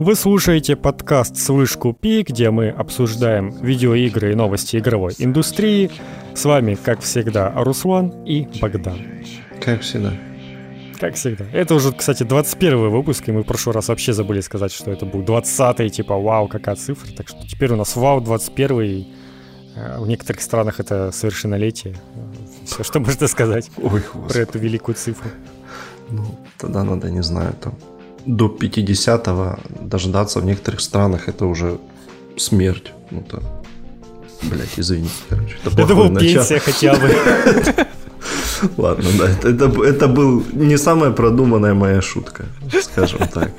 Вы слушаете подкаст «Слышь, купи», где мы обсуждаем видеоигры и новости игровой индустрии. С вами, как всегда, Руслан и Богдан. Как всегда. Как всегда. Это уже, кстати, 21 выпуск, и мы в прошлый раз вообще забыли сказать, что это был 20-й, типа, вау, какая цифра. Так что теперь у нас вау 21 и э, в некоторых странах это совершеннолетие. Все, что можно сказать Ой, про эту великую цифру. Ну, тогда надо, не знаю, там до 50-го дождаться в некоторых странах это уже смерть. Ну, то, блять, извините, короче. Это, это был пенсия хотя бы. Ладно, да, это, это, был не самая продуманная моя шутка, скажем так.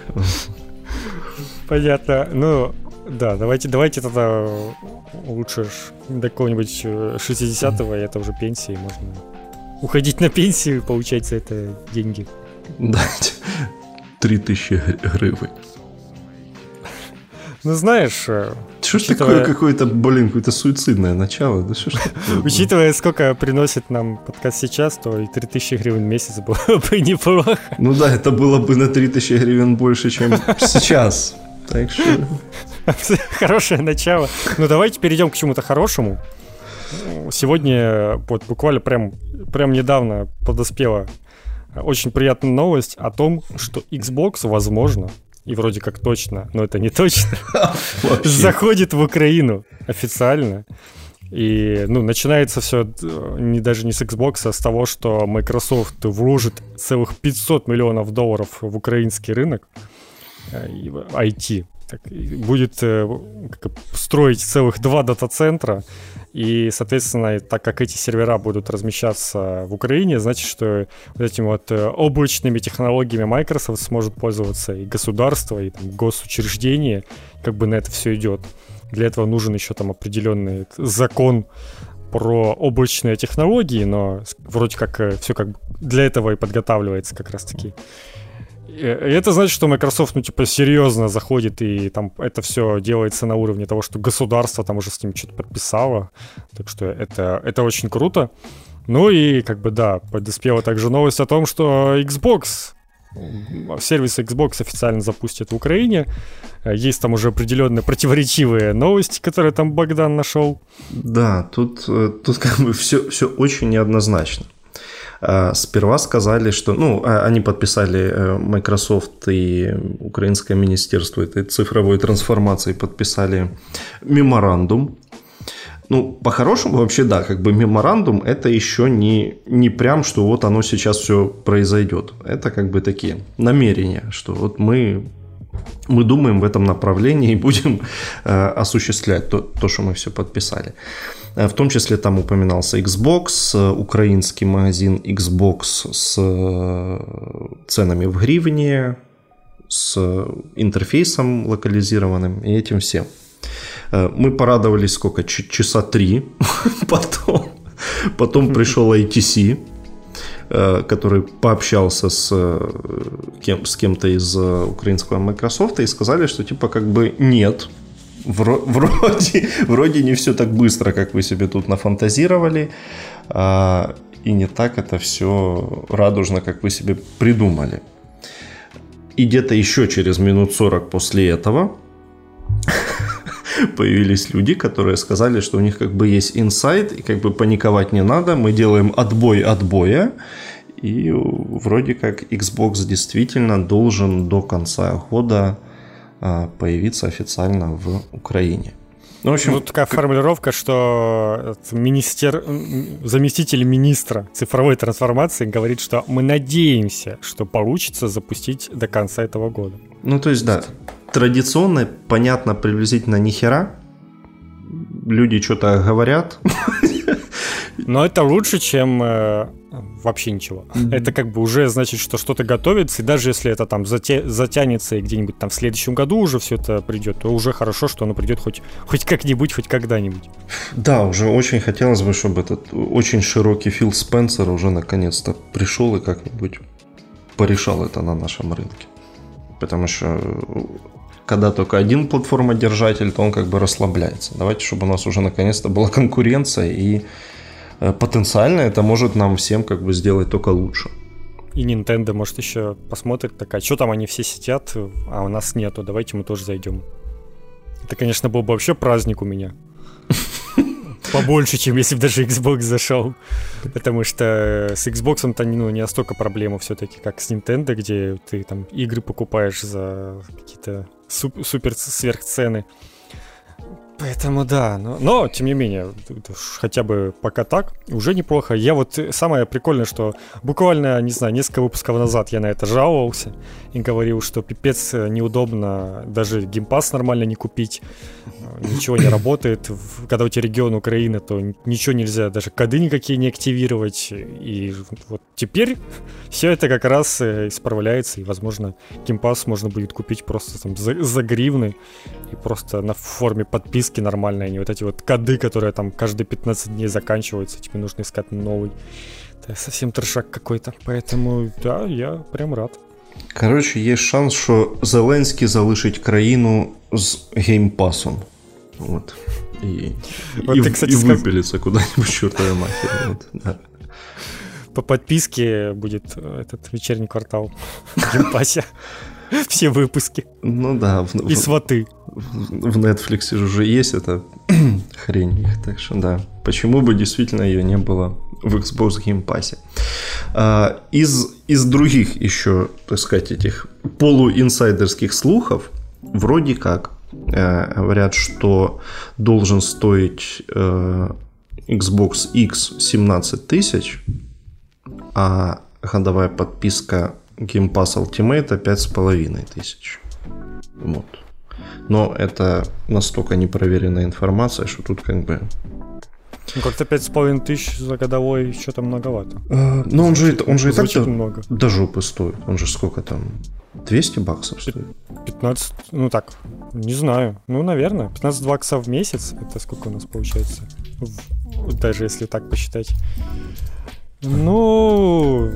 Понятно. Ну, да, давайте, давайте тогда лучше до какого-нибудь 60-го, и это уже пенсии, можно уходить на пенсию и получать за это деньги. Да, 3000 гривен. Ну, знаешь... Э, что ж такое какое-то, блин, какое-то суицидное начало? Да что ж Учитывая, сколько приносит нам подкаст сейчас, то и 3000 гривен в месяц было бы неплохо. Ну да, это было бы на 3000 гривен больше, чем сейчас. Так что... Хорошее начало. Ну, давайте перейдем к чему-то хорошему. Сегодня, вот буквально прям, прям недавно подоспела очень приятная новость о том, что Xbox, возможно, и вроде как точно, но это не точно, заходит в Украину официально. И, ну, начинается все э, не, даже не с Xbox, а с того, что Microsoft вложит целых 500 миллионов долларов в украинский рынок IT. Так, будет э, строить целых два дата-центра и, соответственно, так как эти сервера будут размещаться в Украине, значит, что вот этими вот э, облачными технологиями Microsoft сможет пользоваться и государство, и там, госучреждения, как бы на это все идет. Для этого нужен еще там определенный закон про облачные технологии, но вроде как э, все как для этого и подготавливается как раз-таки. И это значит, что Microsoft, ну, типа, серьезно заходит, и там это все делается на уровне того, что государство там уже с ним что-то подписало. Так что это, это очень круто. Ну и, как бы, да, подоспела также новость о том, что Xbox сервис Xbox официально запустят в Украине. Есть там уже определенные противоречивые новости, которые там Богдан нашел. Да, тут, э, тут как бы все, все очень неоднозначно. А, сперва сказали, что, ну, а, они подписали э, Microsoft и Украинское министерство этой цифровой трансформации подписали меморандум. Ну, по-хорошему, вообще, да, как бы меморандум это еще не, не прям, что вот оно сейчас все произойдет. Это как бы такие намерения, что вот мы мы думаем в этом направлении и будем э, осуществлять то, то, что мы все подписали. Э, в том числе там упоминался Xbox, э, украинский магазин Xbox с э, ценами в гривне, с интерфейсом локализированным и этим всем. Мы порадовались сколько? Часа три. Потом, потом пришел ITC, который пообщался с, кем, с кем-то из украинского Microsoft и сказали, что типа как бы нет, вроде, вроде не все так быстро, как вы себе тут нафантазировали, а, и не так это все радужно, как вы себе придумали. И где-то еще через минут 40 после этого появились люди, которые сказали, что у них как бы есть инсайт, и как бы паниковать не надо, мы делаем отбой отбоя, и вроде как Xbox действительно должен до конца года появиться официально в Украине. Ну, в общем, ну, такая формулировка, что министер, заместитель министра цифровой трансформации говорит, что мы надеемся, что получится запустить до конца этого года. Ну, то есть, да, традиционно, понятно, приблизительно ни хера. Люди что-то говорят. Но это лучше, чем э, вообще ничего. Mm-hmm. Это как бы уже значит, что что-то готовится, и даже если это там зате- затянется и где-нибудь там в следующем году уже все это придет, то уже хорошо, что оно придет хоть, хоть как-нибудь, хоть когда-нибудь. Да, уже очень хотелось бы, чтобы этот очень широкий Фил Спенсер уже наконец-то пришел и как-нибудь порешал это на нашем рынке. Потому что когда только один платформодержатель, то он как бы расслабляется. Давайте, чтобы у нас уже наконец-то была конкуренция и Э, потенциально это может нам всем как бы сделать только лучше. И Nintendo, может, еще посмотрит, такая, что там они все сидят, а у нас нету, давайте мы тоже зайдем. Это, конечно, был бы вообще праздник у меня. Побольше, чем если бы даже Xbox зашел. Потому что с Xbox-то ну, не настолько проблема все-таки, как с Nintendo, где ты там игры покупаешь за какие-то супер сверхцены. Поэтому да, но, но тем не менее, хотя бы пока так, уже неплохо. Я вот самое прикольное, что буквально, не знаю, несколько выпусков назад я на это жаловался и говорил, что пипец неудобно даже геймпас нормально не купить, ничего не работает. Когда у тебя регион Украины, то ничего нельзя, даже коды никакие не активировать. И вот теперь все это как раз э, исправляется, и, возможно, геймпас можно будет купить просто там за, за гривны и просто на форме подписки нормальной, а не вот эти вот коды, которые там каждые 15 дней заканчиваются, тебе нужно искать новый. Это совсем трешак какой-то. Поэтому, да, я прям рад. Короче, есть шанс, що Зеленський залишить країну з геймпасом. Вот. И, вот и, ты, кстати, и сказ... выпилится куда-нибудь чертовой матери. Вот, да. По подписке будет этот вечерний квартал в геймпасе. Все выпуски. Ну да. В, и сваты. В, в Netflix уже есть эта хрень их, так что да. Почему бы действительно ее не было в Xbox Game Pass? А, из, из других еще, так сказать, этих полуинсайдерских слухов, вроде как, э, говорят, что должен стоить э, Xbox X 17 тысяч, а годовая подписка Game Pass Ultimate 5,5 тысяч. Вот. Но это настолько непроверенная информация, что тут как бы... Ну, как-то 5,5 тысяч за годовой что-то многовато. А, ну, он же, он же и так много. до жопы стоит. Он же сколько там? 200 баксов стоит? 15, ну так, не знаю. Ну, наверное, 15 баксов в месяц. Это сколько у нас получается? В, даже если так посчитать. Ну,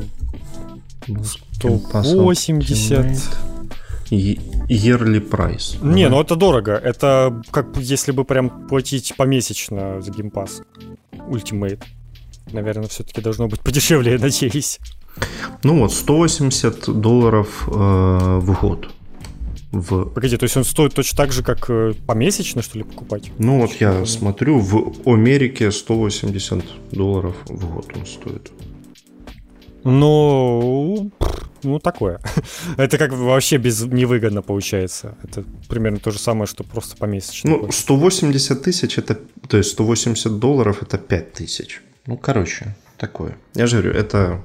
180. Yearly price. Не, ну это дорого. Это как если бы прям платить помесячно за геймпас. Ultimate. Наверное, все-таки должно быть подешевле, я надеюсь. Ну вот, 180 долларов э, в год. В... Погоди, то есть он стоит точно так же, как э, помесячно, что ли, покупать? Ну вот я помню. смотрю, в Америке 180 долларов в год он стоит. Ну, ну такое. Это как вообще без невыгодно получается. Это примерно то же самое, что просто помесячно. Ну, 180 тысяч, это, то есть 180 долларов это 5 тысяч. Ну, короче, такое. Я же говорю, это,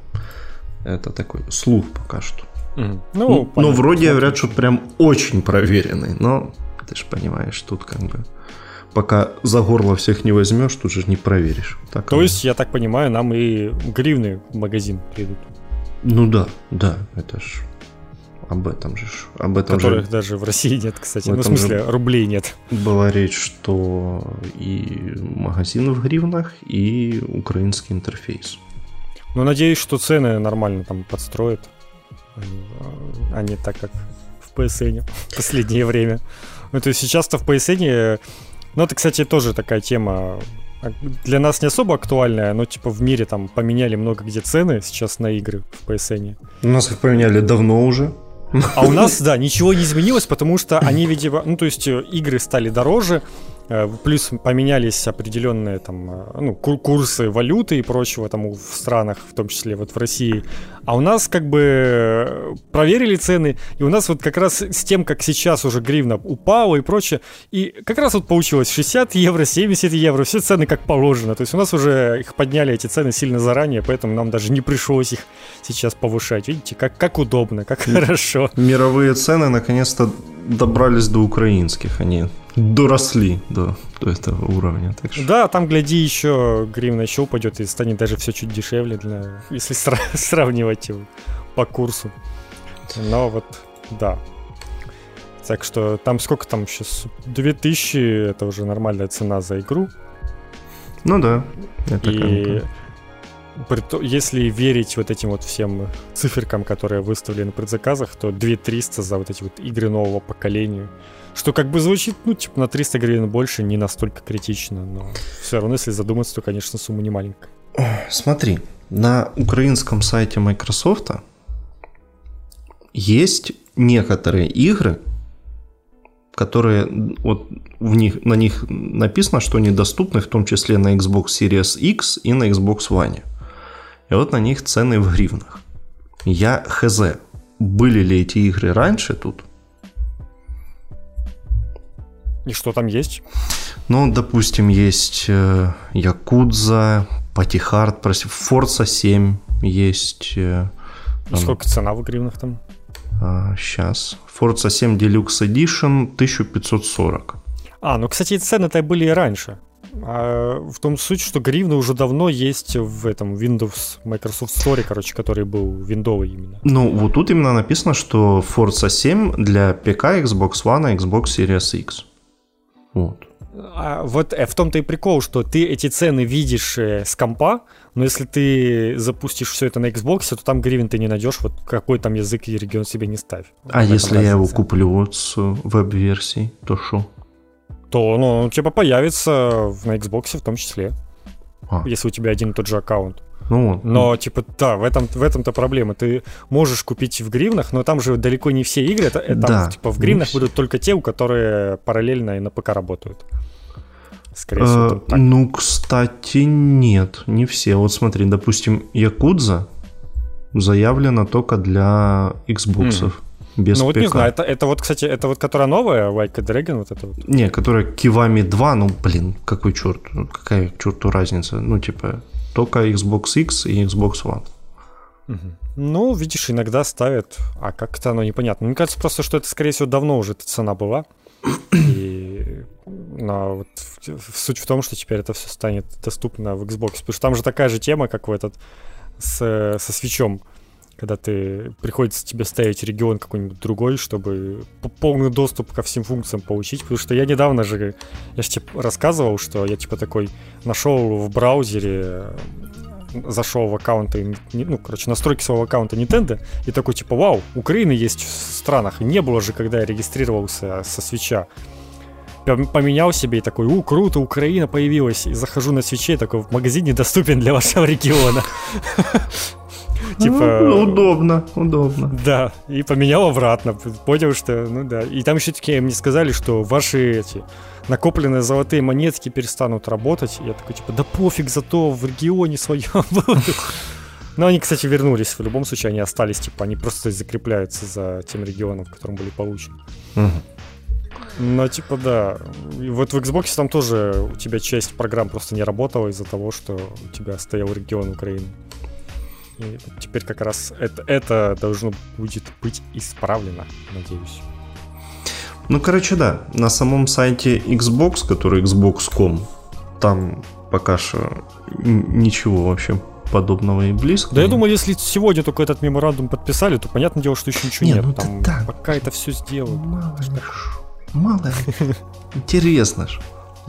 это такой слух пока что. Mm. Ну, ну, но вроде говорят, что прям очень проверенный, но ты же понимаешь, тут как бы пока за горло всех не возьмешь, тут же не проверишь. Так То есть, я так понимаю, нам и гривны в магазин придут. Ну да, да, это ж об этом же. Об этом Которых же, даже в России нет, кстати. В ну, в смысле, рублей нет. Была речь, что и магазин в гривнах, и украинский интерфейс. Ну, надеюсь, что цены нормально там подстроят, а не так, как в PSN в последнее время. Ну, то есть сейчас-то в PSN ну, это, кстати, тоже такая тема для нас не особо актуальная, но типа в мире там поменяли много где цены сейчас на игры в PSN. У нас их поменяли давно уже. А у нас, да, ничего не изменилось, потому что они, видимо, ну, то есть э, игры стали дороже, плюс поменялись определенные там, э, ну, курсы валюты и прочего там в странах, в том числе вот в России. А у нас как бы э, проверили цены, и у нас вот как раз с тем, как сейчас уже гривна упала и прочее, и как раз вот получилось 60 евро, 70 евро, все цены как положено. То есть у нас уже их подняли, эти цены сильно заранее, поэтому нам даже не пришлось их сейчас повышать. Видите, как, как удобно, как хорошо. Мировые цены наконец-то добрались до украинских, они доросли до, до этого уровня. Так что... Да, там, гляди, еще гривна еще упадет и станет даже все чуть дешевле, для, если сра- сравнивать его по курсу. Но вот, да. Так что там сколько там сейчас? 2000 это уже нормальная цена за игру. Ну да. Это и если верить вот этим вот всем циферкам, которые выставлены на предзаказах, то 2300 за вот эти вот игры нового поколения. Что как бы звучит, ну, типа на 300 гривен больше, не настолько критично, но все равно, если задуматься, то, конечно, сумма не маленькая. Смотри, на украинском сайте Microsoft есть некоторые игры, которые вот в них, на них написано, что они доступны в том числе на Xbox Series X и на Xbox One. И вот на них цены в гривнах. Я хз, были ли эти игры раньше тут? И что там есть? Ну, допустим, есть э, Якудза, Патихард, прости, Форца 7 есть. Э, И сколько цена в гривнах там? А, сейчас. Forza 7 Deluxe Edition 1540. А, ну, кстати, цены-то были и раньше. А в том суть, что гривны уже давно есть в этом Windows Microsoft Store, короче, который был виндовый именно. Ну, вот тут именно написано, что Forza 7 для ПК, Xbox One и Xbox Series X. Вот. А вот э, в том-то и прикол, что ты эти цены видишь э, с компа, но если ты запустишь все это на Xbox, то там гривен ты не найдешь, вот какой там язык и регион себе не ставь. А если я его куплю вот с веб-версией, то что? То ну, типа появится на Xbox в том числе. А. Если у тебя один и тот же аккаунт. Ну, но, типа, да, в, этом, в этом-то проблема. Ты можешь купить в гривнах, но там же далеко не все игры. Это, это да, типа, в гривнах будут только те, у которые параллельно и на ПК работают. Скорее всего, э, так. Ну, кстати, нет, не все. Вот смотри, допустим, Якудза заявлена только для Xbox. Mm. Без ну вот ПК. не знаю, это, это вот, кстати, это вот которая новая, Like a Dragon, вот это вот? Не, которая Кивами 2, ну, блин, какой черт, ну, какая к черту разница? Ну, типа, только Xbox X и Xbox One. Угу. Ну, видишь, иногда ставят, а как-то оно непонятно. Мне кажется просто, что это, скорее всего, давно уже эта цена была. И но вот суть в том, что теперь это все станет доступно в Xbox. Потому что там же такая же тема, как в этот с, со свечом. Когда ты приходится тебе ставить регион какой-нибудь другой, чтобы полный доступ ко всем функциям получить. Потому что я недавно же, я же тебе рассказывал, что я типа такой нашел в браузере зашел в аккаунты, ну, короче, настройки своего аккаунта Nintendo, и такой, типа, вау, Украина есть в странах. Не было же, когда я регистрировался со свеча. Поменял себе и такой, у, круто, Украина появилась. И захожу на свече, такой, в магазине доступен для вашего региона. Типа... Ну, удобно, удобно. Да, и поменял обратно. Понял, что, ну да. И там еще такие мне сказали, что ваши эти накопленные золотые монетки перестанут работать. Я такой, типа, да пофиг, зато в регионе своем. Но они, кстати, вернулись. В любом случае, они остались, типа, они просто закрепляются за тем регионом, в котором были получены. Угу. Но, типа, да. И вот в Xbox там тоже у тебя часть программ просто не работала из-за того, что у тебя стоял регион Украины. И теперь как раз это, это должно будет быть исправлено, надеюсь. Ну, короче, да. На самом сайте Xbox, который xbox.com, там пока что ничего вообще подобного и близко. Да я думаю, если сегодня только этот меморандум подписали, то понятное дело, что еще ничего не, нет. Ну, там, да, пока это все сделают. Мало мало ли. Интересно ж.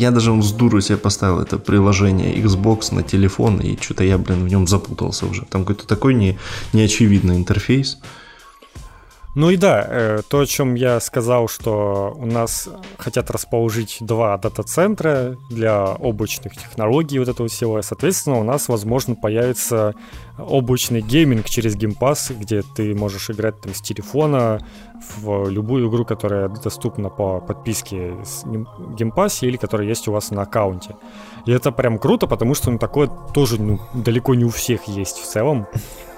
Я даже с дуру себе поставил это приложение Xbox на телефон, и что-то я, блин, в нем запутался уже. Там какой-то такой не, неочевидный интерфейс. Ну и да, э, то, о чем я сказал, что у нас хотят расположить два дата-центра для облачных технологий вот этого всего. Соответственно, у нас, возможно, появится облачный гейминг через Pass, где ты можешь играть там с телефона в любую игру, которая доступна по подписке с Pass или которая есть у вас на аккаунте. И это прям круто, потому что ну, такое тоже ну, далеко не у всех есть в целом.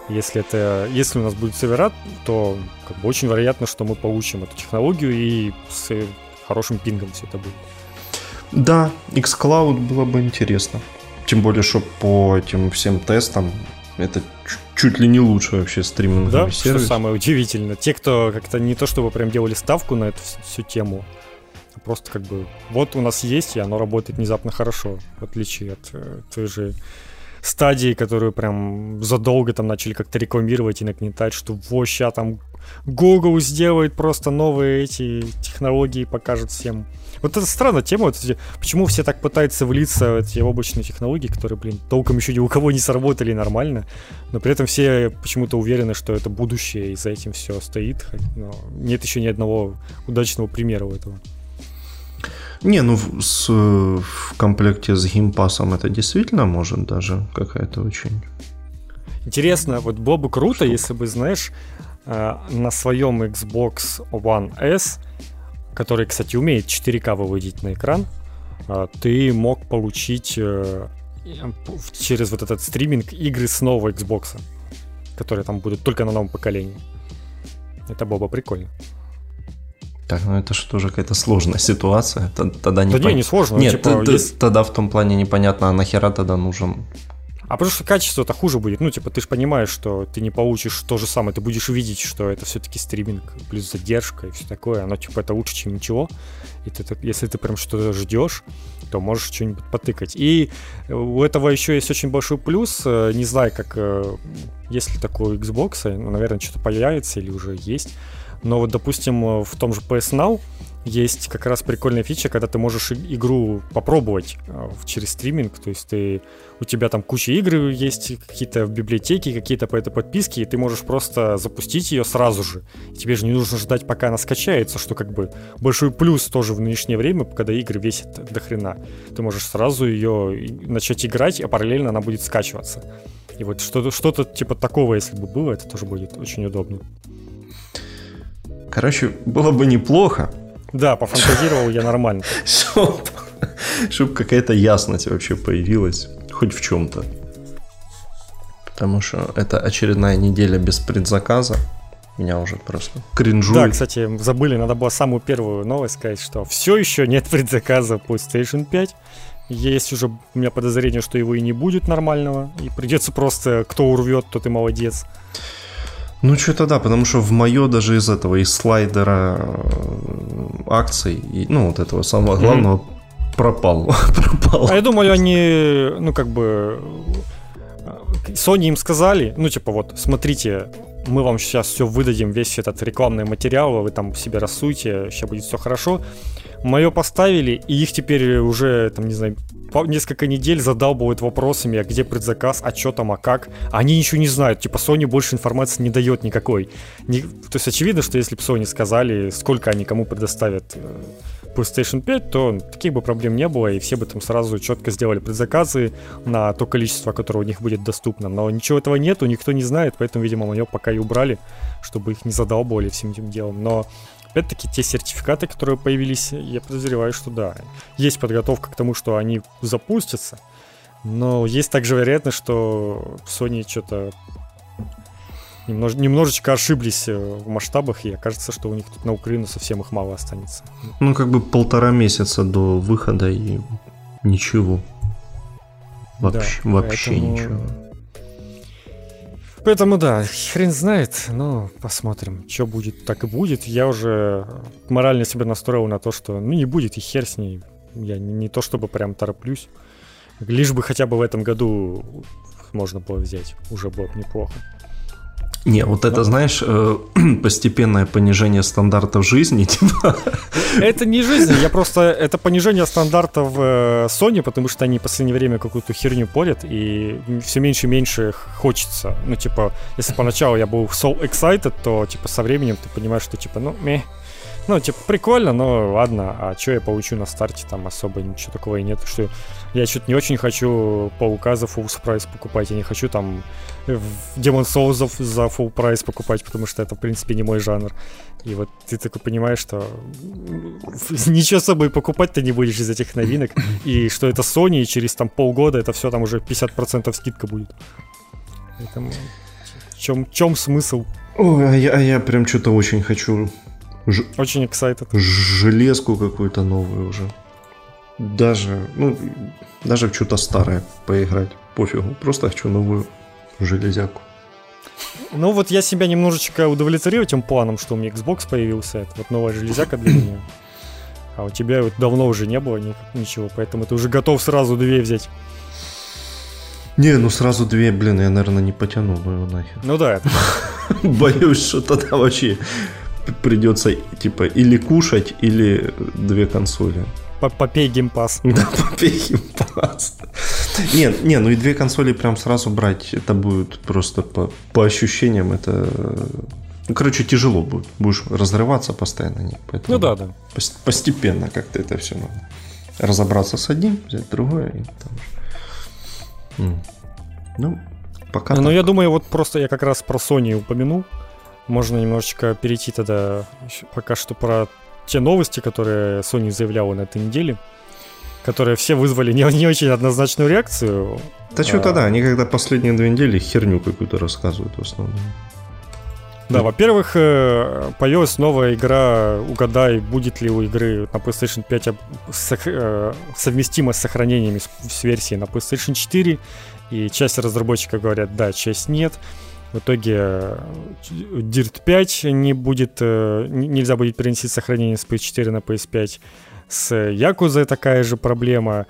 Если, это, если у нас будет сервера, то как бы очень вероятно, что мы получим эту технологию и с хорошим пингом все это будет. Да, xCloud было бы интересно. Тем более, что по этим всем тестам это чуть ли не лучше вообще стриминговый да, сервис. что самое удивительное. Те, кто как-то не то чтобы прям делали ставку на эту всю тему, а просто как бы вот у нас есть, и оно работает внезапно хорошо, в отличие от э, той же стадии, которую прям задолго там начали как-то рекламировать и нагнетать, что вот сейчас там Google сделает просто новые эти технологии, покажет всем. Вот это странная тема, вот, почему все так пытаются влиться в эти облачные технологии, которые, блин, толком еще ни у кого не сработали нормально, но при этом все почему-то уверены, что это будущее, и за этим все стоит. Но нет еще ни одного удачного примера у этого. Не, ну с, в комплекте с геймпасом это действительно может даже какая-то очень... Интересно, вот было бы круто, Штука. если бы, знаешь, э, на своем Xbox One S, который, кстати, умеет 4К выводить на экран, э, ты мог получить э, через вот этот стриминг игры с нового Xbox, которые там будут только на новом поколении. Это было бы прикольно. Так, ну это же тоже какая-то сложная ситуация. Тогда не да пон... не, не сложно. Нет, типа, есть... тогда в том плане непонятно, а нахера тогда нужен а потому что качество-то хуже будет. Ну, типа, ты же понимаешь, что ты не получишь то же самое. Ты будешь видеть, что это все-таки стриминг, плюс задержка и все такое. Оно, типа, это лучше, чем ничего. И ты, если ты прям что-то ждешь, то можешь что-нибудь потыкать. И у этого еще есть очень большой плюс. Э, не знаю, как э, есть ли такой Xbox, ну, наверное, что-то появится или уже есть. Но вот, допустим, в том же PS Now есть как раз прикольная фича, когда ты можешь игру попробовать э, через стриминг, то есть ты, у тебя там куча игр есть, какие-то в библиотеке, какие-то по этой подписке, и ты можешь просто запустить ее сразу же. Тебе же не нужно ждать, пока она скачается, что как бы большой плюс тоже в нынешнее время, когда игры весят до хрена. Ты можешь сразу ее начать играть, а параллельно она будет скачиваться. И вот что-то, что-то типа такого, если бы было, это тоже будет очень удобно. Короче, было бы неплохо, да, пофантазировал я нормально. Чтобы какая-то ясность вообще появилась, хоть в чем-то. Потому что это очередная неделя без предзаказа. Меня уже просто кринжует. Да, кстати, забыли, надо было самую первую новость сказать, что все еще нет предзаказа PlayStation 5. Есть уже у меня подозрение, что его и не будет нормального. И придется просто, кто урвет, тот и молодец. Ну, что-то да, потому что в мое даже из этого, из слайдера э, акций, и, ну, вот этого самого главного, mm-hmm. пропал. пропал. А я думаю, они, ну, как бы, Sony им сказали, ну, типа, вот, смотрите, мы вам сейчас все выдадим, весь этот рекламный материал, вы там себе рассуйте, сейчас будет все хорошо. Мое поставили, и их теперь уже, там, не знаю, несколько недель задалбывают вопросами, а где предзаказ, а что там, а как. Они ничего не знают, типа Sony больше информации не дает никакой. Не, то есть очевидно, что если бы Sony сказали, сколько они кому предоставят э, PlayStation 5, то таких бы проблем не было, и все бы там сразу четко сделали предзаказы на то количество, которое у них будет доступно. Но ничего этого нету, никто не знает, поэтому, видимо, на него пока и убрали, чтобы их не задалбывали всем этим делом. Но опять-таки, те сертификаты, которые появились, я подозреваю, что да, есть подготовка к тому, что они запустятся, но есть также вероятность, что Sony что-то немнож, немножечко ошиблись э, в масштабах, и окажется, что у них тут на Украину совсем их мало останется. Ну, как бы полтора месяца до выхода и ничего. Вообще, да, вообще поэтому... ничего. Поэтому да, хрен знает, но посмотрим, что будет, так и будет. Я уже морально себя настроил на то, что ну не будет и хер с ней. Я не, не то чтобы прям тороплюсь. Лишь бы хотя бы в этом году можно было взять, уже было бы неплохо. Не, вот это, знаешь, э, постепенное понижение стандартов жизни, типа. Это не жизнь, я просто... Это понижение стандартов э, Sony, потому что они в последнее время какую-то херню порят, и все меньше и меньше хочется. Ну, типа, если поначалу я был so excited, то, типа, со временем ты понимаешь, что, типа, ну, мeh, ну, типа, прикольно, но ладно, а что я получу на старте, там особо ничего такого и нет, что я что-то не очень хочу Паука за full прайс покупать, я не хочу там Demon Souls за, full прайс покупать, потому что это, в принципе, не мой жанр. И вот ты такой понимаешь, что ничего с собой покупать ты не будешь из этих новинок, и что это Sony, и через там полгода это все там уже 50% скидка будет. Поэтому чем, чем смысл? Ой, а я, а я прям что-то очень хочу Ж... Очень excited. Железку какую-то новую уже. Даже, ну, даже в что-то старое поиграть. Пофигу. Просто хочу новую железяку. Ну вот я себя немножечко удовлетворил этим планом, что у меня Xbox появился. Это вот новая железяка для меня. А у тебя вот давно уже не было ничего, поэтому ты уже готов сразу две взять. Не, ну сразу две, блин, я, наверное, не потяну бы его нахер. Ну да. Это... Боюсь, что тогда вообще придется типа или кушать, или две консоли. Попей Game Pass. Да, попей Game Pass. Нет, не, ну и две консоли прям сразу брать, это будет просто по, по ощущениям, это... Ну, короче, тяжело будет. Будешь разрываться постоянно. Нет, поэтому ну да, да. Постепенно как-то это все надо. Разобраться с одним, взять другое. И там... Ну, пока Ну, я думаю, вот просто я как раз про Sony упомянул. Можно немножечко перейти тогда пока что про те новости, которые Sony заявляла на этой неделе, которые все вызвали не, не очень однозначную реакцию. Да а... что тогда, они когда последние две недели херню какую-то рассказывают в основном. Да, во-первых, э, появилась новая игра «Угадай, будет ли у игры на PlayStation 5 э, совместима с сохранениями с версией на PlayStation 4. И часть разработчиков говорят, да, часть нет. В итоге э, Dirt 5 не будет, нельзя будет перенести сохранение с PS4 на PS5. С Якузой такая же проблема.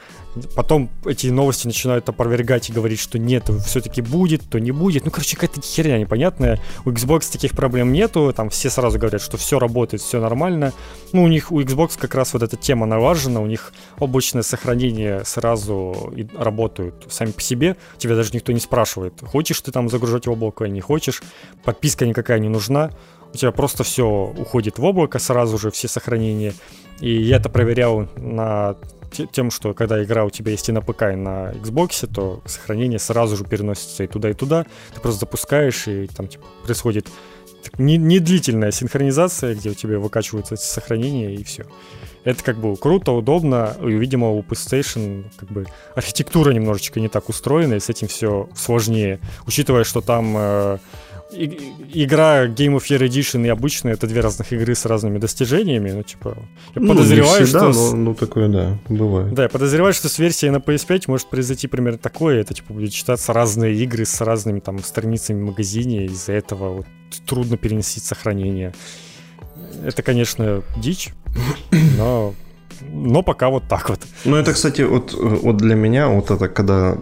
Потом эти новости начинают опровергать и говорить, что нет, все-таки будет, то не будет. Ну, короче, какая-то херня непонятная. У Xbox таких проблем нету. Там все сразу говорят, что все работает, все нормально. Ну, у них, у Xbox как раз вот эта тема налажена. У них облачное сохранение сразу работают сами по себе. Тебя даже никто не спрашивает, хочешь ты там загружать в облако, не хочешь. Подписка никакая не нужна. У тебя просто все уходит в облако, сразу же все сохранения. И я это проверял на тем, что когда игра у тебя есть и на ПК, и на Xbox, то сохранение сразу же переносится и туда, и туда. Ты просто запускаешь, и там типа, происходит недлительная синхронизация, где у тебя выкачиваются эти сохранения, и все. Это как бы круто, удобно, и, видимо, у PlayStation как бы архитектура немножечко не так устроена, и с этим все сложнее. Учитывая, что там э, игра Game of Year Edition и обычная это две разных игры с разными достижениями. Ну, типа, я ну, подозреваю, всегда, что. Но, ну, такое, да, бывает. Да, я подозреваю, что с версией на PS5 может произойти примерно такое. Это типа будет читаться разные игры с разными там страницами в магазине. Из-за этого вот, трудно перенести сохранение. Это, конечно, дичь, но но пока вот так вот. Ну, это, кстати, вот, вот для меня, вот это когда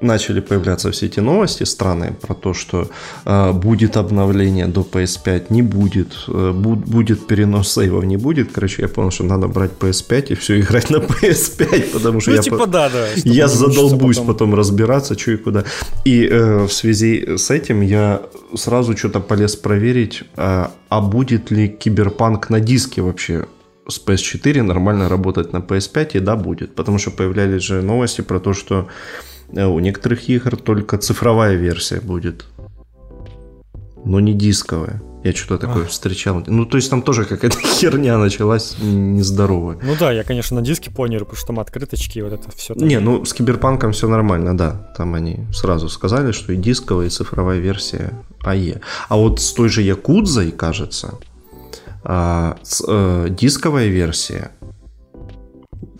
начали появляться все эти новости странные про то, что э, будет обновление до PS5, не будет, э, бу- будет перенос сейвов, не будет. Короче, я понял, что надо брать PS5 и все играть на PS5, потому что ну, я, типа, по- да, да, я задолбусь потом. потом разбираться, что и куда. И э, в связи с этим я сразу что-то полез проверить, э, а будет ли киберпанк на диске вообще с PS4 нормально работать на PS5, и да, будет. Потому что появлялись же новости про то, что у некоторых игр только цифровая версия будет. Но не дисковая. Я что-то такое Ах. встречал. Ну, то есть там тоже какая-то херня началась нездоровая. Ну да, я, конечно, на диске понял, потому что там открыточки и вот это все. Там... Не, ну с Киберпанком все нормально, да. Там они сразу сказали, что и дисковая, и цифровая версия АЕ. А вот с той же Якудзой, кажется, а, э, дисковая версия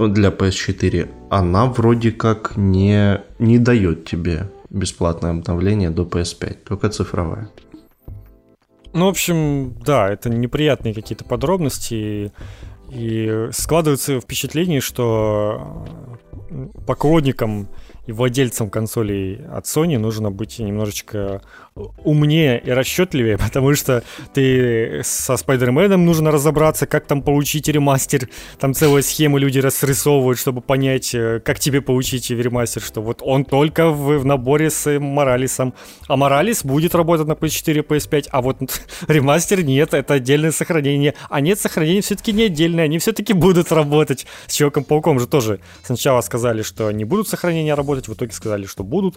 для PS4, она вроде как не, не дает тебе бесплатное обновление до PS5, только цифровая. Ну, в общем, да, это неприятные какие-то подробности. И складывается впечатление, что поклонникам и владельцам консолей от Sony нужно быть немножечко умнее и расчетливее, потому что ты со Спайдерменом нужно разобраться, как там получить ремастер. Там целая схема люди рассрисовывают, чтобы понять, э, как тебе получить ремастер, что вот он только в, в наборе с Моралисом. А Моралис будет работать на PS4, PS5, а вот ремастер нет, это отдельное сохранение. А нет, сохранение все-таки не отдельное, они все-таки будут работать. С Человеком-пауком же тоже сначала сказали, что не будут сохранения работать, в итоге сказали, что будут.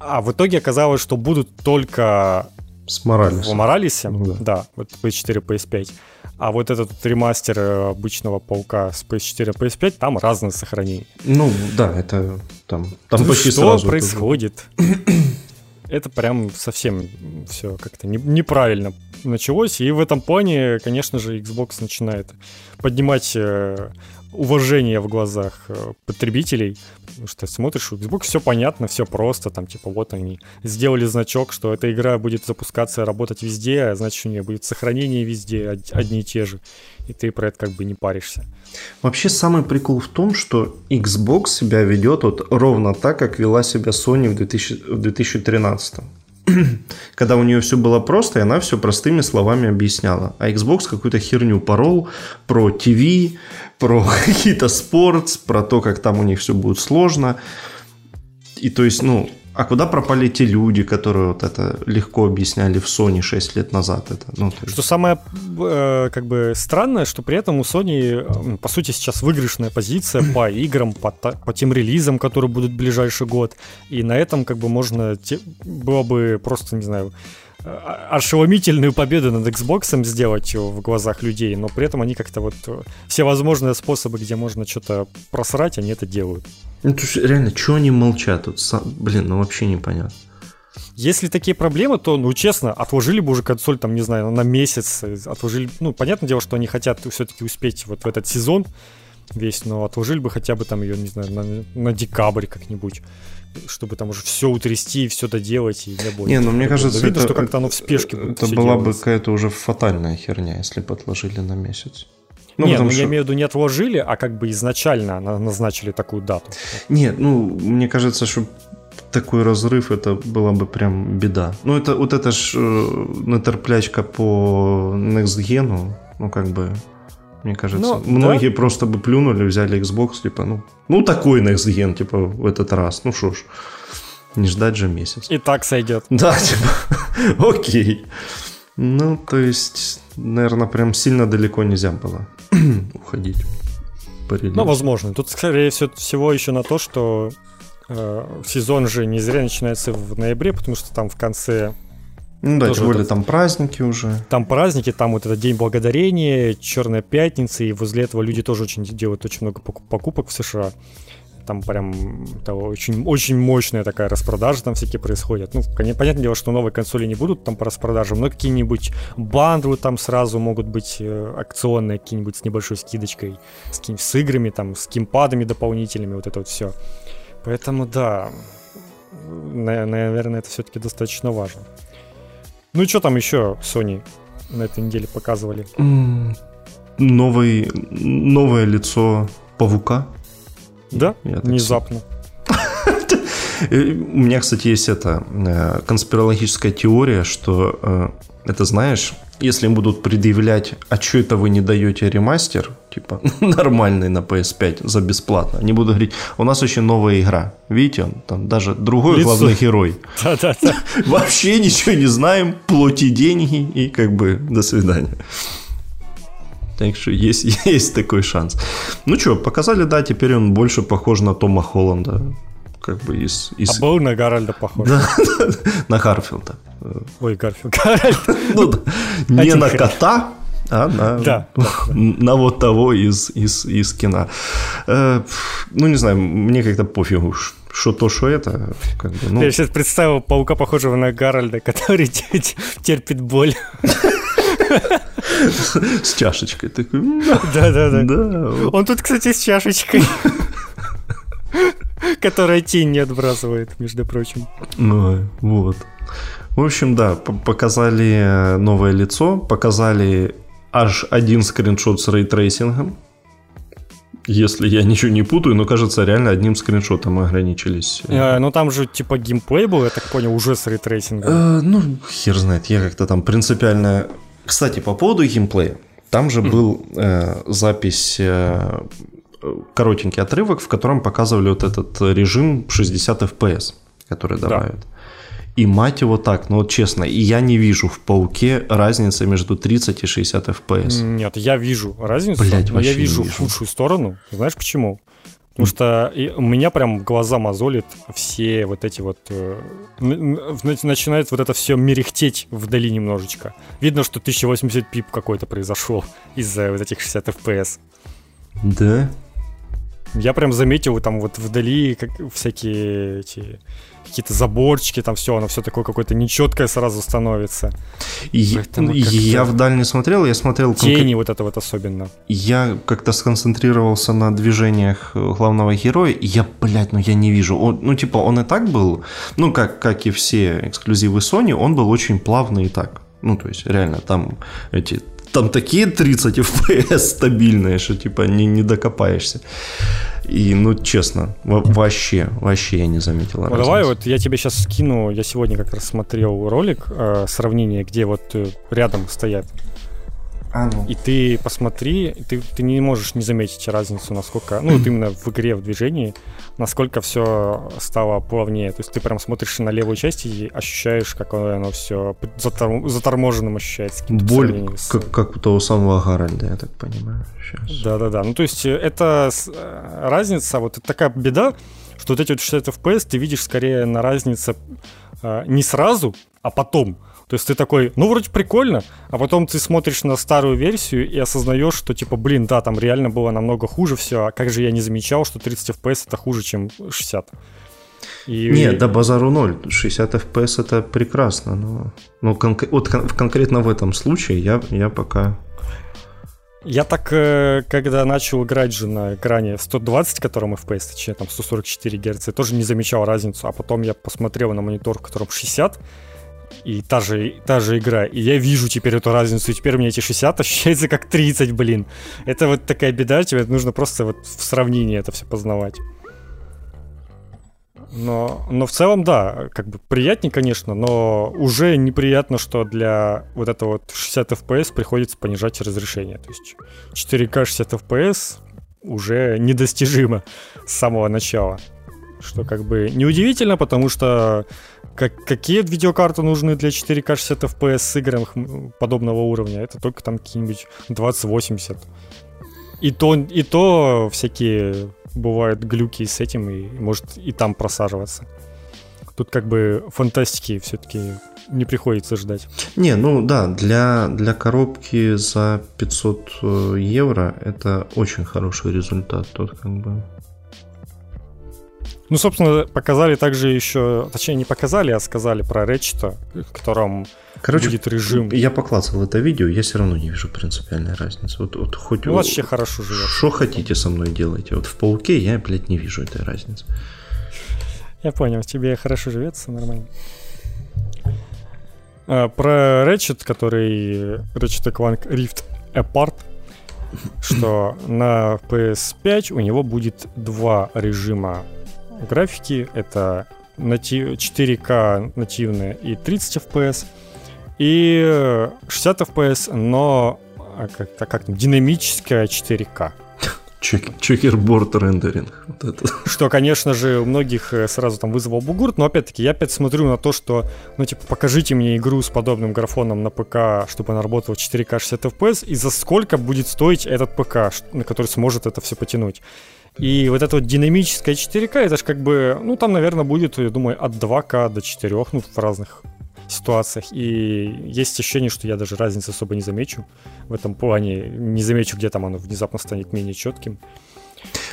А в итоге оказалось, что будут только с Моралисом. В Моралисе, ну, да. да, вот PS4, PS5. А вот этот ремастер э, обычного паука с PS4 PS5, там разные сохранения. Ну, да, это там, там ну, почти что сразу. происходит? Это прям совсем все как-то не, неправильно началось. И в этом плане, конечно же, Xbox начинает поднимать э, уважение в глазах э, потребителей, что смотришь, у Xbox все понятно, все просто, там типа вот они сделали значок, что эта игра будет запускаться работать везде, а значит у нее будет сохранение везде, одни и те же, и ты про это как бы не паришься. Вообще самый прикол в том, что Xbox себя ведет вот ровно так, как вела себя Sony в, 2000, в 2013 когда у нее все было просто, и она все простыми словами объясняла. А Xbox какую-то херню порол про ТВ, про какие-то спортс, про то, как там у них все будет сложно. И то есть, ну, а куда пропали те люди, которые вот это легко объясняли в Sony 6 лет назад? Это, ну, есть... Что самое э, как бы странное, что при этом у Sony, э, по сути, сейчас выигрышная позиция по играм, по, по тем релизам, которые будут в ближайший год. И на этом как бы можно... Те, было бы просто, не знаю ошеломительную победу над Xbox сделать в глазах людей, но при этом они как-то вот все возможные способы, где можно что-то просрать, они это делают. Ну, то есть, реально, что они молчат тут? Блин, ну вообще непонятно. Если такие проблемы, то, ну, честно, отложили бы уже консоль, там, не знаю, на месяц, отложили, ну, понятное дело, что они хотят все-таки успеть вот в этот сезон весь, но отложили бы хотя бы там ее, не знаю, на, на декабрь как-нибудь чтобы там уже все утрясти, все доделать и не будет. Не, ну мне кажется, видно, это, что как-то оно в спешке Это была бы какая-то уже фатальная херня, если бы отложили на месяц. Ну, Нет, ну что... я имею в виду не отложили, а как бы изначально назначили такую дату. Нет, ну, мне кажется, что такой разрыв, это была бы прям беда. Ну, это вот это ж э, натерплячка по Next Gen, ну, как бы, мне кажется. Ну, Многие да? просто бы плюнули, взяли Xbox, типа, ну, ну такой Next Gen, типа, в этот раз. Ну что ж, не ждать же месяц. И так сойдет. Да, типа, окей. Ну, то есть, наверное, прям сильно далеко нельзя было уходить. Ну, возможно. Тут, скорее всего, еще на то, что э, сезон же не зря начинается в ноябре, потому что там в конце ну да, тем более там праздники уже. Там праздники, там вот этот День Благодарения, Черная Пятница, и возле этого люди тоже очень делают очень много покупок в США. Там прям это очень, очень мощная такая распродажа там всякие происходят. Ну, понятное дело, что новые консоли не будут там по распродажам, но какие-нибудь бандлы там сразу могут быть э, акционные, какие-нибудь с небольшой скидочкой, с, с играми, там, с кимпадами дополнительными, вот это вот все. Поэтому да, наверное, это все-таки достаточно важно. Ну и что там еще Sony на этой неделе показывали? Новый, новое лицо павука. Да, внезапно. У меня, кстати, есть эта э, конспирологическая теория, что э, это знаешь, если им будут предъявлять, а что это вы не даете ремастер, типа нормальный на PS5 за бесплатно, они будут говорить, у нас очень новая игра, видите, он там даже другой Лицо. главный герой. Да-да-да. Вообще ничего не знаем, плати деньги и как бы до свидания. Так что есть, есть такой шанс. Ну что, показали, да, теперь он больше похож на Тома Холланда как бы из... из... А был на Гарольда похож? Да, на Гарфилда. Ой, Гарфилд. Ну, не на кота, а на, да, на вот того из, из, из кино. Э, ну, не знаю, мне как-то пофигу, что то, что это. Как бы, ну... Я сейчас представил паука, похожего на Гарольда, который терпит боль. С чашечкой такой. Да-да-да. Он тут, кстати, с чашечкой. Которая тень не отбрасывает, между прочим. Ну, вот. В общем, да, показали э, новое лицо, показали аж один скриншот с рейтрейсингом. Если я ничего не путаю, но кажется, реально одним скриншотом ограничились. Э, ну там же типа геймплей был, я так понял, уже с рейтрейсингом. Э, ну, хер знает, я как-то там принципиально... Кстати, по поводу геймплея. Там же был э, запись э, коротенький отрывок, в котором показывали вот этот режим 60 FPS, который добавят. Да. И мать его так, ну вот честно, и я не вижу в пауке разницы между 30 и 60 FPS. Нет, я вижу разницу, Блять, но я вижу, вижу худшую сторону. Знаешь почему? Потому что у меня прям глаза мозолит все вот эти вот... Э, начинает вот это все мерехтеть вдали немножечко. Видно, что 1080 пип какой-то произошел из-за вот этих 60 FPS. Да? Я прям заметил там вот вдали как, всякие эти какие-то заборчики, там все, оно все такое какое-то нечеткое сразу становится. И, я вдаль не смотрел, я смотрел... Тени вот это вот особенно. Я как-то сконцентрировался на движениях главного героя, и я, блядь, ну я не вижу. Он, ну типа он и так был, ну как, как и все эксклюзивы Sony, он был очень плавный и так. Ну то есть реально там эти там такие 30 FPS стабильные, что типа не, не докопаешься. И, ну, честно, вообще, вообще я не заметил. Ну, давай вот я тебе сейчас скину, я сегодня как раз смотрел ролик, э, сравнение, где вот э, рядом стоят а, ну. И ты посмотри, ты, ты не можешь не заметить разницу, насколько, ну, вот именно в игре, в движении, насколько все стало плавнее. То есть ты прям смотришь на левую часть и ощущаешь, как оно все заторм, заторможенным ощущается. Боль, с... как, как у того самого Гарольда, я так понимаю. Да-да-да. Ну, то есть э, это э, разница, вот это такая беда, что вот эти вот 60 FPS ты видишь скорее на разнице э, не сразу, а потом. То есть ты такой, ну, вроде прикольно, а потом ты смотришь на старую версию и осознаешь, что, типа, блин, да, там реально было намного хуже все, а как же я не замечал, что 30 FPS это хуже, чем 60. И... Нет, да базару ноль. 60 FPS это прекрасно, но, но кон- вот кон- конкретно в этом случае я, я пока я так, э, когда начал играть же на экране 120, которым FPS, точнее там 144 Гц, тоже не замечал разницу, а потом я посмотрел на монитор, в котором 60, и та же, та же игра, и я вижу теперь эту разницу, и теперь у меня эти 60 ощущается как 30, блин. Это вот такая беда, тебе нужно просто вот в сравнении это все познавать. Но, но в целом, да, как бы приятнее, конечно, но уже неприятно, что для вот этого вот 60 FPS приходится понижать разрешение. То есть 4К 60 FPS уже недостижимо с самого начала. Что как бы неудивительно, потому что как, какие видеокарты нужны для 4К 60 FPS с играми подобного уровня? Это только там какие-нибудь 2080. И то, и то всякие бывают глюки с этим, и может и там просаживаться. Тут как бы фантастики все-таки не приходится ждать. Не, ну да, для, для коробки за 500 э, евро это очень хороший результат. Тут как бы ну, собственно, показали также еще, точнее, не показали, а сказали про Ratchet, в котором Короче, будет режим. Я поклацал это видео, я все равно не вижу принципиальной разницы. Вот, вот хоть ну, вообще хорошо живет. Что хотите со мной делайте. Вот в пауке я, блядь, не вижу этой разницы. Я понял, тебе хорошо живется, нормально. А, про Ratchet, который Ratchet Clank Rift Apart, что на PS5 у него будет два режима графики. Это 4К нативные и 30 FPS. И 60 FPS, но а как, как там, динамическая 4К. Чекерборд рендеринг. Вот это. Что, конечно же, у многих э, сразу там вызвало бугурт, но опять-таки я опять смотрю на то, что, ну, типа, покажите мне игру с подобным графоном на ПК, чтобы она работала в 4К 60 FPS, и за сколько будет стоить этот ПК, на который сможет это все потянуть. И вот это вот динамическое 4К, это же как бы, ну, там, наверное, будет, я думаю, от 2К до 4, ну, в разных ситуациях. И есть ощущение, что я даже разницы особо не замечу в этом плане. Не замечу, где там оно внезапно станет менее четким.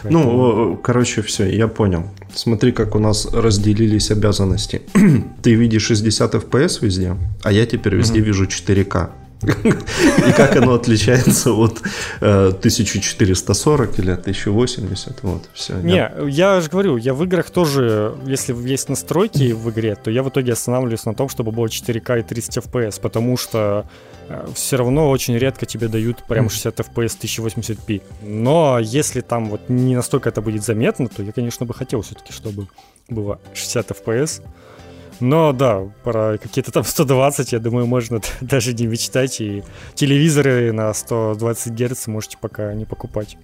Ну, короче, все, я понял. Смотри, как у нас разделились обязанности. Ты видишь 60 FPS везде, а я теперь везде mm-hmm. вижу 4К. И как оно отличается от 1440 э, или 1080, вот, все. Не, я же говорю, я в играх тоже, если есть настройки в игре, то я в итоге останавливаюсь на том, чтобы было 4К и 30 FPS, потому что э, все равно очень редко тебе дают прям 60 FPS 1080p. Но если там вот не настолько это будет заметно, то я, конечно, бы хотел все-таки, чтобы было 60 FPS. Но да, про какие-то там 120, я думаю, можно даже не мечтать. И телевизоры на 120 Гц можете пока не покупать.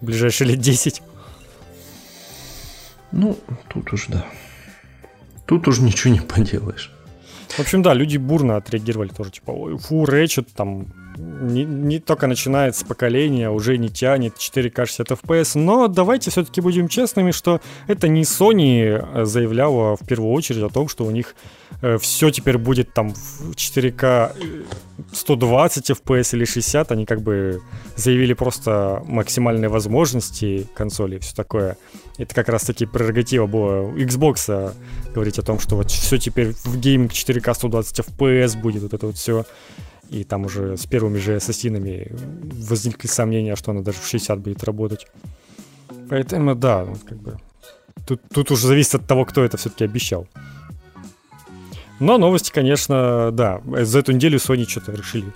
В ближайшие лет 10. Ну, тут уж да. Тут уж ничего не поделаешь. В общем, да, люди бурно отреагировали тоже, типа, ой, фу, Ratchet, там, не, не только начинается поколение, уже не тянет 4К 60 FPS, но давайте все-таки будем честными, что это не Sony э, заявляла в первую очередь о том, что у них э, все теперь будет там в 4К 120 FPS или 60, они как бы заявили просто максимальные возможности консоли и все такое. Это как раз таки прерогатива была у Xbox говорить о том, что вот все теперь в гейминг 4К 120 FPS будет, вот это вот все и там уже с первыми же ассасинами возникли сомнения, что она даже в 60 будет работать. Поэтому да, как бы тут, тут уже зависит от того, кто это все-таки обещал. Но новости, конечно, да, за эту неделю Sony что-то решили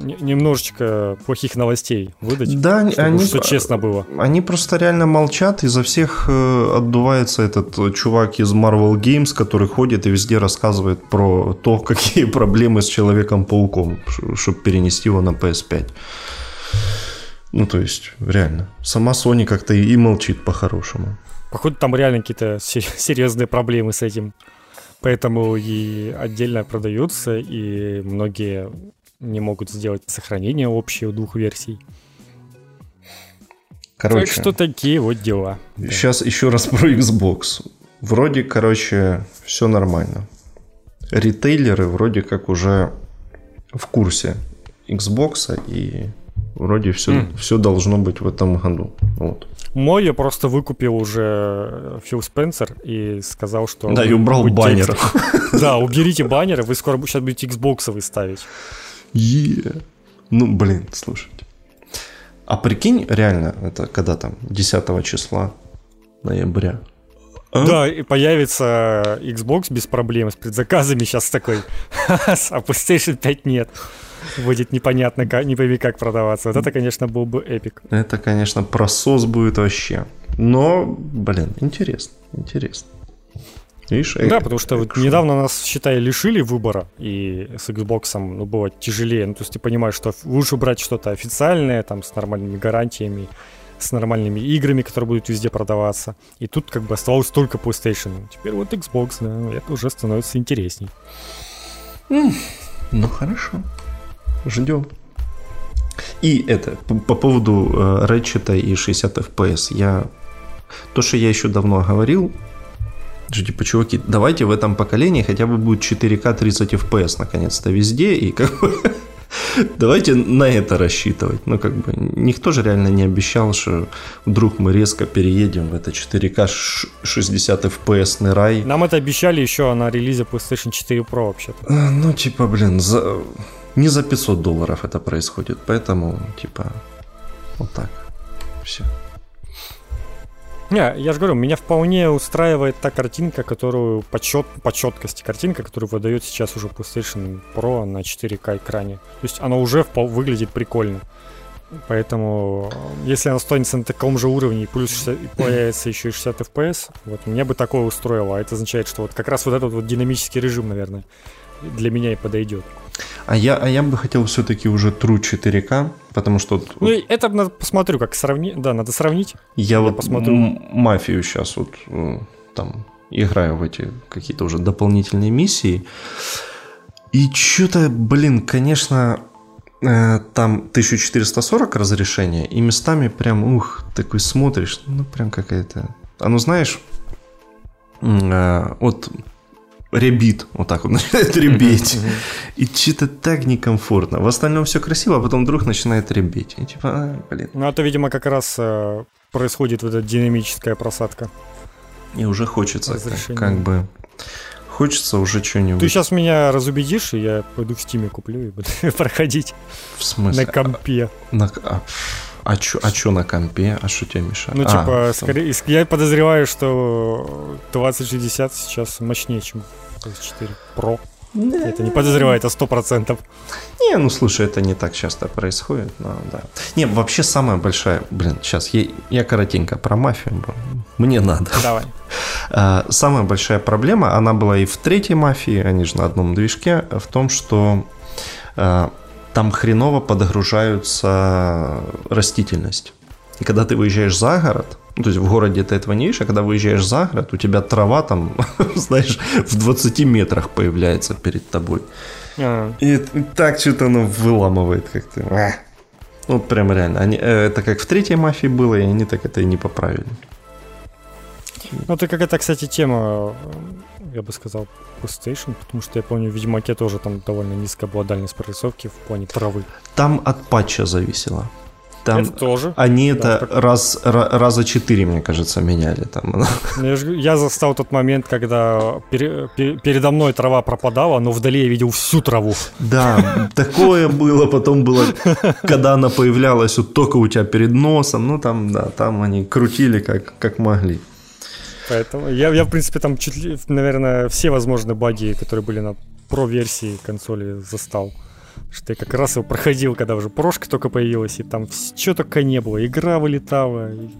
немножечко плохих новостей выдать, да, чтобы они, что честно было. Они просто реально молчат, и за всех э, отдувается этот э, чувак из Marvel Games, который ходит и везде рассказывает про то, какие проблемы с Человеком-пауком, чтобы перенести его на PS5. Ну, то есть, реально. Сама Sony как-то и молчит по-хорошему. Походу, там реально какие-то серьезные проблемы с этим. Поэтому и отдельно продаются, и многие не могут сделать сохранение общее у двух версий. Короче, так что такие вот дела. Сейчас да. еще раз про Xbox. Вроде, короче, все нормально. ритейлеры вроде как уже в курсе Xbox и вроде все, mm. все должно быть в этом году. Вот. Мой я просто выкупил уже Фил Спенсер и сказал, что... Да, и убрал баннер. Да, уберите баннеры, вы скоро сейчас будете Xbox ставить. Yeah. Ну, блин, слушайте. А прикинь, реально, это когда там, 10 числа ноября. А? Да, и появится Xbox без проблем с предзаказами сейчас такой, а PlayStation 5 нет. Будет непонятно, как, не пойми, как продаваться. Вот это, конечно, был бы эпик. Это, конечно, просос будет вообще. Но, блин, интересно, интересно. Видишь, да, потому что вот недавно нас, считай, лишили выбора, и с Xbox ну, было тяжелее. Ну, то есть ты понимаешь, что лучше брать что-то официальное, там, с нормальными гарантиями, с нормальными играми, которые будут везде продаваться. И тут как бы оставалось только PlayStation. Теперь вот Xbox, да, это уже становится интересней. Mm, ну, хорошо. Ждем. И это, по, по поводу э, Ratchet и 60 FPS. Я... То, что я еще давно говорил, что типа, чуваки, давайте в этом поколении хотя бы будет 4К 30 FPS наконец-то везде, и как бы давайте на это рассчитывать. Ну, как бы, никто же реально не обещал, что вдруг мы резко переедем в это 4К 60 FPS рай. Нам это обещали еще на релизе PlayStation 4 Pro вообще-то. А, ну, типа, блин, за... не за 500 долларов это происходит, поэтому, типа, вот так. Все. Не, я же говорю, меня вполне устраивает та картинка, которую по, чет, по четкости картинка, которую выдает сейчас уже PlayStation Pro на 4К экране. То есть она уже выглядит прикольно. Поэтому, если она останется на таком же уровне, и плюс 60, и появится еще и 60 FPS, вот мне бы такое устроило. А это означает, что вот как раз вот этот вот динамический режим, наверное, для меня и подойдет. А я, а я бы хотел все-таки уже True 4К, потому что... Ну, это надо посмотрю, как сравнить. Да, надо сравнить. Я, я вот посмотрю. мафию сейчас вот э, там играю в эти какие-то уже дополнительные миссии. И что-то, блин, конечно, э, там 1440 разрешения, и местами прям, ух, такой смотришь, ну прям какая-то... А ну знаешь, э, вот рябит, вот так вот начинает рябить. И что-то так некомфортно. В остальном все красиво, а потом вдруг начинает рябить. И типа, а, блин. Ну, это, видимо, как раз э, происходит вот эта динамическая просадка. И уже хочется как, как бы... Хочется уже что-нибудь. Ты сейчас меня разубедишь, и я пойду в стиме куплю и буду проходить. В смысле? На компе. На... А, а чё, а чё на компе? А что тебе мешает? Ну, типа, а, скорее, я подозреваю, что 2060 сейчас мощнее, чем PS4 Pro. Да. Это не это сто процентов. Не, ну слушай, это не так часто происходит, но да. Не, вообще самая большая, блин, сейчас я, я коротенько про мафию, мне надо. Давай. А, самая большая проблема, она была и в третьей мафии, они же на одном движке, в том, что а, там хреново подгружаются растительность. И когда ты выезжаешь за город, ну, то есть в городе ты этого не видишь, а когда выезжаешь за город, у тебя трава там, знаешь, в 20 метрах появляется перед тобой. А. И так что-то оно выламывает как-то. А. Ну, вот прям реально. Они, э, это как в третьей мафии было, и они так это и не поправили. Ну, это какая-то, кстати, тема, я бы сказал, PlayStation, потому что я помню, в Ведьмаке тоже там довольно низкая была дальность прорисовки в плане травы. Там от патча зависело. Там это тоже. Они да, это так... раз, раза четыре, мне кажется, меняли там. Ну, я, я застал тот момент, когда пер, пер, передо мной трава пропадала, но вдали я видел всю траву. Да, такое было. Потом было, когда она появлялась вот только у тебя перед носом. Ну там, да, там они крутили как, как могли. Поэтому я, я, в принципе, там чуть ли, наверное, все возможные баги, которые были на про-версии консоли, застал. Что я как раз его проходил, когда уже прошка только появилась, и там что только не было. Игра вылетала, и,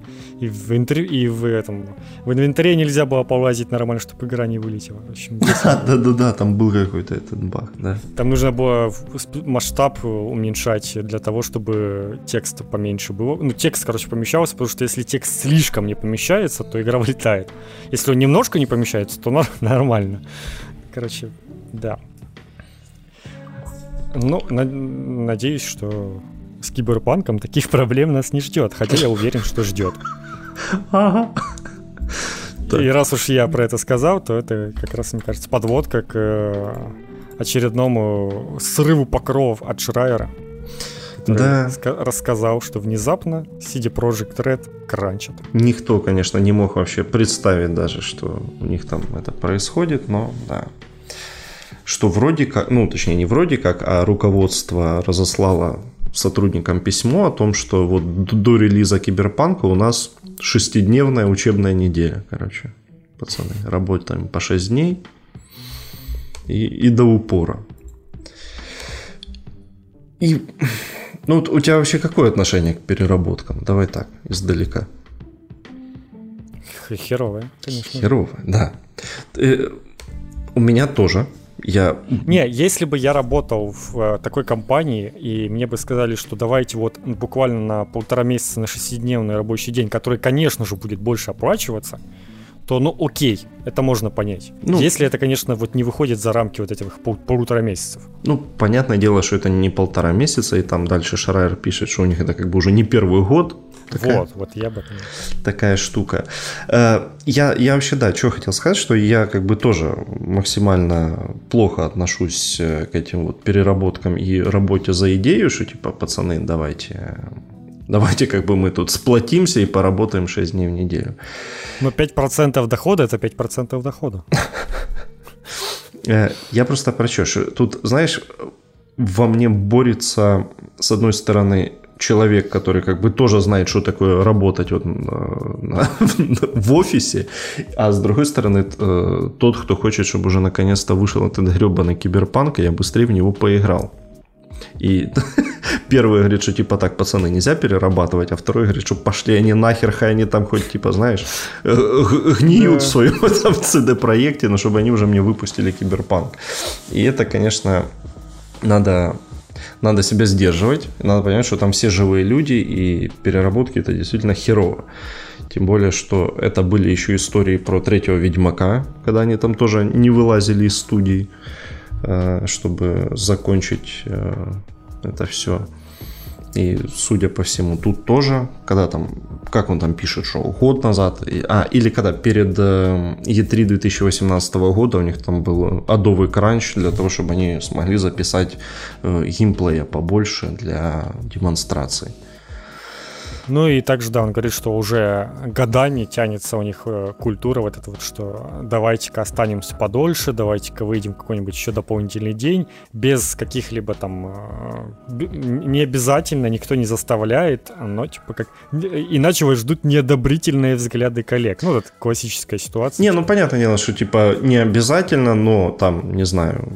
и, в, интер... и в этом... В инвентаре нельзя было полазить нормально, чтобы игра не вылетела. В общем, Да-да-да, там был какой-то этот баг, да. Там нужно было масштаб уменьшать для того, чтобы текст поменьше было. Ну, текст, короче, помещался, потому что если текст слишком не помещается, то игра вылетает. Если он немножко не помещается, то нормально. Короче, да. Ну, на- надеюсь, что с киберпанком таких проблем нас не ждет, хотя я уверен, что ждет. Ага. И раз уж я про это сказал, то это как раз, мне кажется, подводка к э, очередному срыву покровов от Шрайера. Да. рассказал, что внезапно CD Project Red кранчит. Никто, конечно, не мог вообще представить даже, что у них там это происходит, но да. Что вроде как, ну точнее не вроде как, а руководство разослало сотрудникам письмо о том, что вот до релиза Киберпанка у нас шестидневная учебная неделя, короче, пацаны, работаем по 6 дней и, и до упора. И ну, у тебя вообще какое отношение к переработкам? Давай так, издалека. Херовое, конечно. Херовое, да. Э, у меня тоже. Я... Не, если бы я работал в э, такой компании, и мне бы сказали, что давайте вот буквально на полтора месяца на шестидневный рабочий день, который, конечно же, будет больше оплачиваться, то, ну, окей, это можно понять. Ну, Если это, конечно, вот не выходит за рамки вот этих пол- полутора месяцев. Ну, понятное дело, что это не полтора месяца, и там дальше Шрайер пишет, что у них это как бы уже не первый год. Такая, вот, вот я бы. Такая штука. Э, я, я вообще, да, что хотел сказать, что я как бы тоже максимально плохо отношусь э, к этим вот переработкам и работе за идею, что типа, пацаны, давайте Давайте как бы мы тут сплотимся и поработаем 6 дней в неделю. Но 5% дохода – это 5% дохода. Э, я просто про что? Тут, знаешь, во мне борется, с одной стороны, человек, который как бы тоже знает, что такое работать вот на, в офисе, а с другой стороны, э, тот, кто хочет, чтобы уже наконец-то вышел этот гребаный киберпанк, и я быстрее в него поиграл. И первый говорит, что типа так, пацаны, нельзя перерабатывать, а второй говорит, что пошли они нахер, хай они там хоть типа, знаешь, э, гниют в своем там CD-проекте, но чтобы они уже мне выпустили киберпанк. И это, конечно, надо надо себя сдерживать, надо понимать, что там все живые люди, и переработки это действительно херово. Тем более, что это были еще истории про третьего Ведьмака, когда они там тоже не вылазили из студий. Э, чтобы закончить э, это все. И, судя по всему, тут тоже, когда там, как он там пишет, что год назад, а, или когда перед E3 э, 2018 года у них там был адовый кранч для того, чтобы они смогли записать геймплея побольше для демонстраций. Ну и также, да, он говорит, что уже годами тянется у них э, культура вот эта вот, что давайте-ка останемся подольше, давайте-ка выйдем какой-нибудь еще дополнительный день, без каких-либо там... Э, не обязательно, никто не заставляет, но типа как... Иначе вас ждут неодобрительные взгляды коллег. Ну, это классическая ситуация. Не, ну понятное дело, что типа не обязательно, но там, не знаю,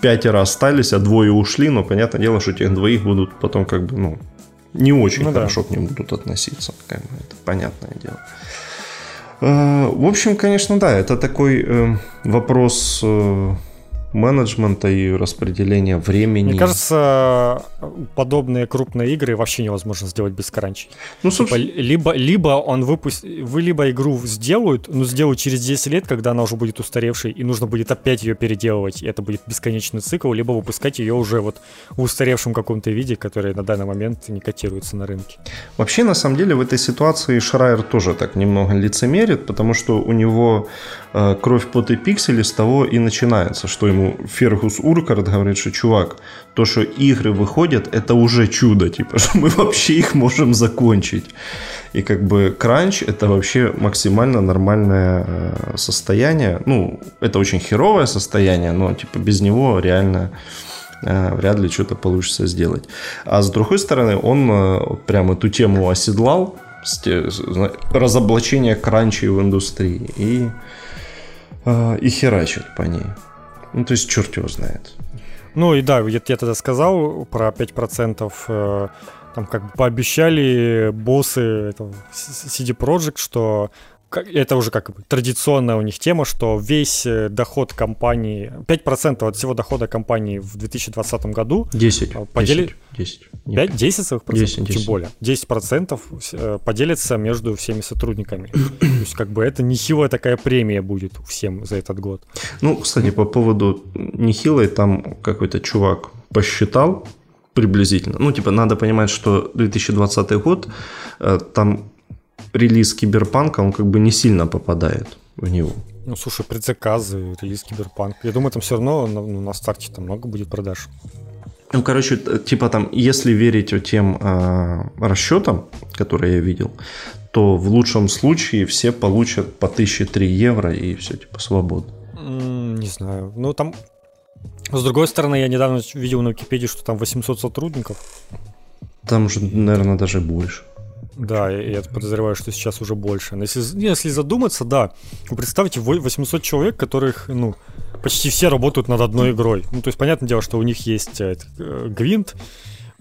пятеро остались, а двое ушли, но понятное дело, что тех двоих будут потом как бы, ну, не очень ну, хорошо да. к ним будут относиться. Как бы, это понятное дело. Э, в общем, конечно, да, это такой э, вопрос э, менеджмента и распределения времени. Мне кажется, подобные крупные игры вообще невозможно сделать без кранчей. Ну, собственно... типа, либо, либо он выпустит, вы либо игру сделают, но сделают через 10 лет, когда она уже будет устаревшей, и нужно будет опять ее переделывать, и это будет бесконечный цикл, либо выпускать ее уже вот в устаревшем каком-то виде, который на данный момент не котируется на рынке. Вообще, на самом деле, в этой ситуации Шрайер тоже так немного лицемерит, потому что у него э, кровь, пот и пиксели с того и начинается, что ему Фергус Уркард говорит, что чувак, то, что игры выходят, это уже чудо, типа, что мы вообще их можем закончить. И как бы кранч это вообще максимально нормальное э, состояние. Ну, это очень херовое состояние, но типа без него реально э, вряд ли что-то получится сделать. А с другой стороны, он э, прям эту тему оседлал, разоблачение кранчей в индустрии и, и херачит по ней. Ну, то есть черт его знает. Ну и да, я, я тогда сказал про 5%, э, там как бы пообещали боссы этого CD Projekt, что это уже как бы традиционная у них тема, что весь э, доход компании, 5% от всего дохода компании в 2020 году 10, подели... 10, 10. 5, 10 целых процентов, 10, 10. тем более. 10 процентов э, поделится между всеми сотрудниками. То есть как бы это нехилая такая премия будет всем за этот год. Ну, кстати, по поводу нехилой, там какой-то чувак посчитал приблизительно. Ну, типа, надо понимать, что 2020 год, э, там релиз Киберпанка, он как бы не сильно попадает в него. Ну, слушай, предзаказы, релиз Киберпанк. Я думаю, там все равно на, ну, на старте там много будет продаж. Ну, короче, типа там, если верить тем э, расчетам, которые я видел, то в лучшем случае все получат по 1003 евро и все, типа, свободно. Не знаю. Ну, там... С другой стороны, я недавно видел на Википедии, что там 800 сотрудников. Там же, наверное, даже больше. Да, я подозреваю, что сейчас уже больше. Но если, если задуматься, да, представьте 800 человек, которых, ну, почти все работают над одной игрой. Ну, то есть, понятное дело, что у них есть э, Гвинт,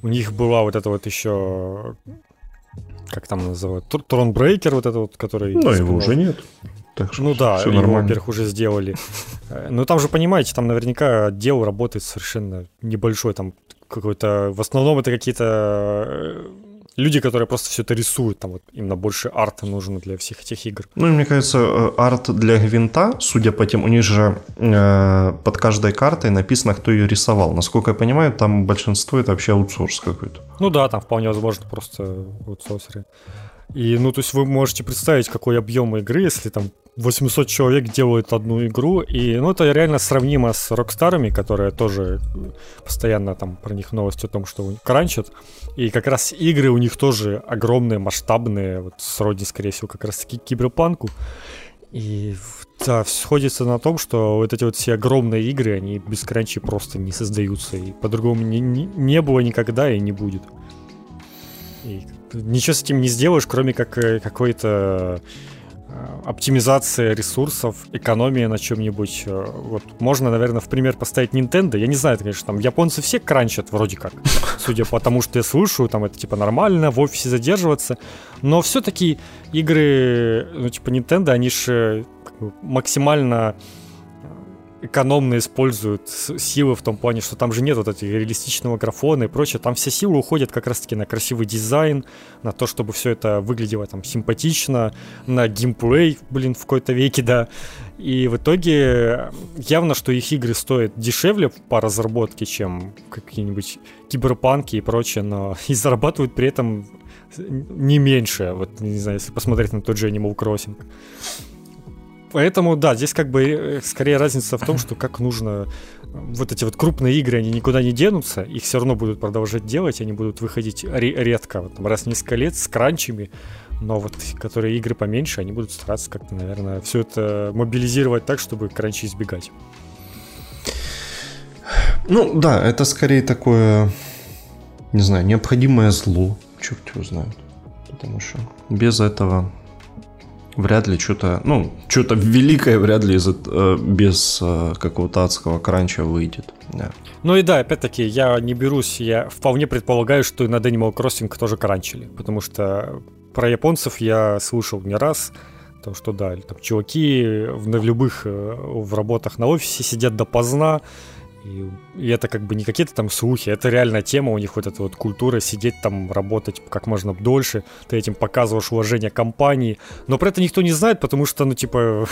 у них была вот эта вот еще как там называют, Тронбрейкер вот этот вот, который... Ну, его уже нет. Так что ну да, все его, во-первых, уже сделали. Э, ну там же, понимаете, там наверняка отдел работает совершенно небольшой, там какой-то... В основном это какие-то э, люди, которые просто все это рисуют, там вот именно больше арта нужно для всех этих игр. Ну, мне кажется, э, арт для Гвинта, судя по тем, у них же э, под каждой картой написано, кто ее рисовал. Насколько я понимаю, там большинство это вообще аутсорс какой-то. Ну да, там вполне возможно просто аутсорсеры. И, ну, то есть вы можете представить, какой объем игры, если там 800 человек делают одну игру, и, ну, это реально сравнимо с Рокстарами, которые тоже постоянно там про них новости о том, что кранчат, и как раз игры у них тоже огромные, масштабные, вот сродни, скорее всего, как раз таки киберпанку, и да, сходится на том, что вот эти вот все огромные игры, они без кранчи просто не создаются, и по-другому не, не, не было никогда и не будет. И ничего с этим не сделаешь, кроме как э, какой-то оптимизация ресурсов, экономия на чем-нибудь. Э, вот можно, наверное, в пример поставить Nintendo. Я не знаю, конечно, там японцы все кранчат вроде как, судя по тому, что я слушаю, там это типа нормально, в офисе задерживаться. Но все-таки игры, ну типа Nintendo, они же максимально экономно используют силы в том плане, что там же нет вот этих реалистичного графона и прочее. Там все силы уходят как раз-таки на красивый дизайн, на то, чтобы все это выглядело там симпатично, на геймплей, блин, в какой-то веке, да. И в итоге явно, что их игры стоят дешевле по разработке, чем какие-нибудь киберпанки и прочее, но и зарабатывают при этом не меньше. Вот, не знаю, если посмотреть на тот же Animal Crossing. Поэтому, да, здесь как бы э, скорее разница в том, что как нужно э, вот эти вот крупные игры, они никуда не денутся, их все равно будут продолжать делать, они будут выходить редко, вот, там, раз в несколько лет с кранчами, но вот которые игры поменьше, они будут стараться как-то, наверное, все это мобилизировать так, чтобы кранчи избегать. Ну да, это скорее такое, не знаю, необходимое зло, черт его знает. Потому что без этого вряд ли что-то, ну, что-то великое вряд ли из, э, без э, какого-то адского кранча выйдет. Да. Ну и да, опять-таки, я не берусь, я вполне предполагаю, что и над Animal Crossing тоже кранчили, потому что про японцев я слышал не раз, то, что да, там чуваки в, в любых э, в работах на офисе сидят допоздна, и, и это как бы не какие-то там слухи, это реальная тема, у них вот эта вот культура сидеть там, работать как можно дольше, ты этим показываешь уважение компании, но про это никто не знает, потому что, ну, типа,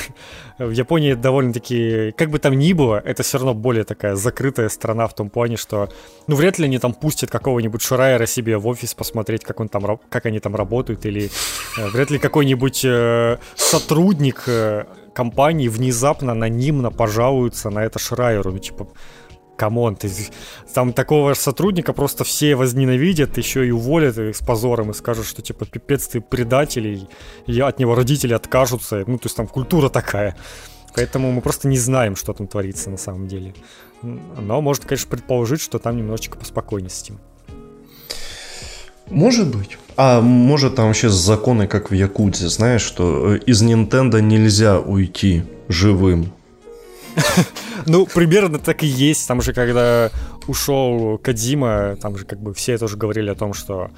в Японии довольно-таки, как бы там ни было, это все равно более такая закрытая страна в том плане, что, ну, вряд ли они там пустят какого-нибудь Шрайера себе в офис посмотреть, как, он там, как они там работают, или э, вряд ли какой-нибудь э, сотрудник э, компании внезапно анонимно пожалуются на это Шрайеру. Ну, типа, come on, ты, там такого сотрудника просто все возненавидят, еще и уволят с позором и скажут, что типа пипец ты предатель, и от него родители откажутся. Ну, то есть там культура такая. Поэтому мы просто не знаем, что там творится на самом деле. Но можно, конечно, предположить, что там немножечко поспокойнее с этим. Может быть. А может там вообще законы, как в Якудзе, знаешь, что э, из Nintendo нельзя уйти живым. Ну, примерно так и есть. Там же, когда ушел Кадима, там же как бы все тоже говорили о том, что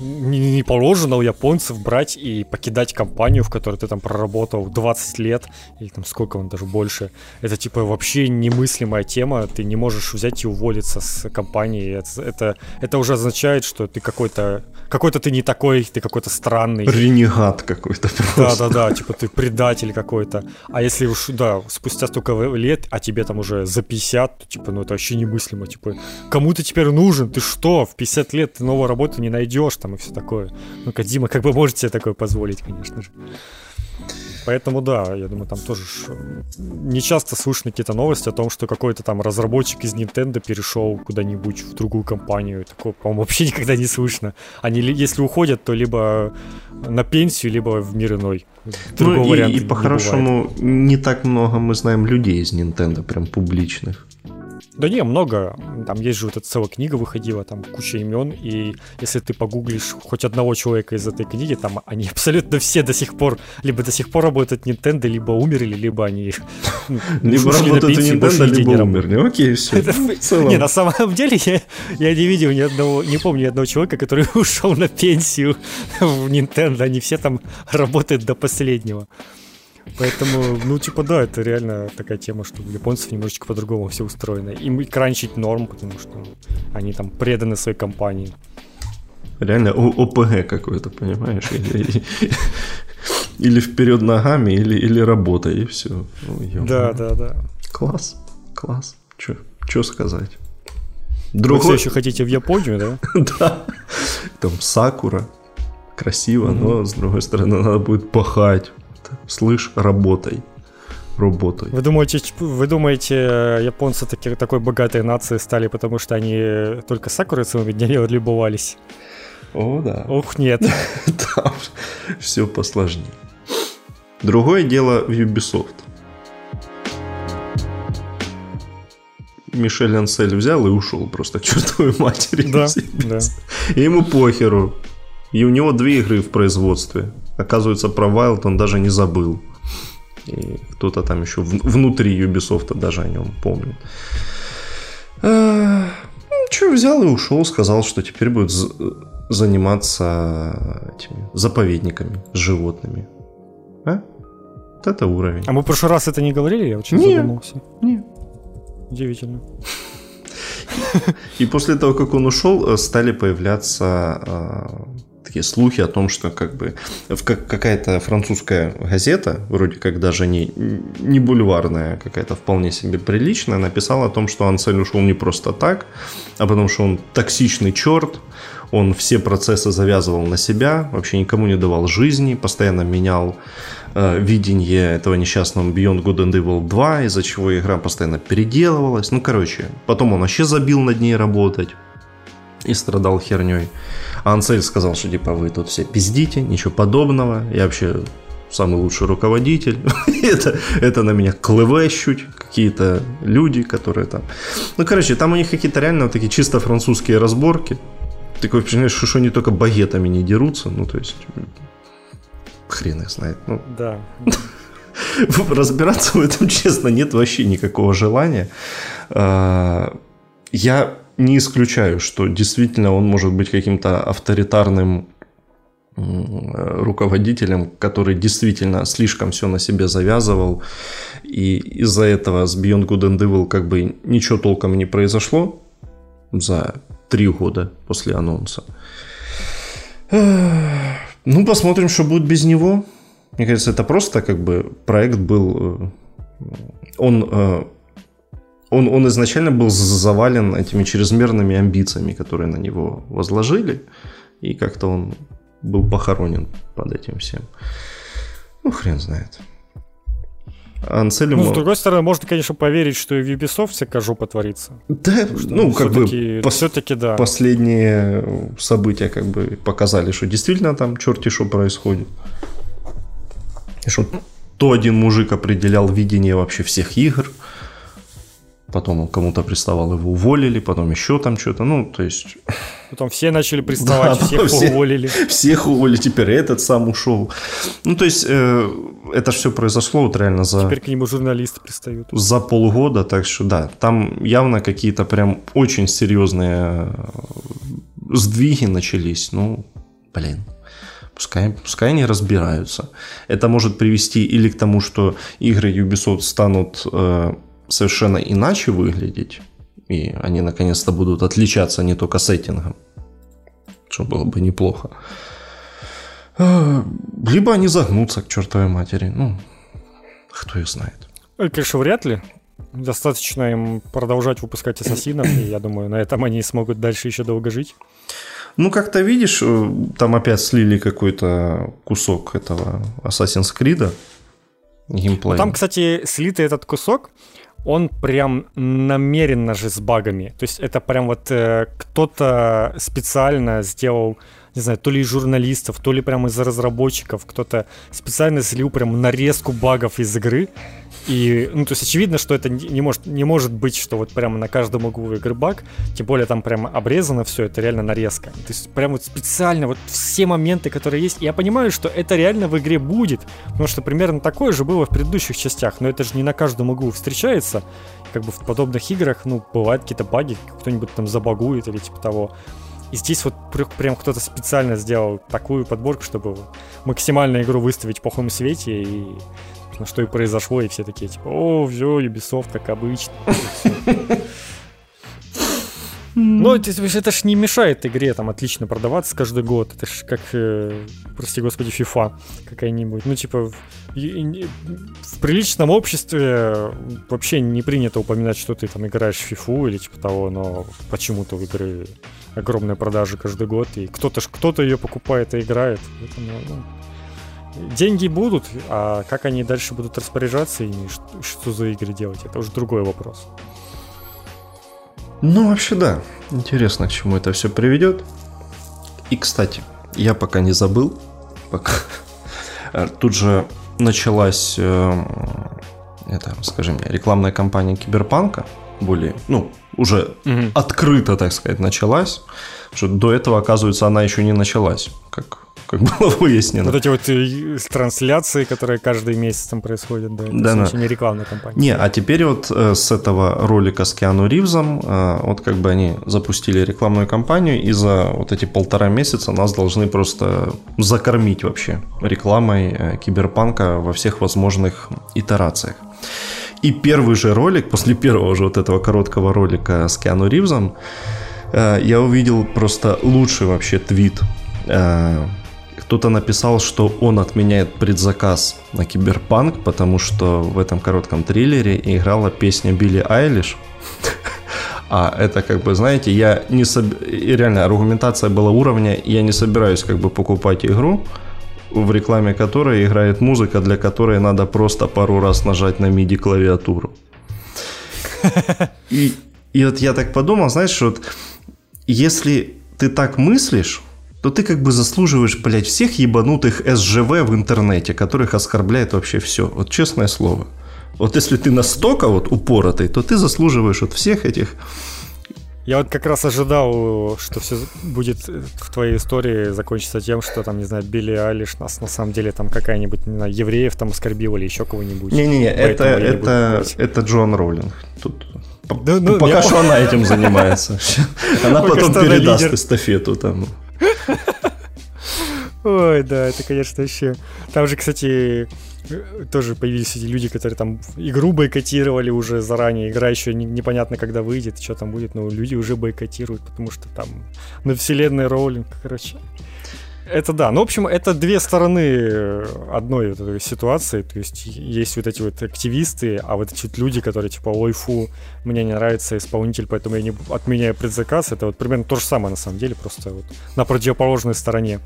не, не положено у японцев брать и покидать компанию, в которой ты там проработал 20 лет, или там сколько он даже больше. Это типа вообще немыслимая тема, ты не можешь взять и уволиться с компании. Это, это, это уже означает, что ты какой-то какой-то ты не такой, ты какой-то странный. Ренегат какой-то просто. Да-да-да, типа ты предатель какой-то. А если уж, да, спустя столько лет, а тебе там уже за 50, то, типа, ну это вообще немыслимо. Типа, кому ты теперь нужен? Ты что, в 50 лет ты новую работу не найдешь там и все такое. Ну, Кадима как бы может себе такое позволить, конечно же. Поэтому да, я думаю, там тоже не часто слышны какие-то новости о том, что какой-то там разработчик из Nintendo перешел куда-нибудь в другую компанию. Такого, по-моему, вообще никогда не слышно. Они, если уходят, то либо на пенсию, либо в мир иной. Другого ну, и, и по-хорошему не, не так много мы знаем людей из Nintendo, прям публичных. Да не, много. Там есть же вот эта целая книга выходила, там куча имен, и если ты погуглишь хоть одного человека из этой книги, там они абсолютно все до сих пор, либо до сих пор работают Nintendo, либо умерли, либо они ну, либо работают Nintendo, либо умерли. Окей, все. Не, на самом деле я, я не видел ни одного, не помню ни одного человека, который ушел на пенсию в Nintendo. Они все там работают до последнего. Поэтому, ну, типа, да, это реально такая тема, что у японцев немножечко по-другому все устроено. Им и кранчить норм, потому что они там преданы своей компании. Реально ОПГ какой-то, понимаешь? Или, вперед ногами, или, или работа, и все. Ну, да, да, да. Класс, класс. Что сказать? Другой... Вы все еще хотите в Японию, да? да. Там сакура. Красиво, но с другой стороны надо будет пахать слышь, работай. Работай. Вы думаете, вы думаете, японцы таки, такой богатой нацией стали, потому что они только сакуры целыми днями любовались? О, да. Ух, нет. Там все посложнее. Другое дело в Ubisoft. Мишель Ансель взял и ушел просто чертовой матери. Да, да. И ему похеру. И у него две игры в производстве. Оказывается, про Wild он даже не забыл. И кто-то там еще внутри Ubisoft даже о нем помнит. А, ну, что, взял и ушел, сказал, что теперь будет заниматься этими заповедниками с животными. А? Вот это уровень. А мы в прошлый раз это не говорили? Я очень не, задумался. Не. Удивительно. И после того, как он ушел, э, стали появляться а, такие слухи о том, что как бы какая-то французская газета, вроде как даже не, не бульварная, какая-то вполне себе приличная, написала о том, что Ансель ушел не просто так, а потому что он токсичный черт, он все процессы завязывал на себя, вообще никому не давал жизни, постоянно менял э, видение этого несчастного Beyond Good and Evil 2, из-за чего игра постоянно переделывалась. Ну, короче, потом он вообще забил над ней работать и страдал херней. А Ансель сказал, что типа вы тут все пиздите, ничего подобного, я вообще самый лучший руководитель. это, это на меня клывещут какие-то люди, которые там... Ну, короче, там у них какие-то реально вот такие чисто французские разборки. Такое впечатление, что, они только багетами не дерутся. Ну, то есть, хрен их знает. Ну, да. Разбираться в этом, честно, нет вообще никакого желания. А, я не исключаю, что действительно он может быть каким-то авторитарным руководителем, который действительно слишком все на себе завязывал, и из-за этого с Beyond Good and Evil как бы ничего толком не произошло за три года после анонса. Ну, посмотрим, что будет без него. Мне кажется, это просто как бы проект был... Э, он э, он, он изначально был завален этими чрезмерными амбициями, которые на него возложили, и как-то он был похоронен под этим всем. Ну, хрен знает. Анцелю... Ну, с другой стороны, можно, конечно, поверить, что и в Ubisoft всякая жопа творится. Да, ну, как бы, пос... все-таки да. Последние события как бы показали, что действительно там черти что происходит. И что то один мужик определял видение вообще всех игр, потом он кому-то приставал, его уволили, потом еще там что-то, ну, то есть... Потом все начали приставать, да, всех все, уволили. Всех уволили, теперь этот сам ушел. Ну, то есть, э, это все произошло вот реально за... Теперь к нему журналисты пристают. За полгода, так что да, там явно какие-то прям очень серьезные э, сдвиги начались, ну, блин. Пускай, пускай они разбираются. Это может привести или к тому, что игры Ubisoft станут э, совершенно иначе выглядеть, и они наконец-то будут отличаться не только сеттингом, что было бы неплохо. А, либо они загнутся к чертовой матери. Ну, кто их знает. Конечно, вряд ли. Достаточно им продолжать выпускать ассасинов, и я думаю, на этом они смогут дальше еще долго жить. Ну, как-то видишь, э, там опять слили какой-то кусок этого Assassin's Creed геймплеем. Там, кстати, слитый этот кусок, он прям намеренно же с багами. То есть это прям вот э, кто-то специально сделал, не знаю, то ли из журналистов, то ли прям из разработчиков, кто-то специально слил прям нарезку багов из игры, и, ну, то есть очевидно, что это не может, не может быть, что вот прямо на каждом углу игры баг, тем более там прямо обрезано все, это реально нарезка. То есть прям вот специально вот все моменты, которые есть. Я понимаю, что это реально в игре будет, потому что примерно такое же было в предыдущих частях, но это же не на каждом углу встречается. Как бы в подобных играх, ну, бывают какие-то баги, кто-нибудь там забагует или типа того. И здесь вот прям кто-то специально сделал такую подборку, чтобы максимально игру выставить в плохом свете и собственно, что и произошло, и все такие, типа, о, все, Ubisoft, как обычно. Ну, это, ж не мешает игре там отлично продаваться каждый год. Это ж как, э, прости господи, FIFA какая-нибудь. Ну, типа, в, в приличном обществе вообще не принято упоминать, что ты там играешь в FIFA или типа того, но почему-то в игры огромные продажи каждый год, и кто-то кто-то ее покупает и играет. Это, ну, деньги будут, а как они дальше будут распоряжаться и что, что за игры делать, это уже другой вопрос. Ну, вообще да. Интересно, к чему это все приведет. И, кстати, я пока не забыл, пока тут же началась, э, это, скажи мне, рекламная кампания Киберпанка, более, ну, уже угу. открыто, так сказать, началась. Что до этого, оказывается, она еще не началась, как как было выяснено. Вот эти вот э, трансляции, которые каждый месяц там происходят, да, да, да. не рекламная кампания. Не, а теперь вот э, с этого ролика с Киану Ривзом, э, вот как бы они запустили рекламную кампанию, и за вот эти полтора месяца нас должны просто закормить вообще рекламой киберпанка во всех возможных итерациях. И первый же ролик, после первого же вот этого короткого ролика с Киану Ривзом, я увидел просто лучший вообще твит кто-то написал, что он отменяет предзаказ на Киберпанк, потому что в этом коротком триллере играла песня Билли Айлиш. А это как бы, знаете, я не соб... Реально аргументация была уровня, я не собираюсь как бы покупать игру, в рекламе которой играет музыка, для которой надо просто пару раз нажать на MIDI клавиатуру. И, и вот я так подумал, знаешь, вот если ты так мыслишь, то ты как бы заслуживаешь, блядь, всех ебанутых СЖВ в интернете, которых оскорбляет вообще все. Вот честное слово. Вот если ты настолько вот упоротый, то ты заслуживаешь от всех этих я вот как раз ожидал, что все будет в твоей истории закончиться тем, что там, не знаю, Билли Алиш нас на самом деле там какая-нибудь, не знаю, евреев там оскорбил или еще кого-нибудь. Не-не-не, это, это, это Джон Роулинг. Тут да, ну, пока что она этим занимается. Она потом передаст эстафету там. Ой, да, это, конечно, вообще... Там же, кстати, тоже появились эти люди, которые там игру бойкотировали уже заранее. Игра еще не, непонятно, когда выйдет, что там будет, но люди уже бойкотируют, потому что там на вселенной роулинг, короче. Это да. Ну, в общем, это две стороны одной вот этой ситуации. То есть есть вот эти вот активисты, а вот эти вот люди, которые типа, ой, фу, мне не нравится исполнитель, поэтому я не отменяю предзаказ. Это вот примерно то же самое на самом деле, просто вот на противоположной стороне.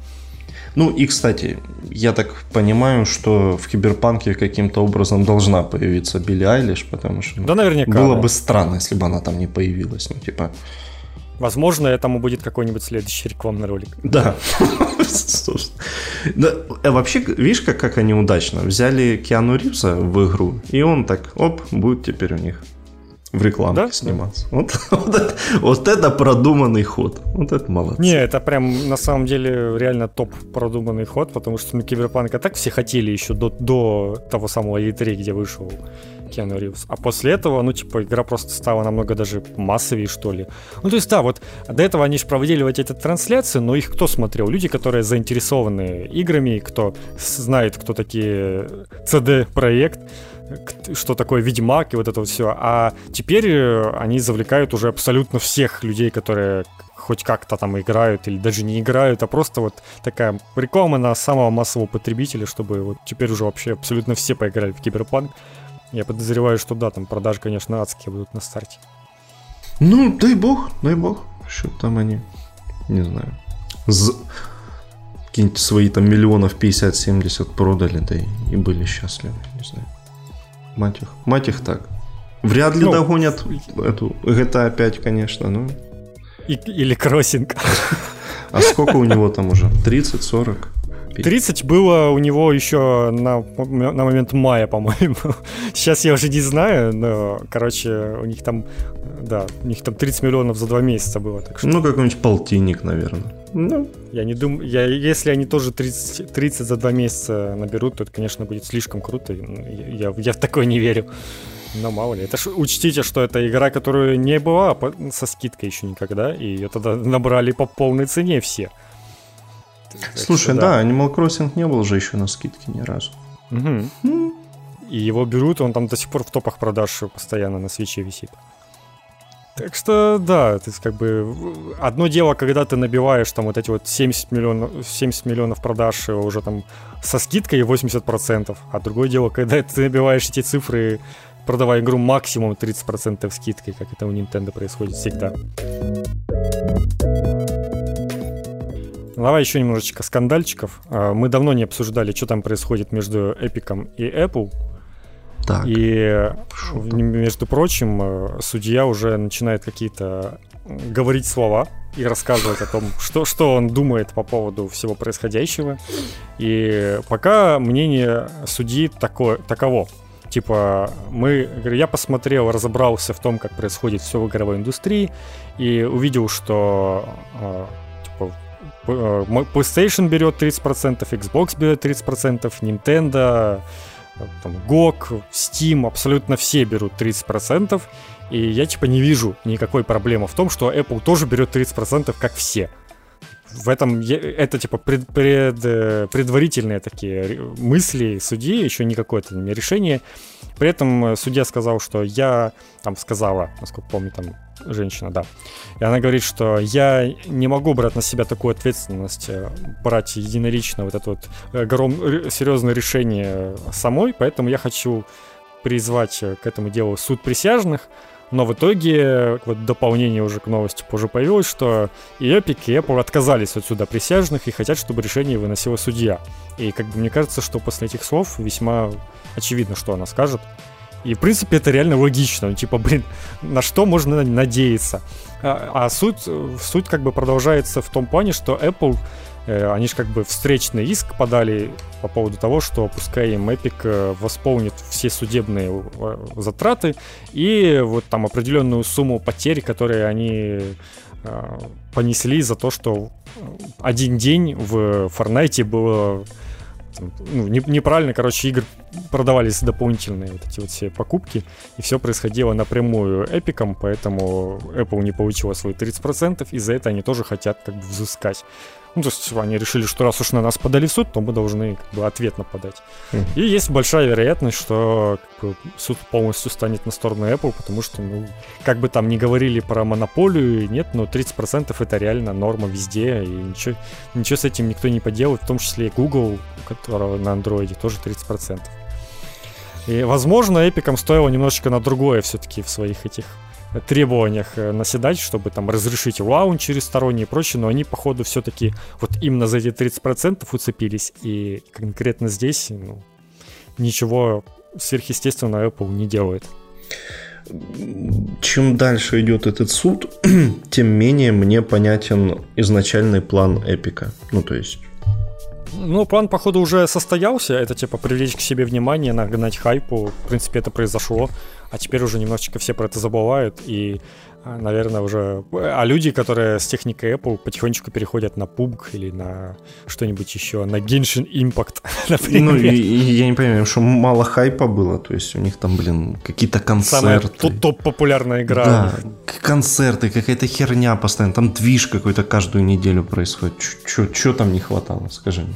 Ну и, кстати, я так понимаю, что в Киберпанке каким-то образом должна появиться Билли Айлиш, потому что да, наверняка, было да. бы странно, если бы она там не появилась. Ну, типа... Возможно, этому будет какой-нибудь следующий рекламный ролик. Да. а вообще, видишь, как, как они удачно взяли Киану Ривза в игру, и он так, оп, будет теперь у них в рекламке да? сниматься. Вот, вот, это, вот это продуманный ход. Вот это молодцы. Не, это прям на самом деле реально топ продуманный ход, потому что на Киберпанка так все хотели еще до, до того самого E3, где вышел Киану Ривз. А после этого, ну, типа, игра просто стала намного даже массовее, что ли. Ну, то есть, да, вот до этого они же проводили вот эти трансляции, но их кто смотрел? Люди, которые заинтересованы играми, кто знает, кто такие CD-проект, что такое Ведьмак и вот это вот все. А теперь э, они завлекают уже абсолютно всех людей, которые хоть как-то там играют или даже не играют, а просто вот такая реклама на самого массового потребителя, чтобы вот теперь уже вообще абсолютно все поиграли в Киберпанк. Я подозреваю, что да, там продажи, конечно, адские будут на старте. Ну, дай бог, дай бог, что там они, не знаю, З... какие-нибудь свои там миллионов 50-70 продали, да и, и были счастливы, не знаю. Мать их, мать их так. Вряд ли ну, догонят эту GTA 5, конечно, но... И, или кроссинг. А сколько у него там уже? 30, 40? 30 было у него еще на, на момент мая, по-моему. Сейчас я уже не знаю, но, короче, у них там, да, у них там 30 миллионов за два месяца было. Так что... Ну, какой-нибудь полтинник, наверное. Ну, я не думаю, я, если они тоже 30, 30 за два месяца наберут, то это, конечно, будет слишком круто. Я, я, я в такое не верю. Но мало ли. Это ж учтите, что это игра, которую не была со скидкой еще никогда, и ее тогда набрали по полной цене все. Слушай, да. Animal Crossing не был же еще на скидке ни разу. Угу. И его берут, он там до сих пор в топах продаж постоянно на свече висит. Так что, да, то есть как бы одно дело, когда ты набиваешь там вот эти вот 70 миллионов, 70 миллионов продаж уже там со скидкой 80%, а другое дело, когда ты набиваешь эти цифры, продавая игру максимум 30% скидкой, как это у Nintendo происходит всегда. Давай еще немножечко скандальчиков. А, мы давно не обсуждали, что там происходит между Epic и Apple. Так. И, между прочим, э, судья уже начинает какие-то говорить слова и рассказывать о том, что, что он думает по поводу всего происходящего. И пока мнение судьи такое, таково. Типа, мы, я посмотрел, разобрался в том, как происходит все в игровой индустрии, и увидел, что э, Э, PlayStation берет 30%, Xbox берет 30%, Nintendo, там, GOG, Steam, абсолютно все берут 30%. И я типа не вижу никакой проблемы в том, что Apple тоже берет 30%, как все в этом это типа пред, пред, э, предварительные такие мысли судьи, еще не какое-то решение. При этом э, судья сказал, что я там сказала, насколько помню, там женщина, да. И она говорит, что я не могу брать на себя такую ответственность, э, брать единолично вот это вот огром... серьезное решение самой, поэтому я хочу призвать к этому делу суд присяжных, но в итоге, вот дополнение уже к новости позже появилось, что Epic, и Apple отказались от суда присяжных и хотят, чтобы решение выносила судья. И как бы мне кажется, что после этих слов весьма очевидно, что она скажет. И, в принципе, это реально логично. Ну, типа, блин, на что можно надеяться? А, а суть, суть как бы продолжается в том плане, что Apple Э, они же как бы встречный иск подали по поводу того, что пускай им Epic э, восполнит все судебные э, затраты и вот там определенную сумму потерь, которые они понесли за то, что один день в Fortnite было ну, не, неправильно, короче, игр продавались дополнительные вот эти вот все покупки, и все происходило напрямую эпиком, поэтому Apple не получила свои 30%, и за это они тоже хотят как бы взыскать. Ну, то есть они решили, что раз уж на нас подали в суд, то мы должны как бы ответно подать. Mm. И есть большая вероятность, что как бы, суд полностью станет на сторону Apple, потому что, ну, как бы там ни говорили про монополию, нет, но 30% это реально норма везде, и ничего, ничего с этим никто не поделает, в том числе и Google, у которого на андроиде тоже 30%. И, возможно, эпикам стоило немножечко на другое все-таки в своих этих требованиях э, наседать, чтобы там разрешить лаун через сторонние и прочее, но они, походу, все-таки вот именно за эти 30% уцепились, и конкретно здесь ну, ничего сверхъестественного Apple не делает. Чем дальше идет этот суд, тем менее мне понятен изначальный план Эпика. Ну, то есть ну, план, походу, уже состоялся. Это, типа, привлечь к себе внимание, нагнать хайпу. В принципе, это произошло а теперь уже немножечко все про это забывают, и, а, наверное, уже... А люди, которые с техникой Apple потихонечку переходят на PUBG или на что-нибудь еще, на Genshin Impact, например. Ну, и, и я не понимаю, что мало хайпа было, то есть у них там, блин, какие-то концерты. Самая топ-популярная игра. Да, концерты, какая-то херня постоянно, там движ какой-то каждую неделю происходит. Что там не хватало, скажи мне?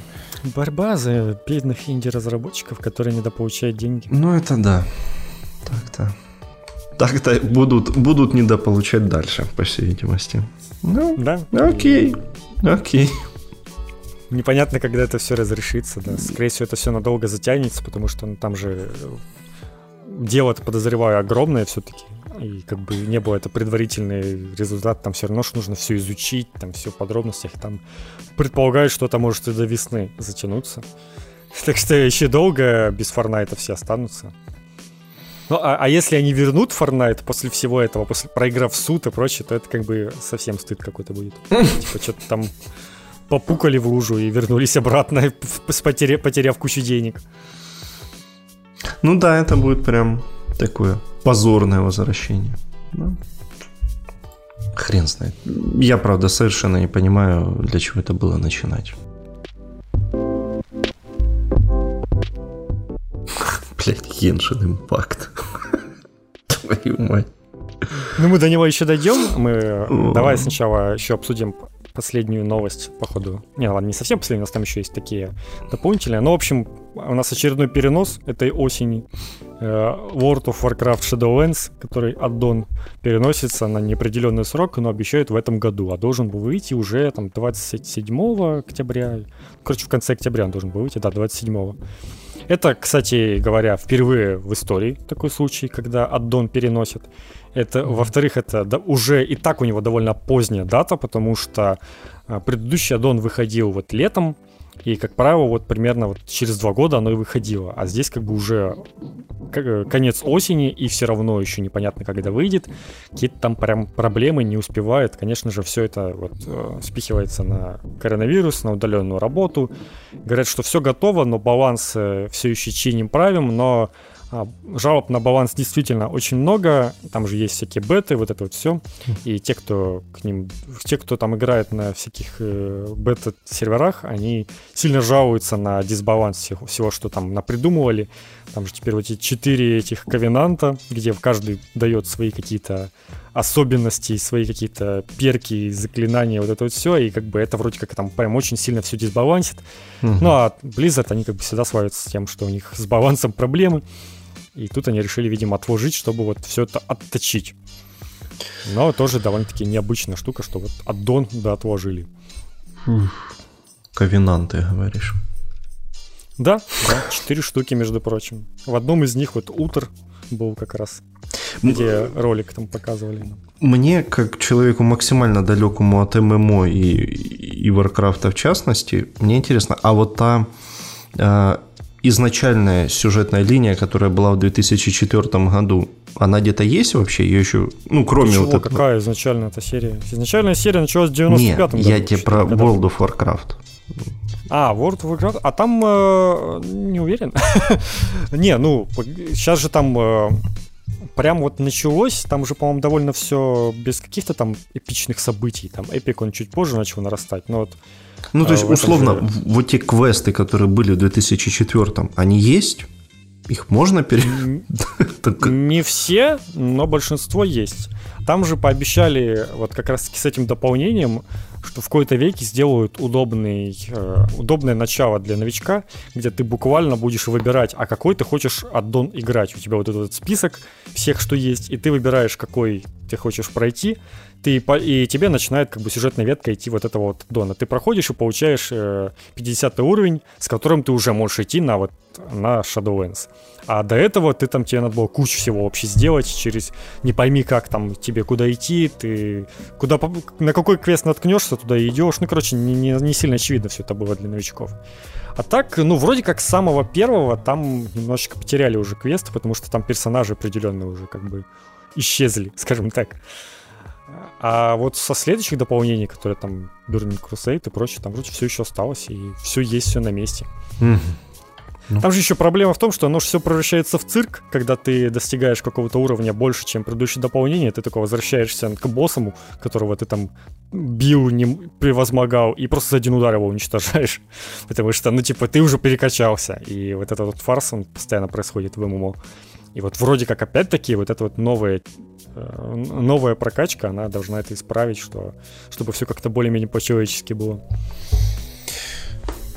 Борьба за бедных инди-разработчиков, которые недополучают деньги. Ну, это да. Так-то. Так-то будут, будут недополучать дальше, по всей видимости. Ну, да. Окей. Окей. Непонятно, когда это все разрешится, да. Скорее всего, это все надолго затянется, потому что ну, там же дело, подозреваю, огромное все-таки. и как бы не было это предварительный результат, там все равно что нужно все изучить, там все в подробностях, там предполагают, что это может и до весны затянуться. Так что еще долго без Fortnite все останутся. Ну, а, а если они вернут Fortnite после всего этого, после проиграв суд и прочее, то это как бы совсем стыд какой-то будет. Типа что-то там попукали в лужу и вернулись обратно, потеряв, потеряв кучу денег. Ну да, это будет прям такое позорное возвращение. Да. Хрен знает. Я, правда, совершенно не понимаю, для чего это было начинать. Блять, Геншин Импакт. Твою мать. Ну, мы до него еще дойдем. Мы давай сначала еще обсудим последнюю новость, походу. Не, ладно, не совсем последнюю, у нас там еще есть такие дополнительные. Но, в общем, у нас очередной перенос этой осени. Э, World of Warcraft Shadowlands, который аддон переносится на неопределенный срок, но обещают в этом году, а должен был выйти уже там 27 октября. Короче, в конце октября он должен был выйти, да, 27. Это, кстати говоря, впервые в истории такой случай, когда аддон переносит. Это, во-вторых, это да, уже и так у него довольно поздняя дата, потому что а, предыдущий аддон выходил вот летом, и, как правило, вот примерно вот через два года оно и выходило. А здесь как бы уже конец осени, и все равно еще непонятно, когда выйдет. Какие-то там прям проблемы не успевают. Конечно же, все это вот э, спихивается на коронавирус, на удаленную работу. Говорят, что все готово, но баланс э, все еще чиним правим, но жалоб на баланс действительно очень много. Там же есть всякие беты, вот это вот все. И те, кто к ним, те, кто там играет на всяких э, бета-серверах, они сильно жалуются на дисбаланс всего, всего, что там напридумывали. Там же теперь вот эти четыре этих ковенанта, где каждый дает свои какие-то особенности, свои какие-то перки, заклинания, вот это вот все, и как бы это вроде как там прям очень сильно все дисбалансит. Угу. Ну а Blizzard, они как бы всегда славятся тем, что у них с балансом проблемы. И тут они решили, видимо, отложить, чтобы вот все это отточить. Но тоже довольно-таки необычная штука, что вот аддон да отложили. Ковенанты, говоришь. Да, да, четыре штуки, между прочим. В одном из них вот утр был как раз, где ролик там показывали. Мне, как человеку максимально далекому от MMO и, и Варкрафта в частности, мне интересно, а вот та а, изначальная сюжетная линия, которая была в 2004 году, она где-то есть вообще? Ее еще, ну, кроме Чего, вот этого... какая изначальная эта серия? Изначальная серия началась в 95 году. я тебе про World of Warcraft. А, World of Warcraft, а там э, не уверен. не, ну, сейчас же там э, прям вот началось, там уже, по-моему, довольно все без каких-то там эпичных событий. Там эпик он чуть позже начал нарастать, но вот ну, то есть, а, условно, же... вот те квесты, которые были в 2004 они есть? Их можно пере... Не все, но большинство есть. Там же пообещали вот как раз с этим дополнением, что в какой-то веке сделают удобный, э, удобное начало для новичка, где ты буквально будешь выбирать, а какой ты хочешь аддон играть. У тебя вот этот список всех, что есть, и ты выбираешь, какой ты хочешь пройти, ты, и тебе начинает как бы сюжетная ветка идти вот этого вот дона. Ты проходишь и получаешь э, 50 уровень, с которым ты уже можешь идти на вот на Shadowlands. А до этого ты там тебе надо было кучу всего вообще сделать через не пойми как там тебе куда идти, ты куда на какой квест наткнешься, туда и идешь. Ну, короче, не, не, не сильно очевидно все это было для новичков. А так, ну, вроде как с самого первого там немножечко потеряли уже квесты, потому что там персонажи определенные уже как бы исчезли, скажем так. А вот со следующих дополнений, которые там Burning Crusade и прочее, там вроде все еще осталось, и все есть, все на месте. Mm-hmm. Там же еще проблема в том, что оно же все превращается в цирк, когда ты достигаешь какого-то уровня больше, чем предыдущее дополнение, ты только возвращаешься к боссу, которого ты там бил, не превозмогал, и просто за один удар его уничтожаешь. Потому что, ну, типа, ты уже перекачался. И вот этот вот фарс, он постоянно происходит в ММО. И вот вроде как опять-таки вот эта вот новая, э, новая прокачка, она должна это исправить, что, чтобы все как-то более-менее по-человечески было.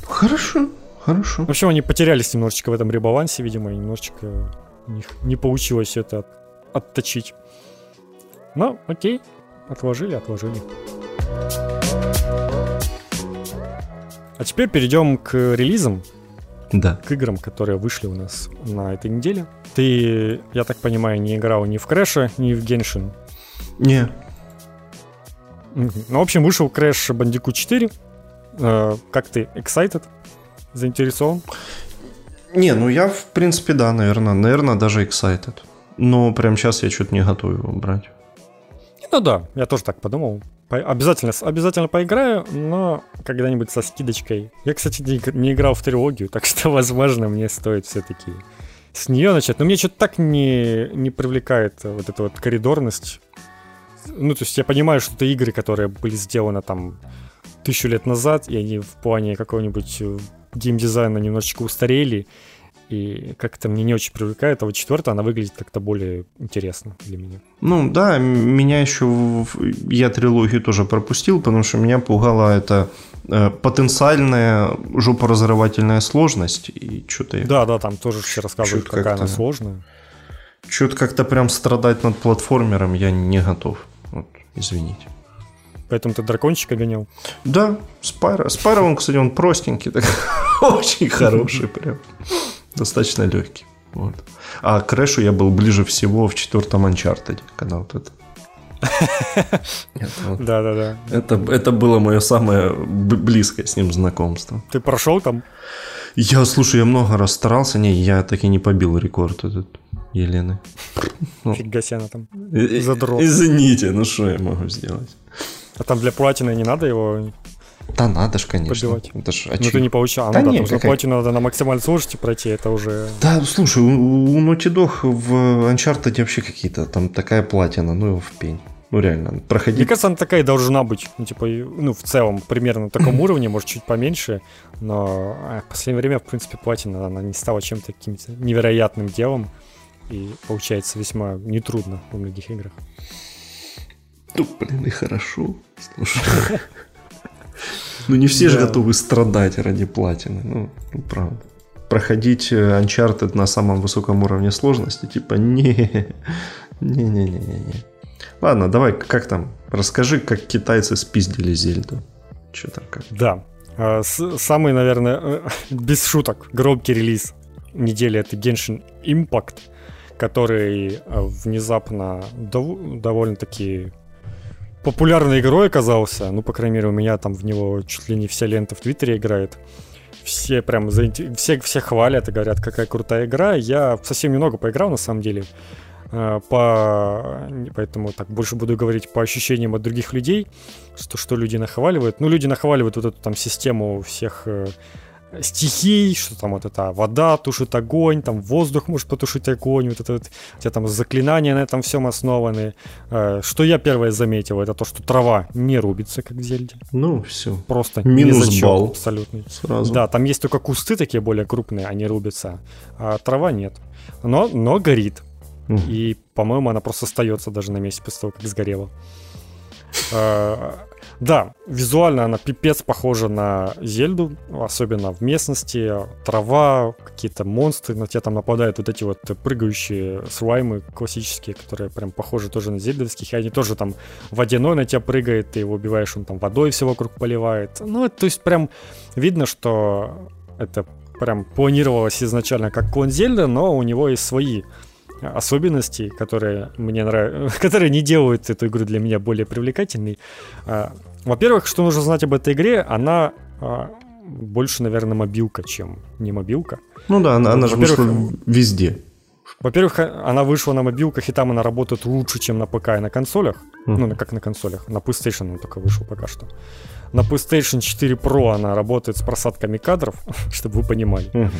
Хорошо, хорошо. В общем, они потерялись немножечко в этом ребалансе, видимо, и немножечко у них не получилось это отточить. Но окей, отложили, отложили. А теперь перейдем к релизам. Да. к играм, которые вышли у нас на этой неделе. Ты, я так понимаю, не играл ни в Крэша, ни в Геншин. Не. Ну, в общем, вышел Crash Bandicoot 4. Э, Как ты, excited? Заинтересован? не, ну я в принципе да, наверное, наверное даже excited. Но прямо сейчас я что-то не готов его брать. Ну да, я тоже так подумал. По- Обязательно, обязательно поиграю, но когда-нибудь со скидочкой. Я, кстати, не, не играл в трилогию, так что, возможно, мне стоит все-таки с нее начать. Но мне что-то так не, не привлекает вот эта вот коридорность. Ну, то есть я понимаю, что это игры, которые были сделаны там тысячу лет назад, и они в плане какого-нибудь э, геймдизайна немножечко устарели, и как-то мне не очень привлекает, а вот четвертая, она выглядит как-то более интересно для меня. Ну да, меня еще... Я трилогию тоже пропустил, потому что меня пугала эта э, потенциальная жопоразрывательная сложность. И что-то. Да, да, там тоже все рассказывают, какая она как-то- сложная. Что-то как-то прям страдать над платформером я не готов. Вот, извините. Поэтому ты дракончика гонял. Да, Спайро. Спайро, он, кстати, он простенький, так, очень хороший прям. Достаточно легкий. Вот. А к Крэшу я был ближе всего в четвертом Uncharted, когда вот это... Да, да, да. это, это было мое самое близкое с ним знакомство. Ты прошел там? Я, слушай, я много раз старался, не, я так и не побил рекорд этот Елены. Ну. Фига себе она там. Э, э, Задрот. Извините, ну что я могу сделать? А там для платины не надо его... Да надо ж, конечно. Побивать. Это ж Ну очевидно. ты не получал. Да ну да, не, потому что какая- платину надо на максимальной сложности пройти, это уже... Да, слушай, у, у Naughty Dog в Uncharted вообще какие-то, там такая платина, ну его в пень. Ну реально, Мне проходить... кажется, она такая должна быть. Ну, типа, ну, в целом, примерно на таком уровне, может, чуть поменьше. Но а, в последнее время, в принципе, платина, она не стала чем-то каким-то невероятным делом. И получается весьма нетрудно во многих играх. Ну, блин, и хорошо. Слушай. Ну не все же готовы страдать ради платины, ну, ну, правда. Проходить э, Uncharted на самом высоком уровне сложности, типа, не, не-не-не-не. Ладно, давай, как там, расскажи, как китайцы спиздили Зельду. Что там, как? Да. А, Самый, наверное, э, без шуток, громкий релиз недели это Genshin Impact, который э, внезапно дов- довольно-таки популярной игрой оказался. Ну, по крайней мере, у меня там в него чуть ли не вся лента в Твиттере играет. Все прям заинте- все, все хвалят и говорят, какая крутая игра. Я совсем немного поиграл, на самом деле. Э, По... Поэтому так больше буду говорить по ощущениям от других людей, что, что люди нахваливают. Ну, люди нахваливают вот эту там систему всех э, стихий, что там вот эта вода тушит огонь, там воздух может потушить огонь, вот это вот, у тебя там заклинания на этом всем основаны. Э, Что я первое заметил, это то, что трава не рубится, как в Зельде. Ну, все, Просто Минус ни зачем балл. абсолютно. сразу. Да, там есть только кусты такие более крупные, они рубятся, а трава нет. Но, но горит. Мгм. И, по-моему, она просто остается даже на месте после того, как сгорела. Э, Да, визуально она пипец похожа на Зельду, особенно в местности. Трава, какие-то монстры, на тебя там нападают вот эти вот прыгающие слаймы классические, которые прям похожи тоже на зельдовских. И они тоже там водяной на тебя прыгает, ты его убиваешь, он там водой все вокруг поливает. Ну, то есть прям видно, что это прям планировалось изначально как клон Зельда, но у него есть свои особенности, которые мне нравятся, которые не делают эту игру для меня более привлекательной. Во-первых, что нужно знать об этой игре, она а, больше, наверное, мобилка, чем не мобилка. Ну да, она, она же вышла везде. Во-первых, она вышла на мобилках, и там она работает лучше, чем на ПК и на консолях. Мгм. Ну, как на консолях. На PlayStation он только вышел пока что. На PlayStation 4 Pro она работает с просадками кадров, чтобы вы понимали. Мгм.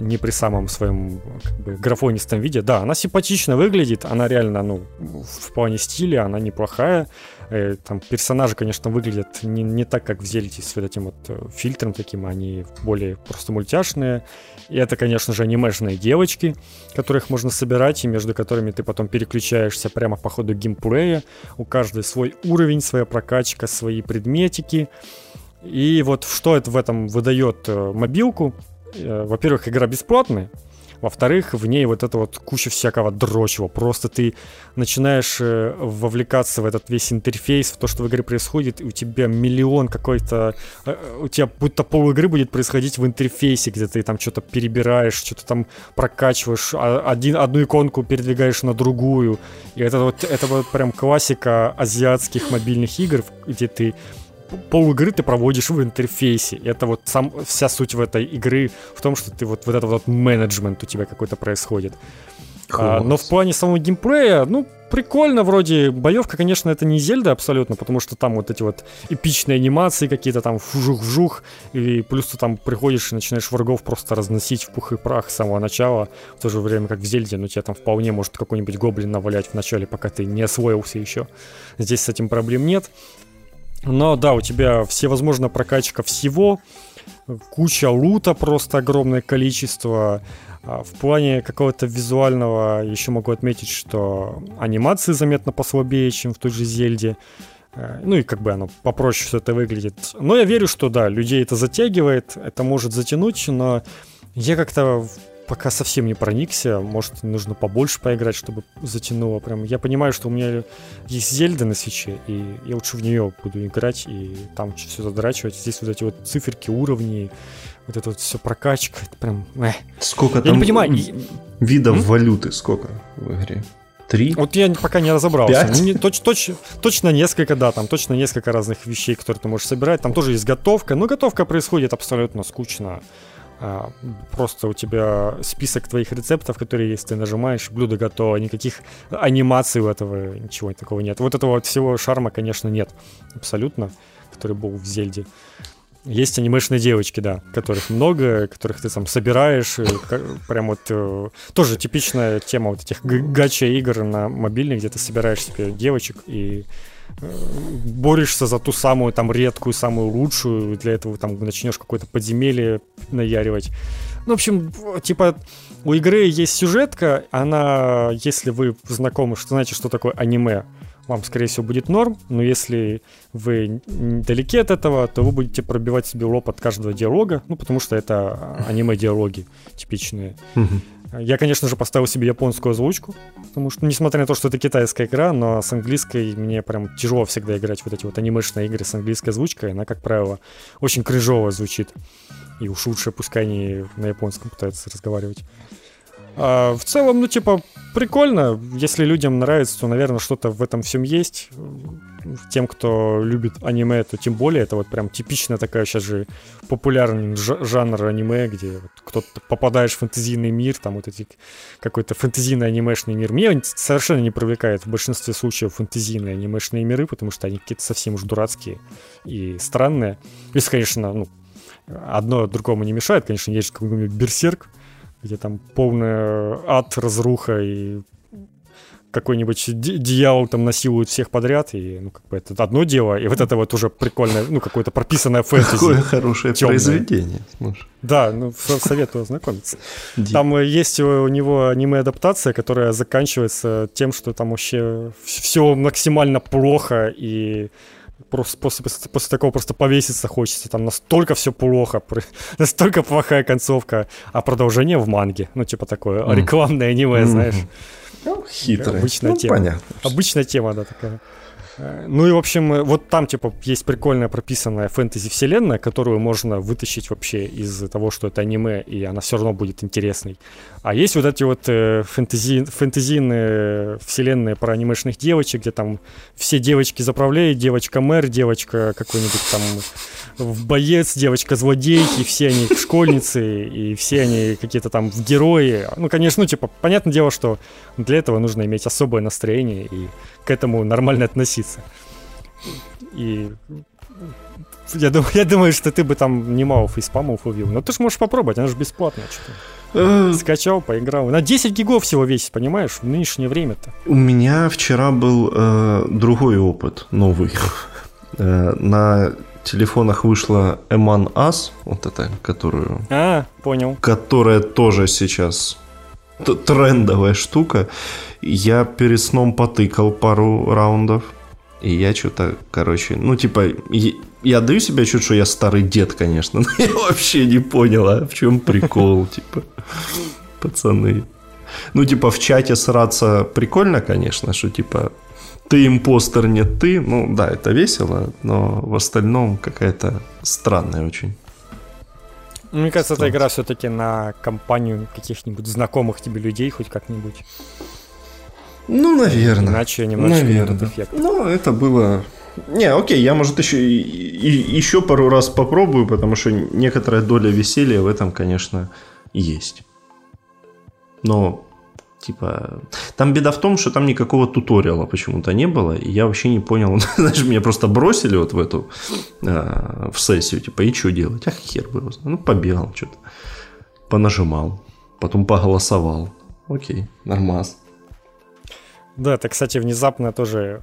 не при самом своем как бы, графонистом виде. Да, она симпатично выглядит, она реально, ну, в плане стиля она неплохая. Э, там персонажи, конечно, выглядят не, не так, как в Зельде с вот этим вот э, фильтром таким, они более просто мультяшные. И это, конечно же, анимешные девочки, которых можно собирать, и между которыми ты потом переключаешься прямо по ходу геймплея. У каждой свой уровень, своя прокачка, свои предметики. И вот что это в этом выдает э, мобилку? Во-первых, игра бесплатная. Во-вторых, в ней вот это вот куча всякого дрочего. Просто ты начинаешь э, вовлекаться в этот весь интерфейс, в то, что в игре происходит, и у тебя миллион какой-то... Э, у тебя будто пол игры будет происходить в интерфейсе, где ты там что-то перебираешь, что-то там прокачиваешь, а, один, одну иконку передвигаешь на другую. И это вот, это вот прям классика азиатских мобильных игр, где ты пол игры ты проводишь в интерфейсе. Это вот сам, вся суть в этой игры в том, что ты вот, вот этот вот менеджмент у тебя какой-то происходит. А, но в плане самого геймплея, ну, прикольно вроде. Боевка, конечно, это не Зельда абсолютно, потому что там вот эти вот эпичные анимации какие-то там вжух-вжух, и плюс ты там приходишь и начинаешь врагов просто разносить в пух и прах с самого начала, в то же время как в Зельде, ну тебе там вполне может какой-нибудь гоблин навалять в начале, пока ты не освоился еще. Здесь с этим проблем нет. Но да, у тебя всевозможная прокачка всего, куча лута просто огромное количество. А в плане какого-то визуального еще могу отметить, что анимации заметно послабее, чем в той же Зельде. Э, ну и как бы оно попроще все это выглядит. Но я верю, что да, людей это затягивает, это может затянуть, но я как-то пока совсем не проникся. Может, нужно побольше поиграть, чтобы затянуло. Прям я понимаю, что у меня есть Зельда на свече, и я лучше в нее буду играть и там все задрачивать. Здесь вот эти вот циферки, уровни, вот это вот все прокачка, это прям... Эх. Сколько я там не понимаю. видов М? валюты, сколько в игре? Три? Вот я пока не разобрался. Ну, не, точ, точ, точно несколько, да, там точно несколько разных вещей, которые ты можешь собирать. Там тоже есть готовка. Но готовка происходит абсолютно скучно. А, просто у тебя список твоих рецептов, которые есть, ты нажимаешь, блюдо готово, никаких анимаций у этого, ничего такого нет. Вот этого вот всего шарма, конечно, нет абсолютно, который был в Зельде. Есть анимешные девочки, да, которых много, которых ты там собираешь, прям вот э, тоже типичная тема вот этих гача игр на мобильных, где ты собираешь себе девочек и борешься за ту самую там редкую, самую лучшую, для этого там начнешь какое-то подземелье наяривать. Ну, в общем, типа, у игры есть сюжетка, она, если вы знакомы, что значит, что такое аниме, вам, скорее всего, будет норм, но если вы далеки от этого, то вы будете пробивать себе лоб от каждого диалога, ну, потому что это аниме-диалоги типичные. Я, конечно же, поставил себе японскую озвучку, потому что, несмотря на то, что это китайская игра, но с английской мне прям тяжело всегда играть вот эти вот анимешные игры с английской озвучкой. Она, как правило, очень крыжово звучит. И уж лучше пускай они на японском пытаются разговаривать. А, в целом, ну, типа, прикольно. Если людям нравится, то, наверное, что-то в этом всем есть. Тем, кто любит аниме, то тем более. Это вот прям типичная такая сейчас же популярный жанр аниме, где вот кто-то попадаешь в фэнтезийный мир, там вот эти какой-то фэнтезийный анимешный мир. Меня совершенно не привлекает в большинстве случаев фэнтезийные анимешные миры, потому что они какие-то совсем уж дурацкие и странные. Если, конечно, ну, одно другому не мешает, конечно, есть какой-нибудь берсерк, где там полная ад, разруха и какой-нибудь дьявол там насилует всех подряд, и, ну, как бы это одно дело, и вот это вот уже прикольное, ну, какое-то прописанное фэнтези. Какое хорошее темное. произведение, слушай. Да, ну, советую ознакомиться. Там есть у него аниме-адаптация, которая заканчивается тем, что там вообще все максимально плохо, и просто после, после такого просто повеситься хочется. Там настолько все плохо, настолько плохая концовка, а продолжение в манге. Ну, типа такое mm. рекламное аниме, mm-hmm. знаешь. Ну, хитрое. Обычная ну, тема. Понятно. Обычная тема, да, такая. Э, ну и, в общем, э, вот там, типа, есть прикольная прописанная фэнтези-вселенная, которую можно вытащить вообще из того, что это аниме, и она все равно будет интересной. А есть вот эти вот э, фэнтези, фэнтезийные вселенные про анимешных девочек, где там все девочки заправляют, девочка-мэр, девочка какой-нибудь там боец, девочка-злодей, и все они школьницы, и все они какие-то там герои. Ну, конечно, ну, типа, понятное дело, что для этого нужно иметь особое настроение и к этому нормально относиться. И я думаю, я думаю, что ты бы там немалов и спамов увидел. Но ты же можешь попробовать, она же бесплатная что-то. Скачал, поиграл. На 10 гигов всего весит, понимаешь, в нынешнее время-то. У меня вчера был э, другой опыт, новый. Э, на телефонах вышла Eman As, вот эта, которую... А, понял. Которая тоже сейчас трендовая штука. Я перед сном потыкал пару раундов. И я что-то, короче, ну, типа, я даю себе отчет, что я старый дед, конечно, но я вообще не понял, а в чем прикол, типа. пацаны. Ну, типа, в чате сраться прикольно, конечно, что, типа, ты импостер, не ты. Ну, да, это весело, но в остальном какая-то странная очень. Мне кажется, эта игра все-таки на компанию каких-нибудь знакомых тебе людей хоть как-нибудь. Ну, наверное. Иначе немножко наверное. эффект. Ну, это было... Не, окей, я, может, еще, и, и, еще пару раз попробую, потому что некоторая доля веселья в этом, конечно, есть. Но типа... Там беда в том, что там никакого туториала почему-то не было, и я вообще не понял. Знаешь, меня просто бросили вот в эту, э, в сессию, типа, и что делать? Ах, хер бы Ну, побегал что-то, понажимал, потом поголосовал. Окей, нормас. Да, это, кстати, внезапно тоже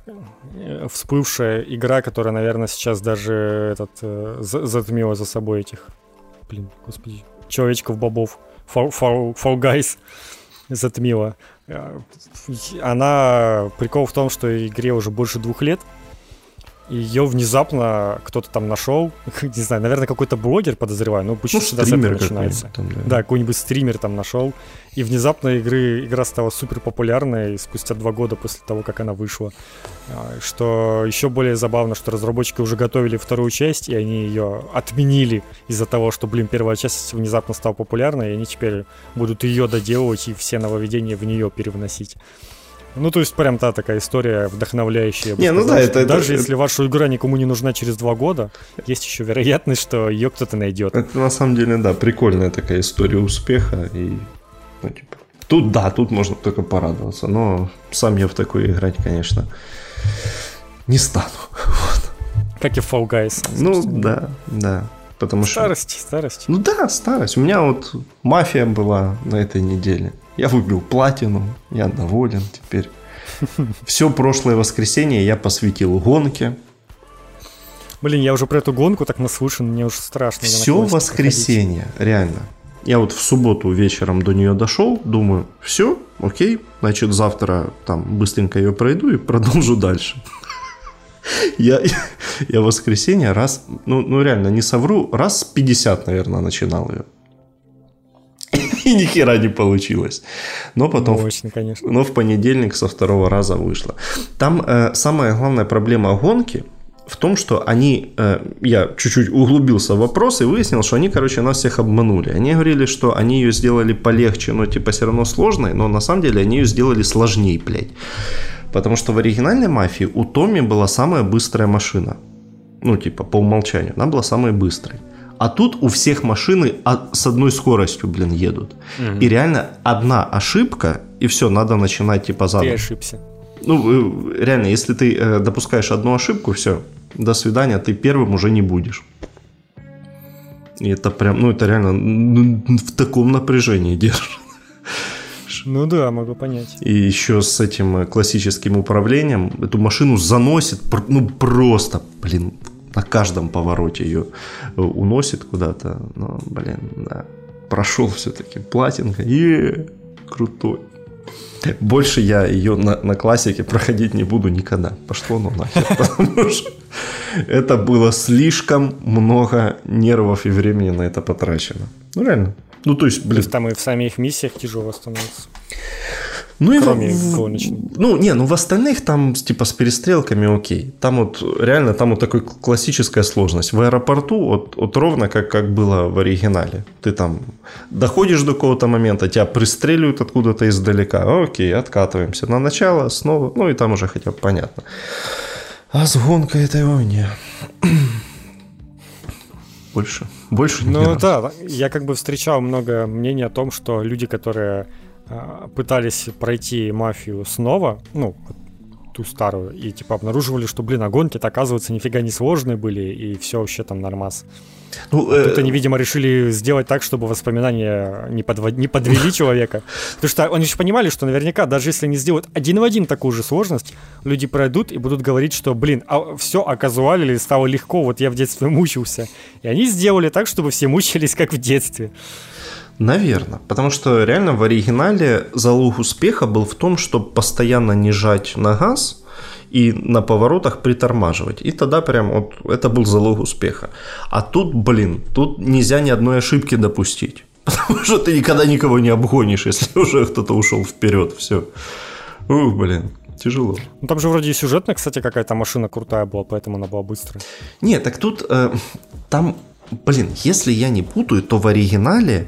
э, всплывшая игра, которая, наверное, сейчас даже этот э, затмила за собой этих, блин, господи, человечков-бобов, Fall, Fall, Fall Guys затмила. Э, она... Прикол в том, что игре уже больше двух лет, ее внезапно кто-то там нашел, не знаю, наверное, какой-то блогер, подозреваю, но обычно ну, всегда с этого начинается. Там, да. да, какой-нибудь стример там нашел, и внезапно игры, игра стала супер популярной спустя два года после того, как она вышла. А, что еще более забавно, что разработчики уже готовили вторую часть, и они ее отменили из-за того, что, блин, первая часть внезапно стала популярной, и они теперь будут ее доделывать и все нововведения в нее перевносить. Ну, то есть, прям та такая история вдохновляющая. Не, ну да, это... Даже это, если ваша игра никому не нужна через два года, есть еще вероятность, что ее кто-то найдет. Это на самом деле, да, прикольная такая история успеха. И, ну, типа, тут, да, тут можно только порадоваться. Но сам я в такое играть, конечно, не стану. Вот. Как и Fall Guys. Ну, да, да. Потому старость, что... старость. Ну да, старость. У меня вот мафия была на этой неделе. Я выбил платину, я доволен теперь. Все прошлое воскресенье я посвятил гонке. Блин, я уже про эту гонку так наслышан, мне уже страшно. Все воскресенье, проходить. реально. Я вот в субботу вечером до нее дошел, думаю, все, окей, значит завтра там быстренько ее пройду и продолжу дальше. Я, я воскресенье раз, ну, ну реально, не совру, раз 50, наверное, начинал ее. И ни хера не получилось. Но потом... Мощно, конечно. Но в понедельник со второго раза вышло. Там э, самая главная проблема гонки в том, что они, э, я чуть-чуть углубился в вопрос и выяснил, что они, короче, нас всех обманули. Они говорили, что они ее сделали полегче, но типа все равно сложной, но на самом деле они ее сделали сложнее, блядь. Потому что в оригинальной мафии у Томми была самая быстрая машина. Ну, типа, по умолчанию. Она была самой быстрой. А тут у всех машины с одной скоростью, блин, едут. Угу. И реально одна ошибка, и все, надо начинать типа заново. Ты ошибся. Ну, э, реально, если ты э, допускаешь одну ошибку, все, до свидания, ты первым уже не будешь. И это прям, ну, это реально ну, в таком напряжении держит. Ну да, могу понять. И еще с этим э, классическим управлением эту машину заносит, ну просто, блин, на каждом повороте ее э, уносит куда-то. Но, блин, да. Прошел все-таки платинка. И крутой. Больше я ее на, на классике проходить не буду никогда. Пошло ну нахер. Потому что это было слишком много нервов и времени на это потрачено. Ну реально. Ну то есть, блин. там и в самих миссиях тяжело становится. Ну, Кроме и в, Ну, не, ну в остальных там типа с перестрелками окей. Там вот реально там вот такая классическая сложность. В аэропорту вот, вот ровно как, как было в оригинале. Ты там доходишь до какого-то момента, тебя пристреливают откуда-то издалека. Окей, откатываемся на начало, снова. Ну и там уже хотя бы понятно. А с гонкой этой войне больше, больше Ну да, я как бы встречал много мнений о том, что люди, которые пытались пройти мафию снова, ну, ту старую, и типа обнаруживали, что, блин, а гонки-то, оказывается, нифига не сложные были, и все вообще там нормас. Ну, э... Тут они, видимо, решили сделать так, чтобы воспоминания не, подвод... не подвели человека. Потому что они же понимали, что наверняка, даже если они сделают один в один такую же сложность, люди пройдут и будут говорить, что, блин, а все оказуалили, стало легко, вот я в детстве мучился. И они сделали так, чтобы все мучились, как в детстве. Наверное. Потому что реально в оригинале залог успеха был в том, чтобы постоянно не жать на газ и на поворотах притормаживать. И тогда прям вот это был залог успеха. А тут, блин, тут нельзя ни одной ошибки допустить. Потому что ты никогда никого не обгонишь, если уже кто-то ушел вперед. Все. Ух, блин, тяжело. Ну, там же вроде и сюжетная, кстати, какая-то машина крутая была, поэтому она была быстрая. Нет, так тут э, там, блин, если я не путаю, то в оригинале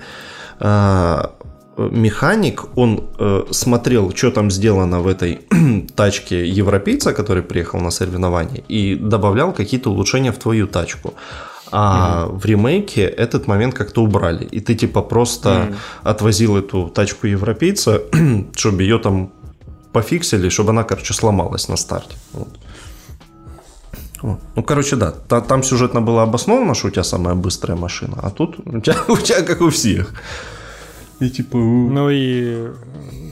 механик, он э, смотрел, что там сделано в этой тачке европейца, который приехал на соревнования, и добавлял какие-то улучшения в твою тачку. А угу. в ремейке этот момент как-то убрали. И ты типа просто угу. отвозил эту тачку европейца, чтобы ее там пофиксили, чтобы она, короче, сломалась на старте. Вот. Ну, короче, да, та, там сюжетно было обосновано, что у тебя самая быстрая машина, а тут у тебя, у тебя как у всех. И типа... Ну и,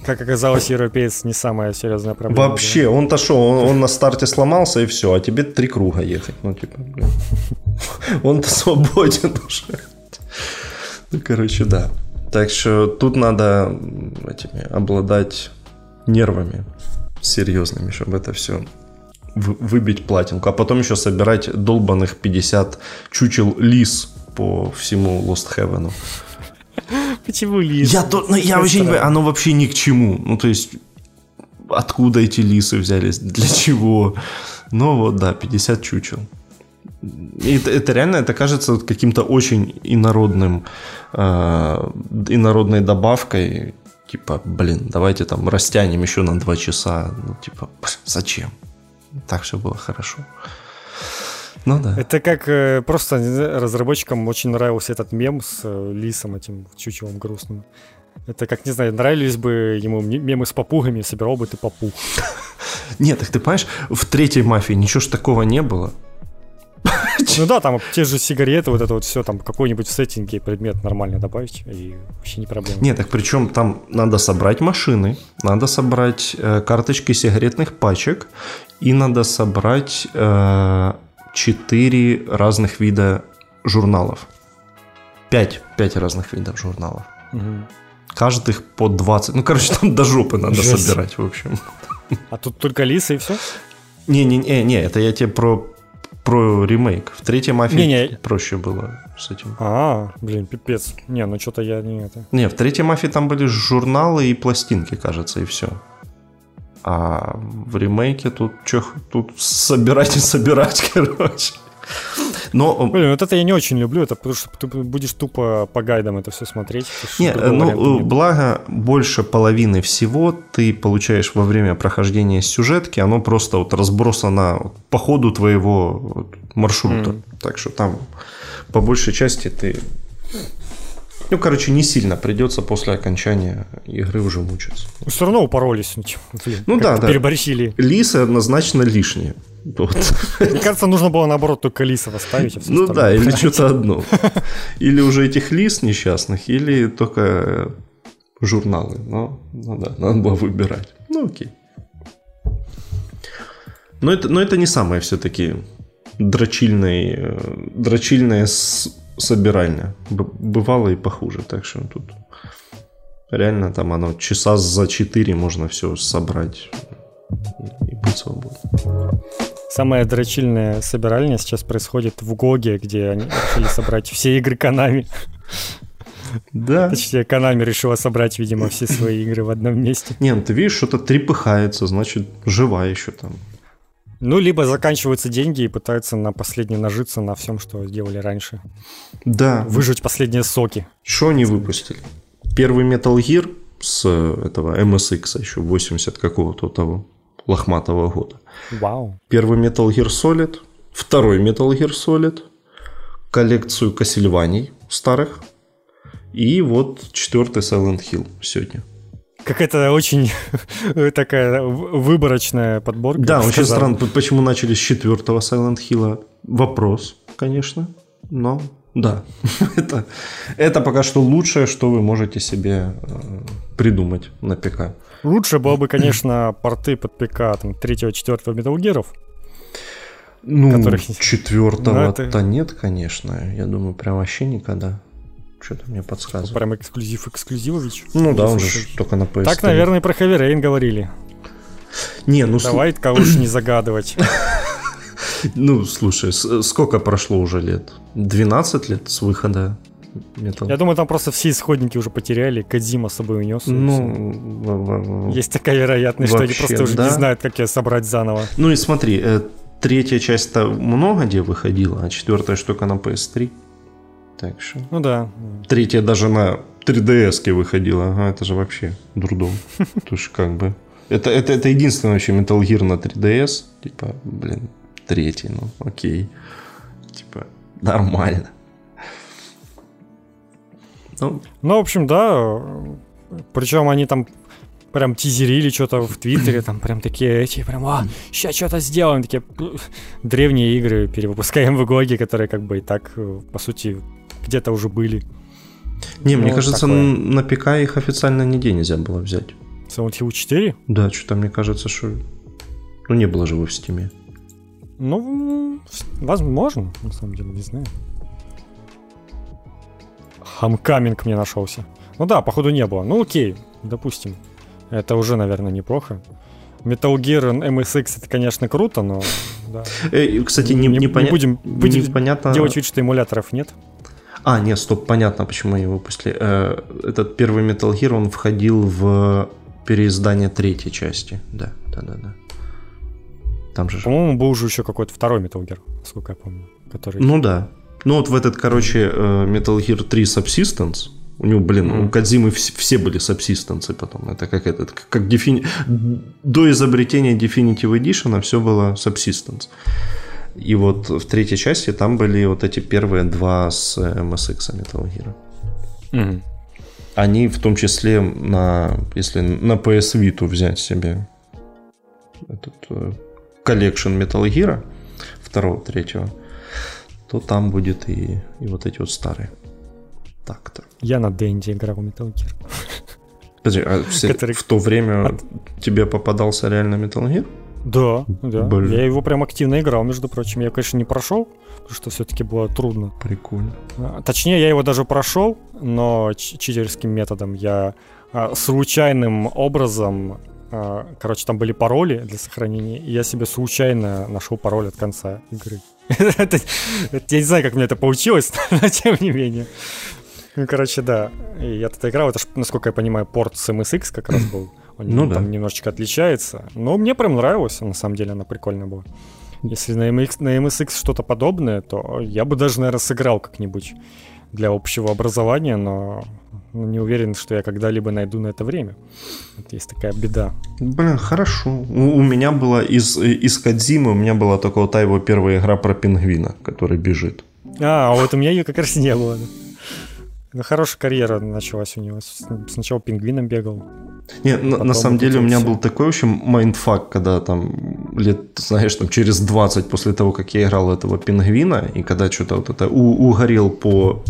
как оказалось, европеец не самая серьезная проблема. Вообще, да? он-то что, он, он на старте сломался и все, а тебе три круга ехать. Ну, типа, он-то свободен уже. Ну, короче, да. Так что тут надо этими обладать нервами серьезными, чтобы это все выбить платинку, а потом еще собирать долбанных 50 чучел лис по всему Lost Heaven. Почему лис? Я, то, ну, я вообще не понимаю, оно вообще ни к чему. Ну, то есть, откуда эти лисы взялись, для чего? Ну, вот, да, 50 чучел. И это, это реально, это кажется каким-то очень инородным, э, инородной добавкой. Типа, блин, давайте там растянем еще на 2 часа. Ну, типа, зачем? Так все было хорошо. Ну да. Это как э, просто разработчикам очень нравился этот мем с э, лисом этим чучелом грустным. Это как, не знаю, нравились бы ему мемы с попугами, собирал бы ты попуг. Нет, так ты понимаешь, в третьей мафии ничего ж такого не было. Ну да, там те же сигареты, вот это вот все, там какой-нибудь в сеттинге предмет нормально добавить, и вообще не проблема. Нет, так причем там надо собрать машины, надо собрать э, карточки сигаретных пачек, и надо собрать э, разных вида журналов. Пять, пять разных видов журналов. Угу. Каждых по 20. Ну, короче, там до жопы надо Жесть. собирать, в общем. А тут только лисы и все? Не-не-не, не, это я тебе про, про ремейк. В третьей мафии не, не. проще было с этим. А, блин, пипец. Не, ну что-то я не это. Не, в третьей мафии там были журналы и пластинки, кажется, и все. А в ремейке тут, чё, тут собирать и собирать, короче. Но... Блин, вот это я не очень люблю, это потому что ты будешь тупо по гайдам это все смотреть. Не, ну, благо больше половины всего ты получаешь во время прохождения сюжетки, оно просто вот разбросано по ходу твоего маршрута. Mm. Так что там по большей части ты ну, короче, не сильно придется после окончания игры уже мучиться. Все равно упоролись. Ну, блин, ну да, да. Переборщили. Лисы однозначно лишние. Вот. Мне кажется, нужно было наоборот только лисов оставить. А ну да, или что-то одно. Или уже этих лис несчастных, или только журналы. Но, ну да, надо было выбирать. Ну окей. Но это, но это не самое все-таки дрочильное, э, дрочильное собиральня. Бывало и похуже, так что тут реально там оно часа за 4 можно все собрать и быть свободным. Самая дрочильная собиральня сейчас происходит в Гоге, где они решили собрать все игры Konami. Да. Точнее, Konami решила собрать, видимо, все свои игры в одном месте. Не, ну ты видишь, что-то трепыхается, значит, жива еще там. Ну, либо заканчиваются деньги и пытаются на последний нажиться на всем, что сделали раньше. Да. Выжить последние соки. Что они выпустили? Первый Metal Gear с этого MSX еще 80 какого-то того лохматого года. Вау. Первый Metal Gear Solid, второй Metal Gear Solid, коллекцию Кассельваний старых и вот четвертый Silent Hill сегодня. Какая-то очень такая выборочная подборка. Да, очень странно, почему начали с четвертого Silent Hill. Вопрос, конечно, но да, это, это пока что лучшее, что вы можете себе э, придумать на ПК. Лучше было бы, конечно, порты под ПК там, третьего, четвертого Metal Gear. Ну, которых... четвертого-то это... нет, конечно. Я думаю, прям вообще никогда. Что-то мне подсказывает. Прям эксклюзив эксклюзивович. Ну да, он же только на PS. Так, наверное, про Heavy Rain говорили. Не, ну... Давай лучше не загадывать. Ну, слушай, сколько прошло уже лет? 12 лет с выхода Metal... Я думаю, там просто все исходники уже потеряли, Кадзима с собой унес. Ну, есть такая вероятность, Вообще, что они просто уже да. не знают, как ее собрать заново. Ну и смотри, э, третья часть-то много где выходила, а четвертая штука на PS3. Так что... Ну да. Третья даже на 3DS выходила. Ага, это же вообще дурдом. Есть как бы... Это, это, это единственный вообще Metal Gear на 3DS. Типа, блин, третий, ну окей. Типа, нормально. Ну, ну в общем, да. Причем они там прям тизерили что-то в Твиттере, там прям такие эти, прям, а, сейчас что-то сделаем, такие древние игры перевыпускаем в Гоге, которые как бы и так, по сути, где-то уже были. Не, ну, мне кажется, такое. на ПК их официально нигде нельзя было взять. Silent Hill 4? Да, что-то мне кажется, что... Ну, не было же его в Стиме. Ну, возможно, на самом деле, не знаю. Хамкаминг мне нашелся. Ну да, походу не было. Ну окей, допустим. Это уже, наверное, неплохо. Metal Gear MSX это, конечно, круто, но... Да. Э, кстати, не, не, не, поня... не будем, будем непонятно... делать вид, что эмуляторов нет. А, нет, стоп, понятно, почему они выпустили. Э, этот первый Metal Gear, он входил в переиздание третьей части. Да, да, да, да. Там же... По-моему, был уже еще какой-то второй Metal Gear, насколько я помню. Который... Ну да. Ну вот в этот, короче, э, Metal Gear 3 Subsistence, у него, блин, mm-hmm. у Кадзимы все были сабсистансы потом. Это как этот, как дефини... до изобретения Definitive Edition все было subsistence. И вот в третьей части там были вот эти первые два с MSX Metal Gear. Mm-hmm. Они в том числе на, если на PS Vita взять себе этот э, collection Metal Gear второго, третьего, то там будет и, и вот эти вот старые. Так-то. Я на Дэнди играл в Metal Gear. Подожди, а все, Который... в то время От... тебе попадался реально Metal Gear? Да, да. Блин. Я его прям активно играл, между прочим. Я, конечно, не прошел, потому что все-таки было трудно. Прикольно. А, точнее, я его даже прошел, но читерским методом. Я а, случайным образом короче, там были пароли для сохранения, и я себе случайно нашел пароль от конца игры. Я не знаю, как мне это получилось, но тем не менее. Ну, короче, да. И я тогда играл, это, насколько я понимаю, порт с MSX как раз был. Он ну, там да. немножечко отличается. Но мне прям нравилось, на самом деле она прикольная была. Если на, MX, на MSX что-то подобное, то я бы даже, наверное, сыграл как-нибудь для общего образования, но не уверен, что я когда-либо найду на это время. Вот есть такая беда. Блин, хорошо. У, у меня была из, из Кодзимы, у меня была только вот та его первая игра про пингвина, который бежит. А, вот у меня ее как раз не было. Ну, хорошая карьера началась у него. Сначала пингвином бегал. Не, на, на самом деле у меня все. был такой, в общем, mindfuck, когда там лет, знаешь, там через 20 после того, как я играл этого пингвина, и когда что-то вот это у, угорел по,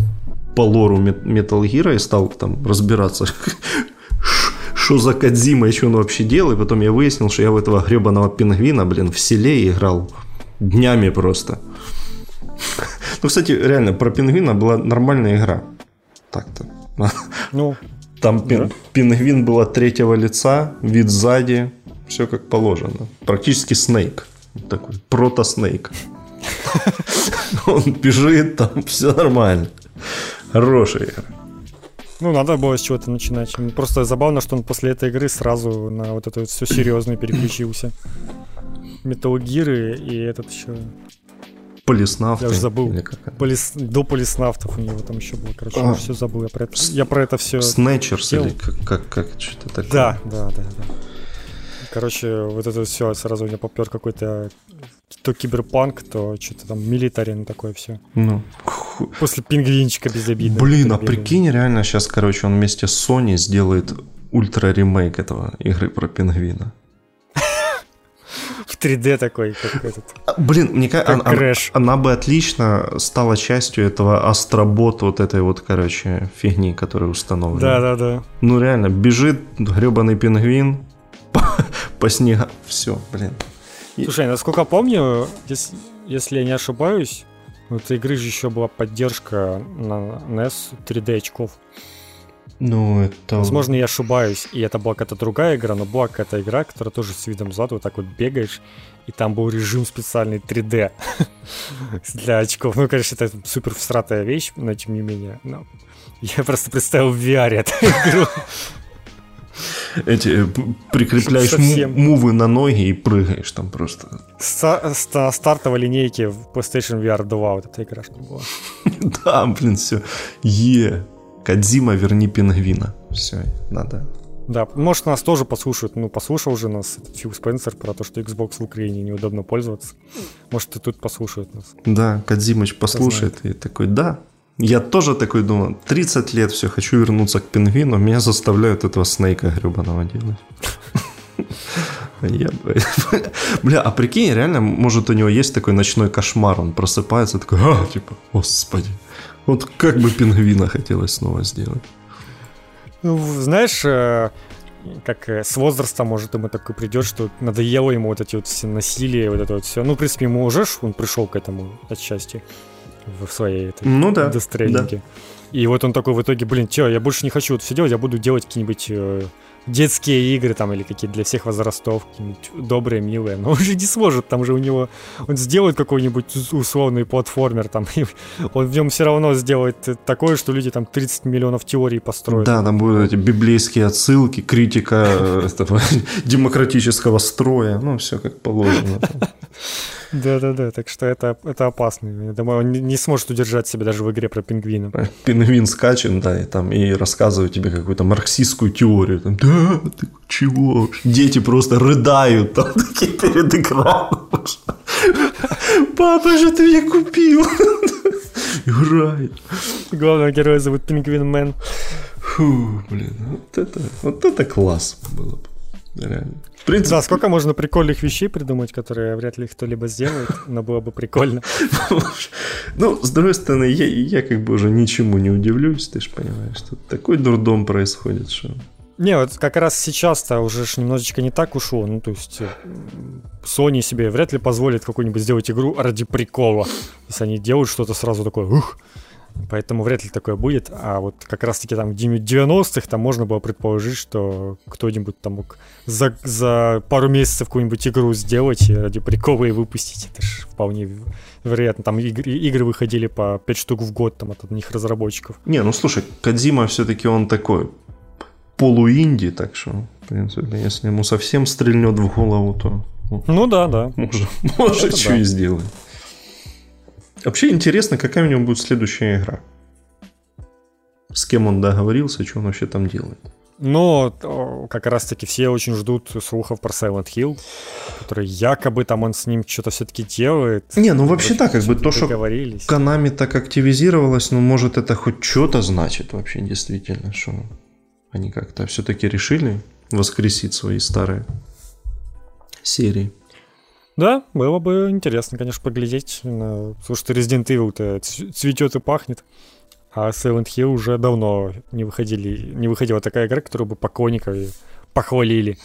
по лору Metal Gear и стал там разбираться, что за Кадзима и что он вообще делает. Потом я выяснил, что я в этого гребаного пингвина, блин, в селе играл днями просто. Ну, кстати, реально, про пингвина была нормальная игра. Так-то. Ну, там да. пингвин был от третьего лица, вид сзади, все как положено. Практически снейк. Такой прото-снейк. Он бежит, там все нормально. Хорошая игра. Ну, надо было с чего-то начинать. Просто забавно, что он после этой игры сразу на вот это вот все серьезное переключился. Metal Gear и этот еще Полиснавты. Я уже забыл. Полис... До полиснавтов у него там еще было. Короче, а. я все забыл. Я про это, я про это все... Снэчерс или как, как, как что-то такое. Да, да, да, да. Короче, вот это все сразу у меня попер какой-то то киберпанк, то что-то там милитари, ну такое все. Ну. После пингвинчика безобидно. Блин, а прикинь, реально сейчас, короче, он вместе с Sony сделает ультра ремейк этого игры про пингвина. В 3D такой, как этот. А, блин, мне кажется, она, она, она бы отлично стала частью этого астробот, вот этой вот, короче, фигни, которая установлена. Да, да, да. Ну реально, бежит гребаный пингвин по, по снегу. Все, блин. Слушай, насколько помню, если, если я не ошибаюсь, у этой игры же еще была поддержка на NES 3D очков. Ну, это... Возможно, я ошибаюсь, и это была какая-то другая игра, но была какая-то игра, которая тоже с видом зад, вот так вот бегаешь, и там был режим специальный 3D для очков. Ну, конечно, это супер всратая вещь, но тем не менее. Но я просто представил в VR эту игру. Эти, э, прикрепляешь Совсем. мувы на ноги и прыгаешь там просто. Ста- ста- стартовой линейки в PlayStation VR 2 вот эта играшка была. Да, блин, все. Е. Кадзима, верни пингвина. Все, надо. Да, может, нас тоже послушают. Ну, послушал уже нас Фил Спенсер про то, что Xbox в Украине неудобно пользоваться. Может, и тут послушают нас. Да, Кадзимыч послушает и такой, да. Я тоже такой думал, 30 лет все, хочу вернуться к пингвину, меня заставляют этого снейка гребаного делать. Бля, а прикинь, реально, может, у него есть такой ночной кошмар, он просыпается такой, а, типа, господи, вот как бы пингвина хотелось снова сделать. Ну, знаешь, э, как э, с возрастом, может, ему такой придет, что надоело ему вот эти вот все насилия, вот это вот все. Ну, в принципе, ему уже он пришел к этому отчасти в своей этой Ну да, индустрейнинге. И вот он такой в итоге, блин, чё, я больше не хочу это все делать, я буду делать какие-нибудь э, детские игры там или какие для всех возрастов, какие-нибудь добрые, милые. Но он же не сможет, там же у него, он сделает какой-нибудь условный платформер там, и он в нем все равно сделает такое, что люди там 30 миллионов теорий построят. Да, там будут эти библейские отсылки, критика э, демократического строя, ну, все как положено. Да-да-да, так что это, это опасно. Я думаю, он не- сможет удержать себя даже в игре про пингвина. Пингвин скачет, да, и там и рассказывает тебе какую-то марксистскую теорию. Там, да, ты чего? Дети просто рыдают там такие перед экраном. Папа же ты меня купил. Играй. Главного героя зовут Пингвин Мэн. Фу, блин, вот это, вот это класс было бы. Реально. В принципе, Да, сколько можно прикольных вещей придумать, которые вряд ли кто-либо сделает, но было бы прикольно. Ну, с другой стороны, я, я как бы уже ничему не удивлюсь, ты же понимаешь, тут такой дурдом происходит, что... Не, вот как раз сейчас-то уже ж немножечко не так ушло. Ну, то есть э, Sony себе вряд ли позволит какую-нибудь сделать игру ради прикола. Если они делают что-то сразу такое, ух. Поэтому вряд ли такое будет. А вот как раз-таки там в 90-х там можно было предположить, что кто-нибудь там мог за, за пару месяцев какую-нибудь игру сделать и ради прикола и выпустить. Это же вполне вероятно. Там игры, игры выходили по 5 штук в год там от одних разработчиков. Не, ну слушай, Кадзима все-таки он такой полуинди, так что, в принципе, если ему совсем стрельнет в голову, то ну, да, да. может, может что да. и сделает. Вообще интересно, какая у него будет следующая игра. С кем он договорился, что он вообще там делает. Но как раз-таки все очень ждут слухов про Silent Hill, который якобы там он с ним что-то все-таки делает. Не, ну вообще да, как бы то, что. Канами так активизировалось, ну, может, это хоть что-то значит вообще, действительно, что они как-то все-таки решили воскресить свои старые серии. Да, было бы интересно, конечно, поглядеть. На... Слушай, ты Resident Evil-то цветет и пахнет. А Silent Hill уже давно не, выходили, не выходила такая игра, которую бы поклонники похвалили.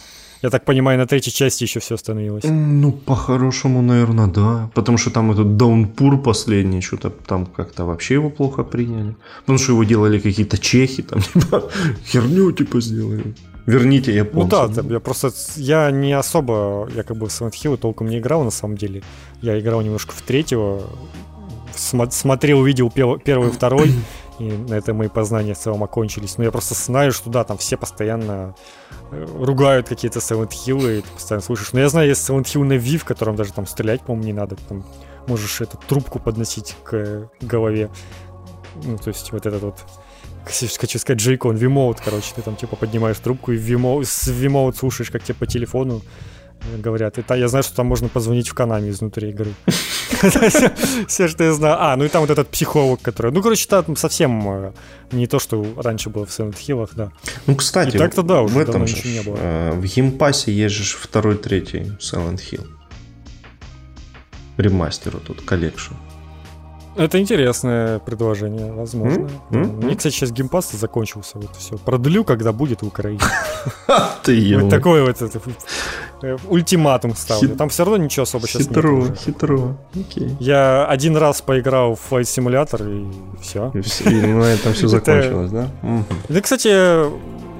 Я так понимаю, на третьей части еще все остановилось. Ну, по-хорошему, наверное, да. Потому что там этот Даунпур последний, что-то там как-то вообще его плохо приняли. Потому что его делали какие-то чехи, там, типа, херню, типа, сделали. Верните Ну японцам. да, да, я просто я не особо, я как бы в Silent Hill толком не играл на самом деле. Я играл немножко в третьего, смо- смотрел, видел пел- первый, второй, и на этом мои познания в целом окончились. Но я просто знаю, что да, там все постоянно э, ругают какие-то Silent Hill, и ты постоянно слышишь. Но я знаю, есть Silent Hill на Wii, в котором даже там стрелять, по-моему, не надо. Там можешь эту трубку подносить к э, голове. Ну, то есть вот этот вот хочу сказать, Джейкон, вимоут, короче, ты там типа поднимаешь трубку и вимоут, с вимоут слушаешь, как тебе по телефону э, говорят. И та, я знаю, что там можно позвонить в Канаме изнутри игры. Все, что я знаю. А, ну и там вот этот психолог, который... Ну, короче, там совсем э, не то, что раньше было в Silent Hill'ах, да. Ну, кстати, так-то да, уже в давно ничего не было. э, в Game Pass'е есть же второй, третий Silent Hill. Ремастер вот тут, collection. Это интересное предложение, возможно. Mm-hmm. Мне, кстати, сейчас Game Pass закончился. Вот все. Продлю, когда будет в Украине. Ты Вот такой вот э, ультиматум ставлю. Там все равно ничего особо сейчас нет. Хитро, хитро. Окей. Я один раз поиграл в Flight Simulator и все. И на этом все закончилось, да? Да, кстати,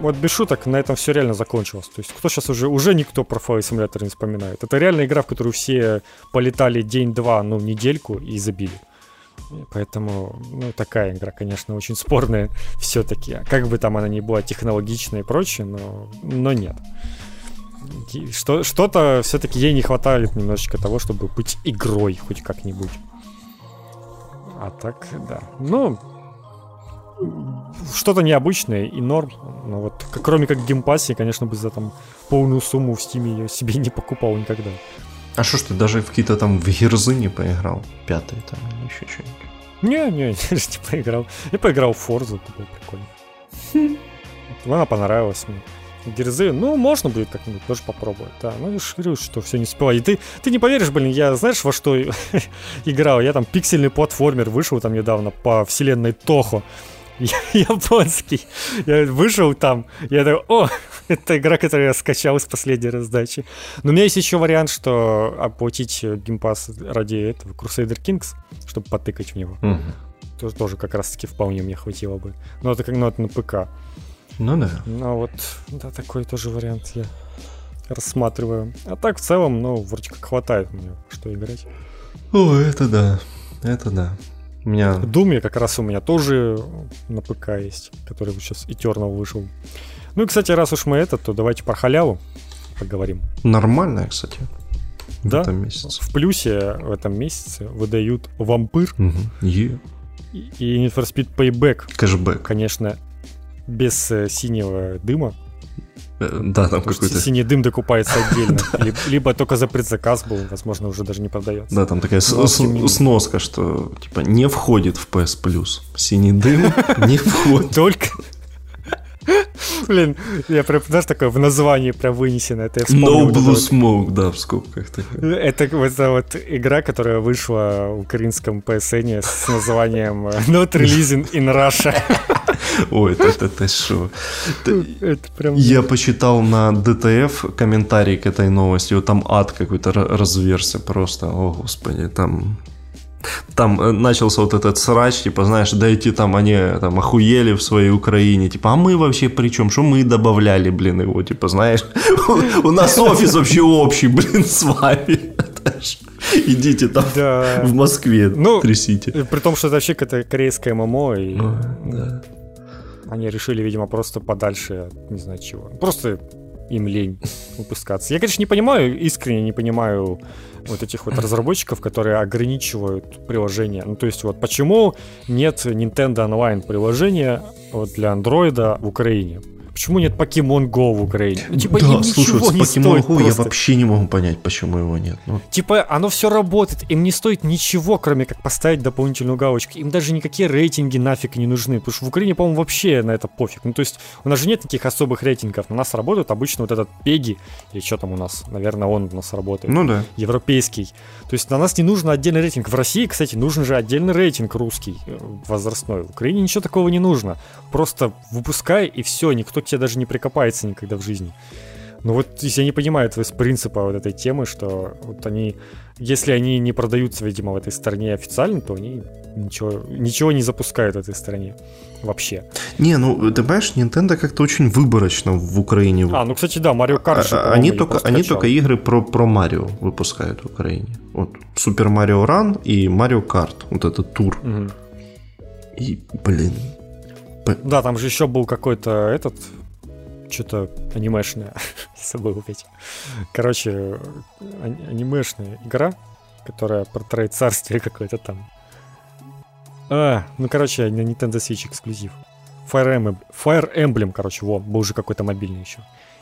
вот без шуток, на этом все реально закончилось. То есть кто сейчас уже, уже никто про Flight Simulator не вспоминает. Это реально игра, в которую все полетали день-два, ну, недельку и забили. Поэтому, ну, такая игра, конечно, очень спорная все-таки. Как бы там она ни была технологичная и прочее, но, но нет. Что, что-то все-таки ей не хватает немножечко того, чтобы быть игрой хоть как-нибудь. А так, да. Ну, что-то необычное и норм. Но вот, кроме как Game Pass'е, конечно, бы за там полную сумму в стиме я себе не покупал никогда. А что ж ты даже в какие-то там в Гирзы не поиграл? Пятый там или еще что-нибудь? Не, не, я не поиграл. Я поиграл в Форзу, это было прикольно. Хм. Она понравилась мне. Герзы, ну, можно будет как-нибудь тоже попробовать, да. Ну, я же говорю, что все не успеваю. И ты, ты не поверишь, блин, я знаешь, во что играл? Я там пиксельный платформер вышел там недавно по вселенной Тохо. японский. Я вышел там, я такой, о, это игра, которую я скачал с последней раздачи. Но у меня есть еще вариант, что оплатить геймпас ради этого Crusader Kings, чтобы потыкать в него. Угу. Тоже, тоже как раз-таки вполне мне хватило бы. Но это как ну, это на ПК. Ну да. Ну вот, да, такой тоже вариант я рассматриваю. А так в целом, ну, вроде как хватает мне, что играть. О, это да, это да. У меня... В Думе как раз у меня тоже на ПК есть, который сейчас Eternal вышел. Ну и, кстати, раз уж мы это, то давайте про халяву поговорим. Нормальная, кстати. В да, этом месяце. в плюсе в этом месяце выдают вампир угу. yeah. и Need for Speed Payback. Кэшбэк. Конечно, без э, синего дыма, да, там какой-то... Синий дым докупается отдельно. Либо только за предзаказ был, возможно, уже даже не продается. Да, там такая сноска, что типа не входит в PS Plus. Синий дым не входит. Только... Блин, я прям, знаешь, такое в названии прям вынесено. Это я No Blue Smoke, да, в скобках. Это вот эта вот игра, которая вышла в украинском PSN с названием э, Not Releasing in Russia. Ой, это это что? Это прям... Я почитал на DTF комментарий к этой новости, вот там ад какой-то разверся просто, о господи, там там э, начался вот этот срач, типа, знаешь, дойти там они там охуели в своей Украине, типа, а мы вообще при чем, что мы добавляли, блин, его, типа, знаешь, у нас офис вообще общий, блин, с вами. Идите там в Москве, ну, трясите. При том, что это вообще какая-то корейская ММО, и они решили, видимо, просто подальше, не знаю чего. Просто им лень выпускаться. Я, конечно, не понимаю, искренне не понимаю вот этих вот разработчиков, которые ограничивают приложение. Ну, то есть вот почему нет Nintendo Online приложения вот для андроида в Украине? Почему нет Pokemon Go в Украине? Ну, типа, да, слушай, с Pokemon Go я вообще не могу понять, почему его нет. Ну. Типа, оно все работает, им не стоит ничего, кроме как поставить дополнительную галочку. Им даже никакие рейтинги нафиг не нужны, потому что в Украине, по-моему, вообще на это пофиг. Ну, то есть, у нас же нет таких особых рейтингов. На нас работает обычно вот этот Пеги, или что там у нас, наверное, он у нас работает. Ну да. Европейский. То есть, на нас не нужен отдельный рейтинг. В России, кстати, нужен же отдельный рейтинг русский, э, возрастной. В Украине ничего такого не нужно. Просто выпускай, и все, никто тебе даже не прикопается никогда в жизни. Но вот если я не понимаю этого принципа вот этой темы, что вот они, если они не продаются, видимо, в этой стране официально, то они ничего, ничего не запускают в этой стране вообще. Не, ну ты понимаешь, Nintendo как-то очень выборочно в Украине. А, ну кстати, да, Mario Kart. А, они только, они только игры про, про Марио выпускают в Украине. Вот Super Mario Run и Mario Kart, вот этот тур. Угу. И, блин, да, там же еще был какой-то этот что-то анимешное. Забыл опять. Короче, анимешная игра, которая про троецарствие какое-то там. А, ну, короче, на Nintendo Switch эксклюзив. Fire Emblem, Fire Emblem, короче, во, был же какой-то мобильный еще.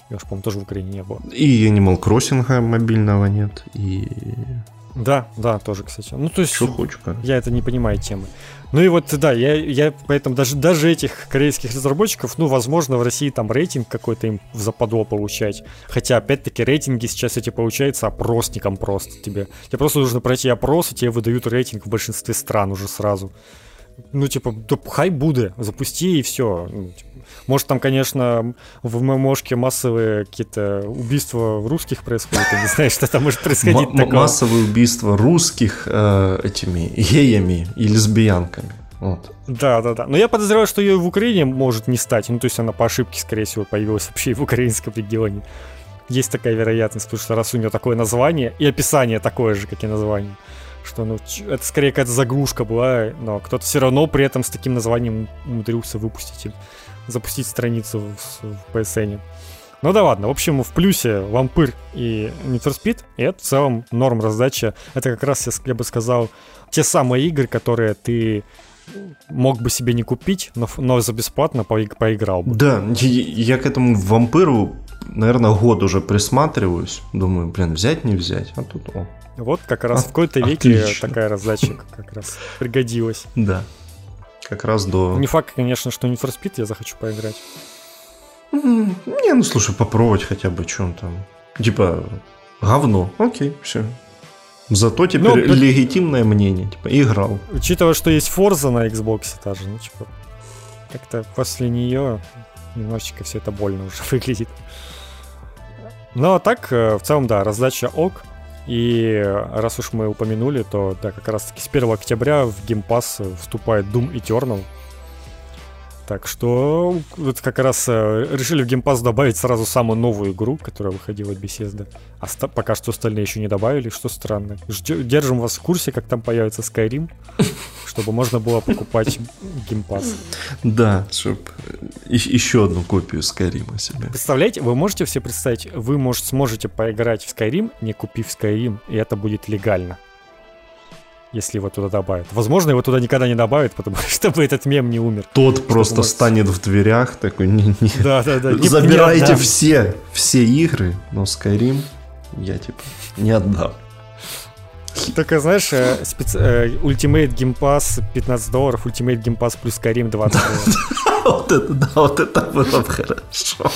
Я уж, по-моему, тоже в Украине не было. И Animal Crossing мобильного нет, и... Да, да, тоже, кстати. Ну, то есть, Что хочешь, как. я это не понимаю темы. Ну и вот, да, я, я поэтому даже, даже этих корейских разработчиков, ну, возможно, в России там рейтинг какой-то им западло получать. Хотя, опять-таки, рейтинги сейчас эти получаются опросником просто тебе. Тебе просто нужно пройти опрос, и тебе выдают рейтинг в большинстве стран уже сразу. Ну, типа, да хай буде, запусти и все. Ну, типа, может, там, конечно, в ММОшке массовые какие-то убийства русских происходят, я не знаю, что там может происходить М- такое. массовые убийства русских э, этими геями и лесбиянками. Вот. Да, да, да. Но я подозреваю, что ее в Украине может не стать. Ну, то есть она по ошибке, скорее всего, появилась вообще и в украинском регионе. Есть такая вероятность, потому что раз у нее такое название и описание такое же, как и название, что ну, это скорее какая-то заглушка была, но кто-то все равно при этом с таким названием умудрился выпустить, запустить страницу в, в PSN. Ну да ладно, в общем, в плюсе Вампир и Need for Speed, и это в целом норм раздача. Это как раз, я, бы сказал, те самые игры, которые ты мог бы себе не купить, но, но за бесплатно поиг- поиграл бы. Да, я, я к этому вампиру, наверное, год уже присматриваюсь. Думаю, блин, взять, не взять. А тут, о, Вот как раз От- в какой-то веке отлично. такая раздача как раз пригодилась. да. Как раз до... Не факт, конечно, что Need for Speed я захочу поиграть. Не, ну слушай, попробовать хотя бы, что там. Типа, говно. Окей, все. Зато теперь Ну, легитимное мнение. Типа, играл. Учитывая, что есть Forza на Xbox та же, ну, типа, как-то после нее немножечко все это больно уже выглядит. Ну, а так, э, в целом, да, раздача ок. И раз уж мы упомянули, то, да, как раз-таки с 1 октября в Game Pass вступает Doom Eternal. Так что вот как раз э, решили в Pass добавить сразу самую новую игру, которая выходила от Bethesda. А ста- пока что остальные еще не добавили, что странно. Ждё- держим вас в курсе, как там появится Skyrim, чтобы можно было покупать Pass. Да, чтобы еще одну копию Скайрима себе. Представляете, вы можете все представить, вы, может, сможете поиграть в Skyrim, не купив Skyrim, и это будет легально. Если его туда добавят. Возможно, его туда никогда не добавят, потому что чтобы этот мем не умер. Тот просто может- станет в дверях такой, не, не, Да, да, да. не- забирайте не отдам. все, все игры, но Skyrim я типа не отдам. Только, знаешь, э, специ- э, Ultimate Game Pass 15 долларов, Ultimate Game Pass плюс Skyrim 20 долларов. Вот это, да, вот это было бы хорошо.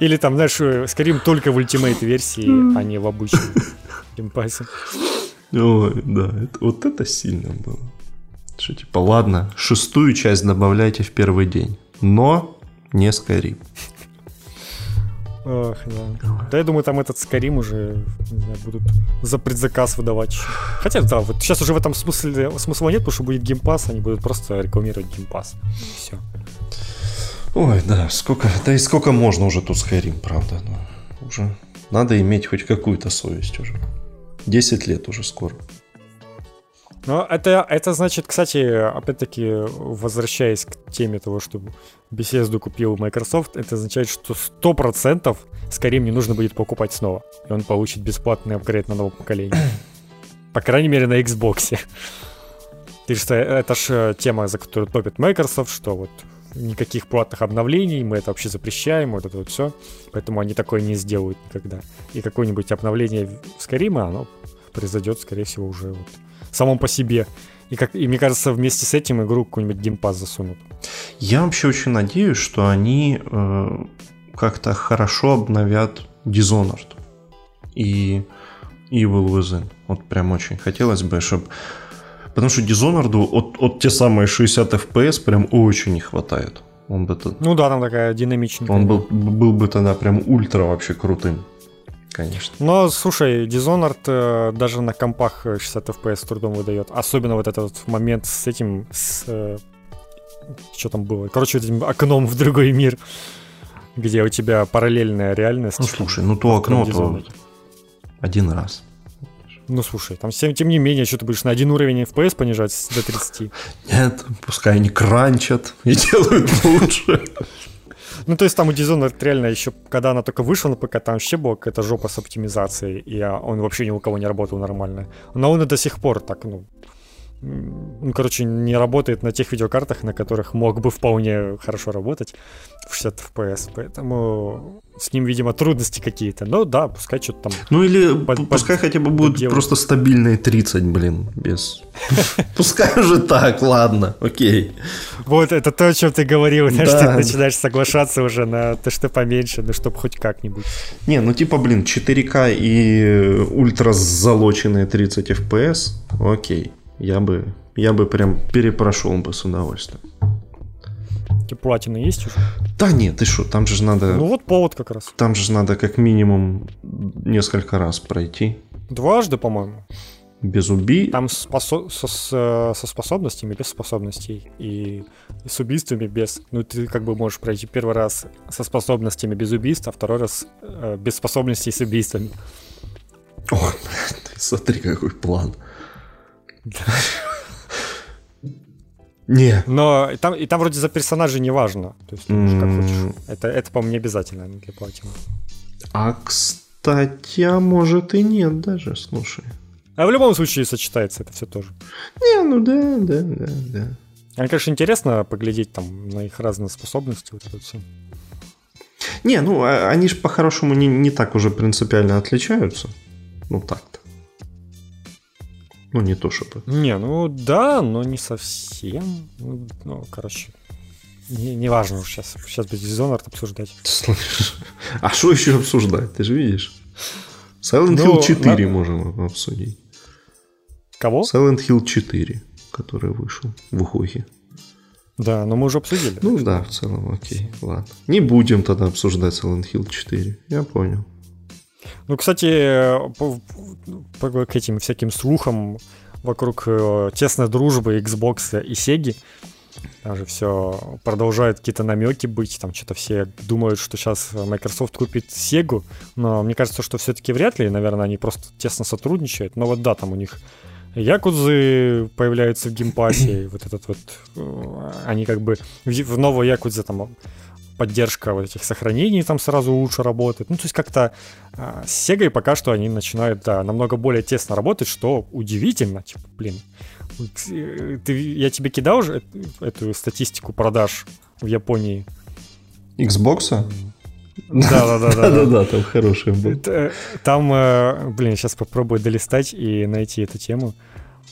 Или там, знаешь, э, Skyrim только в Ultimate версии, а не в обычном Game Pass. Ой, да, это- вот это сильно было. Что типа, ладно, шестую часть добавляйте в первый день, но не Skyrim. Ох, да. Да, я думаю, там этот Skyrim уже, не знаю, будут за предзаказ выдавать. Хотя, да, вот сейчас уже в этом смысле смысла нет, потому что будет Pass, они будут просто рекламировать Pass. Все. Ой, да, сколько, да и сколько можно уже тут Skyrim, правда, ну, уже надо иметь хоть какую-то совесть уже. 10 лет уже скоро. Но это, это значит, кстати, опять-таки, возвращаясь к теме того, что Bethesda купил Microsoft, это означает, что 100% Skyrim не нужно будет покупать снова. И он получит бесплатный апгрейд на новом поколении. По крайней мере, на Xbox. И что это же тема, за которую топит Microsoft, что вот никаких платных обновлений, мы это вообще запрещаем, вот это вот все. Поэтому они такое не сделают никогда. И какое-нибудь обновление Skyrim, оно произойдет, скорее всего, уже вот самом по себе. И, как, и мне кажется, вместе с этим игру какой-нибудь геймпад засунут. Я вообще очень надеюсь, что они э, как-то хорошо обновят Dishonored и Evil Within. Вот прям очень хотелось бы, чтобы... Потому что Dishonored от, от те самые 60 FPS прям очень не хватает. Он бы, то- Ну да, там такая динамичненькая. он был, был бы тогда прям ультра вообще крутым. Конечно. Но, слушай, Dishonored э, даже на компах э, 60 FPS с трудом выдает. Особенно вот этот вот момент с этим, с... э, что там было? Короче, этим окном в другой мир, где у тебя параллельная реальность. Ну слушай, ну то окно, то один раз. Ну слушай, там тем, тем не менее, что ты будешь на один уровень FPS понижать до 30. Нет, пускай они кранчат и делают лучше. Ну, то есть там у Dishonored реально еще, когда она только вышла на ПК, там вообще была какая-то жопа с оптимизацией, и а, он вообще ни у кого не работал нормально. Но он и до сих пор так, ну, ну, короче, не работает на тех видеокартах, на которых мог бы вполне хорошо работать в 60 FPS, поэтому с ним, видимо, трудности какие-то. Но да, пускай что-то там... Ну или под, пускай под, хотя бы будет подделать. просто стабильные 30, блин, без... Пускай уже так, ладно, окей. Вот это то, о чем ты говорил, что ты начинаешь соглашаться уже на то, что поменьше, ну чтобы хоть как-нибудь. Не, ну типа, блин, 4К и ультра залоченные 30 FPS, окей. Я бы, я бы прям перепрошел бы с удовольствием. Платины есть уже? Да нет, ты что, там же надо... Ну вот повод как раз. Там же надо как минимум несколько раз пройти. Дважды, по-моему. Без уби... Там спосо... со, со способностями, без способностей. И с убийствами без... Ну, ты как бы можешь пройти первый раз со способностями без убийств, а второй раз э, без способностей с убийствами. О, блядь, смотри, какой план. Не. Но и там, и там вроде за персонажей не важно. То есть, mm. как хочешь. Это, это, по-моему, не обязательно для платина. А, кстати, а может и нет даже, слушай. А в любом случае сочетается это все тоже. Не, ну да, да, да, да. А, конечно, интересно поглядеть там на их разные способности, вот это все. Не, ну а, они же по-хорошему не, не так уже принципиально отличаются. Ну так-то. Ну, не то чтобы. Не, ну да, но не совсем. Ну, ну короче, не, не важно сейчас. Сейчас будет Dishonored обсуждать. Слышь, а что еще обсуждать? Ты же видишь. Silent ну, Hill 4 на... можем обсудить. Кого? Silent Hill 4, который вышел в Ухохе. Да, но мы уже обсудили. Ну да, в целом, окей, ладно. Не будем тогда обсуждать Silent Hill 4. Я понял. Ну, кстати, по, по, к этим всяким слухам вокруг э, тесной дружбы Xbox и Sega, там же все продолжают какие-то намеки быть, там что-то все думают, что сейчас Microsoft купит Sega, но мне кажется, что все-таки вряд ли, наверное, они просто тесно сотрудничают, но вот да, там у них Якудзы появляются в геймпассе, вот этот вот, э, они как бы в новой Якудзе там поддержка вот этих сохранений там сразу лучше работает. Ну, то есть как-то а, с Sega пока что они начинают, да, намного более тесно работать, что удивительно. Типа, блин, ты, я тебе кидал уже эту статистику продаж в Японии? Xbox? Да, да, да, да, да, да, там хороший был. Там, э, блин, сейчас попробую долистать и найти эту тему.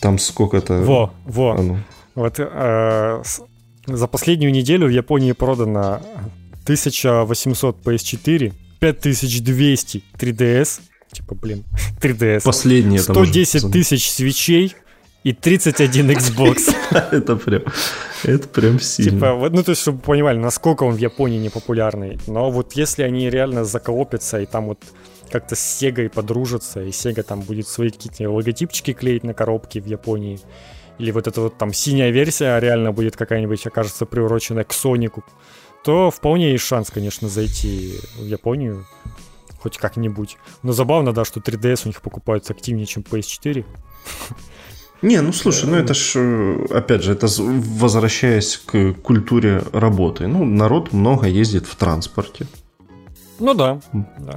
Там сколько-то. Во, во. А ну. Вот э, за последнюю неделю в Японии продано 1800 PS4, 5200 3DS, типа, блин, 3DS. Последние 110 тысяч свечей и 31 Xbox. Это прям, это прям сильно. Типа, вот, ну, то есть, чтобы вы понимали, насколько он в Японии непопулярный. Но вот если они реально заколопятся и там вот как-то с Sega подружатся, и Sega там будет свои какие-то логотипчики клеить на коробки в Японии, или вот эта вот там синяя версия реально будет какая-нибудь, окажется приуроченная к Сонику, то вполне есть шанс, конечно, зайти в Японию хоть как-нибудь. Но забавно, да, что 3DS у них покупаются активнее, чем PS4. Не, ну слушай, ну это ж, э, опять же, это возвращаясь к культуре работы. Ну, народ много ездит в транспорте. Ну да.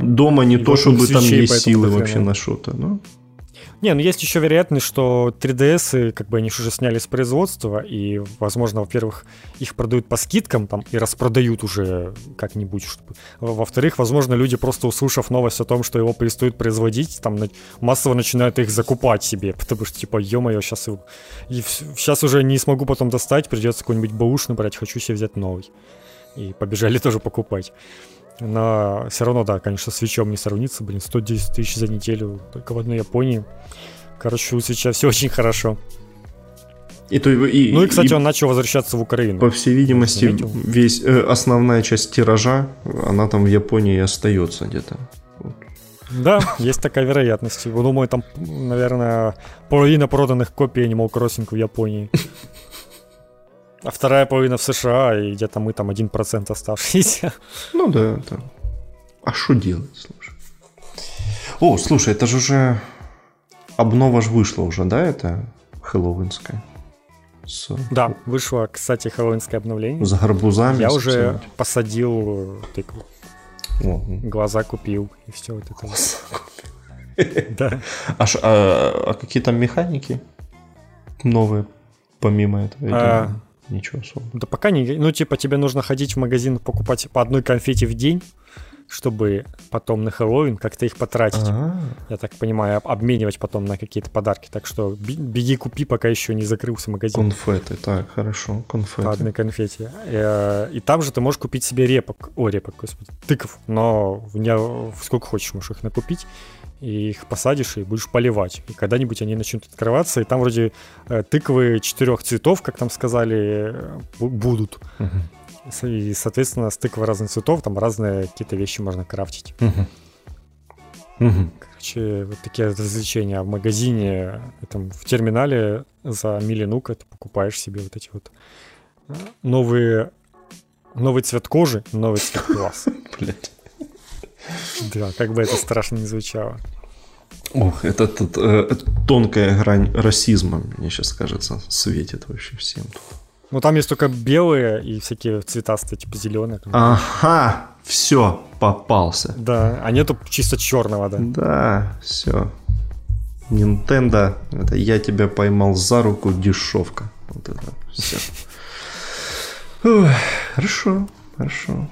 Дома не И то, чтобы там есть силы вообще на что-то. Ну. Не, ну есть еще вероятность, что 3DS, как бы они уже сняли с производства, и, возможно, во-первых, их продают по скидкам там и распродают уже как-нибудь. Чтобы... Во-вторых, возможно, люди просто услышав новость о том, что его перестают производить, там массово начинают их закупать себе, потому что, типа, ё-моё, сейчас, и сейчас уже не смогу потом достать, придется какой-нибудь баушный брать, хочу себе взять новый. И побежали тоже покупать. Но все равно, да, конечно, с свечом не сравнится. Блин, 110 тысяч за неделю только в одной Японии. Короче, у свеча все очень хорошо. И то, и, ну и, кстати, и, он начал возвращаться в Украину. По всей видимости, весь э, основная часть тиража, она там в Японии остается где-то. Вот. Да, есть такая вероятность. Думаю, там, наверное, половина проданных копий Animal Crossing в Японии. А вторая половина в США, и где-то мы там 1% оставшиеся. Ну да, да. А что делать, слушай? О, слушай, это же уже... Обнова же вышла уже, да, это хэллоуинская? С... Да, вышло, кстати, хэллоуинское обновление. С гарбузами. Я уже посадил тыкву. О. Глаза купил, и все вот это. Глаза купил. Да. А, а, а какие там механики? новые помимо этого? А... Ничего особого. Да пока не... Ну, типа, тебе нужно ходить в магазин покупать по одной конфете в день, чтобы потом на Хэллоуин как-то их потратить. А-а-а. Я так понимаю, обменивать потом на какие-то подарки. Так что беги купи, пока еще не закрылся магазин. Конфеты, так, хорошо, конфеты. По одной конфете. И, э, и там же ты можешь купить себе репок, о, репок, господи, тыков, но не, сколько хочешь можешь их накупить и их посадишь и будешь поливать. И когда-нибудь они начнут открываться, и там вроде э, тыквы четырех цветов, как там сказали, э, будут. Угу. И, соответственно, с тыквы разных цветов там разные какие-то вещи можно крафтить. Угу. Угу. Короче, вот такие развлечения в магазине, там, в терминале за миллинука ты покупаешь себе вот эти вот э, новые новый цвет кожи, новый цвет глаз. Блять. Да, как бы это страшно не звучало. Ох, это, это, это тонкая грань расизма, мне сейчас кажется, светит вообще всем тут. Ну там есть только белые и всякие цветастые, типа зеленые. Ага, все, попался. Да, а нету чисто черного, да. Да, все. Nintendo, это я тебя поймал за руку, дешевка. Вот это все. Хорошо, хорошо.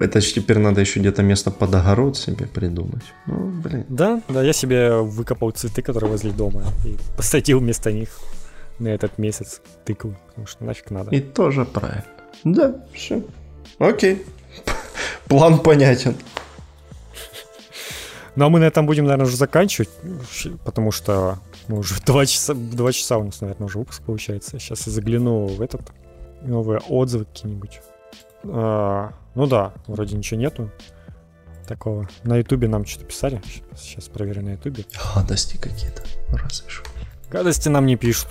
Это же теперь надо еще где-то место под огород себе придумать. Ну, блин. Да, да, я себе выкопал цветы, которые возле дома, и посадил вместо них на этот месяц тыкву, потому что нафиг надо. И тоже правильно. Да, все. Окей. План понятен. Ну а мы на этом будем, наверное, уже заканчивать, потому что мы уже два часа, два часа у нас, наверное, уже выпуск получается. Сейчас я загляну в этот новые отзывы какие-нибудь. А, ну да, вроде ничего нету такого. На Ютубе нам что-то писали. Сейчас проверю на Ютубе. Гадости какие-то, разве что. Гадости нам не пишут.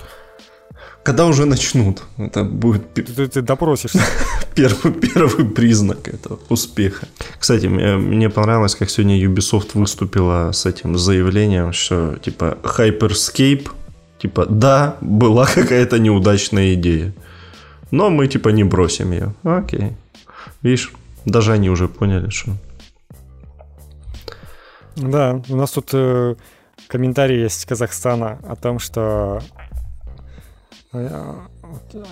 Когда уже начнут? Это будет... Ты, ты, ты допросишься. первый, первый признак этого успеха. Кстати, мне, мне понравилось, как сегодня Ubisoft выступила с этим заявлением, что типа Hyperscape, типа да, была какая-то неудачная идея, но мы типа не бросим ее. Окей. Видишь, даже они уже поняли, что... Да, у нас тут э, комментарий есть из Казахстана о том, что э,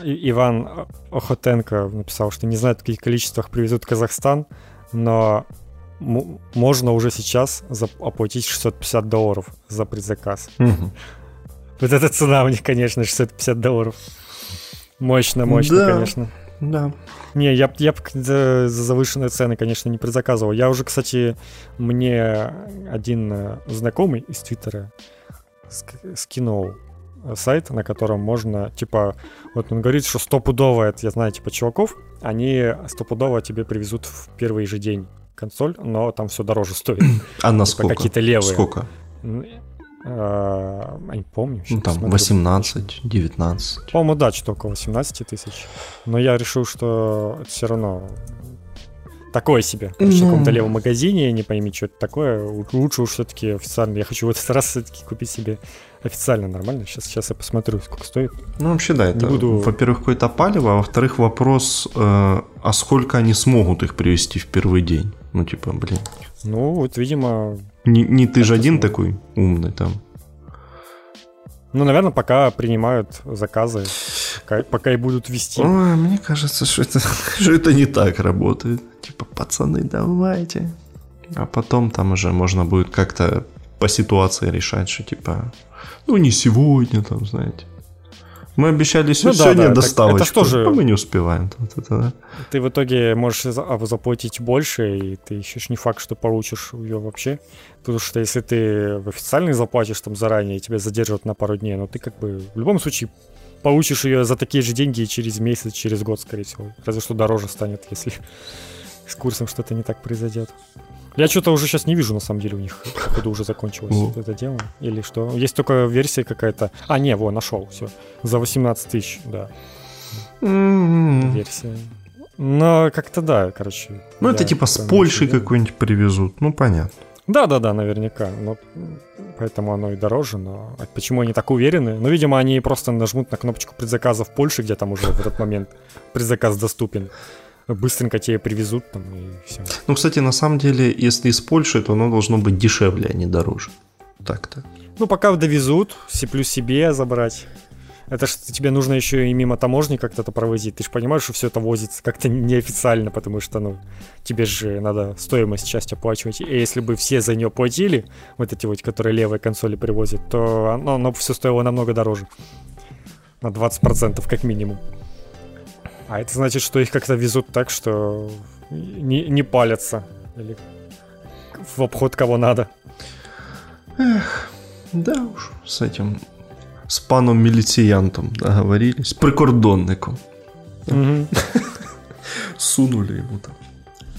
Иван Охотенко написал, что не знает, в каких количествах привезут в Казахстан, но можно уже сейчас оплатить 650 долларов за предзаказ. Угу. Вот эта цена у них, конечно, 650 долларов. Мощно, мощно, да. конечно. Да. Не, я, я за, за завышенные цены, конечно, не предзаказывал. Я уже, кстати, мне один э, знакомый из Твиттера скинул сайт, на котором можно, типа, вот он говорит, что стопудово, это я знаю, типа, чуваков, они стопудово тебе привезут в первый же день консоль, но там все дороже стоит. А на типа, сколько? Какие-то левые. Сколько? А, не помню. Ну, там 18, 19. По-моему, да, что около 18 тысяч. Но я решил, что это все равно такое себе. Короче, в каком-то левом магазине, не пойми, что это такое. Лучше уж все-таки официально. Я хочу в этот раз все-таки купить себе официально нормально. Сейчас, сейчас я посмотрю, сколько стоит. Ну, вообще, да, это, буду... во-первых, какое-то палево, а во-вторых, вопрос, э, а сколько они смогут их привести в первый день? Ну, типа, блин. Ну, вот, видимо... Не, не ты же один такой умный там. Ну, наверное, пока принимают заказы, пока, пока и будут вести. Ой, мне кажется, что это, что это не так работает. Типа, пацаны, давайте. А потом там уже можно будет как-то по ситуации решать, что типа, ну не сегодня, там, знаете. Мы обещали ну, сегодня да, доставочку, это тоже... а мы не успеваем. Вот это, да. Ты в итоге можешь заплатить больше, и ты еще не факт, что получишь ее вообще. Потому что если ты в официальный заплатишь там заранее, тебя задерживают на пару дней, но ты как бы в любом случае получишь ее за такие же деньги через месяц, через год, скорее всего. Разве что дороже станет, если с курсом что-то не так произойдет. Я что-то уже сейчас не вижу, на самом деле, у них, походу, уже закончилось ну. это дело. Или что? Есть только версия какая-то. А, не, во, нашел, все. За 18 тысяч, да. Mm-hmm. Версия. Но как-то да, короче. Ну, это типа с Польши какой-нибудь привезут, ну, понятно. Да-да-да, наверняка. Но поэтому оно и дороже. Но а почему они так уверены? Ну, видимо, они просто нажмут на кнопочку предзаказа в Польше, где там уже в этот момент предзаказ доступен быстренько тебе привезут там и все. Ну, кстати, на самом деле, если из Польши, то оно должно быть дешевле, а не дороже. Так-то. Ну, пока довезут, плюс себе забрать. Это ж тебе нужно еще и мимо таможни как-то это провозить. Ты же понимаешь, что все это возится как-то неофициально, потому что, ну, тебе же надо стоимость часть оплачивать. И если бы все за нее платили, вот эти вот, которые левые консоли привозят, то оно, оно все стоило намного дороже. На 20% как минимум. А это значит, что их как-то везут так, что не, не палятся. Или в обход кого надо. Эх, да уж, с этим с паном милиціянтом договорились, прикордонником. Угу. Сунули ему там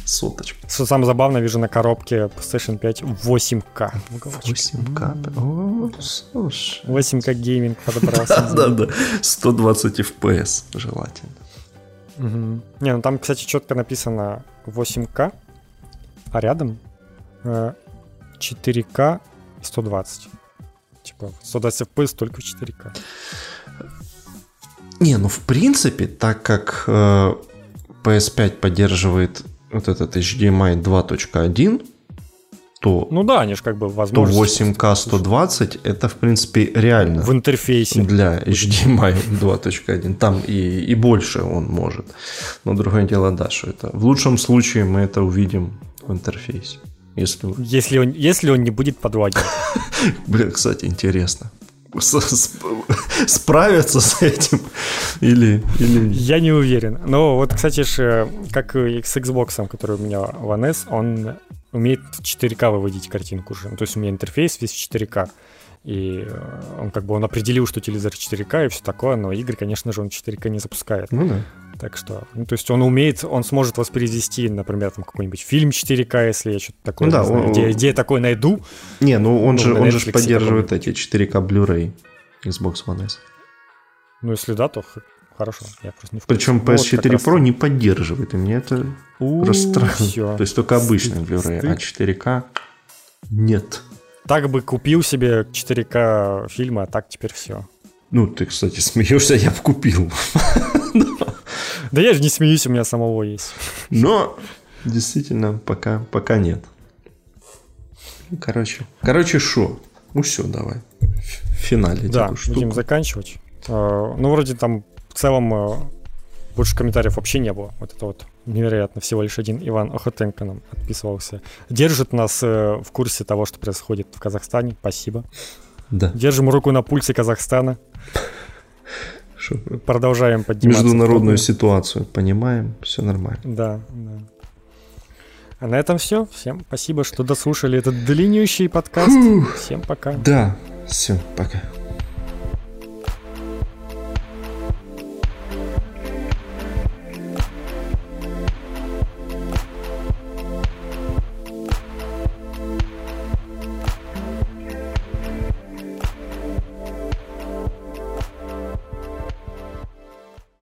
соточку. Что самое забавное, вижу на коробке PlayStation 5 8К. 8К? О, слушай. 8К гейминг подобрался. Да-да-да, 120 FPS желательно. Угу. Не, ну там, кстати, четко написано 8К, а рядом 4К э, и 120. Типа 120 FPS только в 4К. Не, ну в принципе, так как э, PS5 поддерживает вот этот HDMI 2.1, то... Ну да, они же как бы возможно. То 8К 120 это, в принципе, реально. В интерфейсе. Для HDMI 2.1. Там и, и больше он может. Но другое дело, да, что это... В лучшем случае мы это увидим в интерфейсе. Если, если, он, если он не будет подлагивать. Блин, кстати, интересно. Справятся с этим или, или... Я не уверен. Но вот, кстати, ж, как и с Xbox, который у меня в NS, он умеет 4К выводить картинку уже. Ну, то есть у меня интерфейс весь 4К. И э, он как бы он определил, что телевизор 4К и все такое, но игры, конечно же, он 4К не запускает. Ну да. Так что, ну, то есть он умеет, он сможет воспроизвести, например, там какой-нибудь фильм 4К, если я что-то такое, ну, да, знаю, он, где, где я такой найду. Не, ну он ну, же, он же поддерживает эти 4К Blu-ray Xbox One S. Ну, если да, то хорошо. Я просто не в Причем PS4 ну, вот Pro не поддерживает, и мне это расстраивает. То есть только обычный Blu-ray, а 4К нет. Так бы купил себе 4К фильмы, а так теперь все. Ну, ты, кстати, смеешься, я бы купил. Да я же не смеюсь, у меня самого есть. Но действительно пока, пока нет. Короче, короче, шо? Ну все, давай. В финале. Да, будем заканчивать. А, ну, вроде там целом а, больше комментариев вообще не было. Вот это вот невероятно. Всего лишь один Иван Охотенко нам отписывался. Держит нас э, в курсе того, что происходит в Казахстане. Спасибо. Да. Держим руку на пульсе Казахстана. Продолжаем подниматься. Международную ситуацию понимаем, все нормально. Да, да. А на этом все. Всем спасибо, что дослушали этот длиннющий подкаст. Фух. Всем пока. Да, все, пока.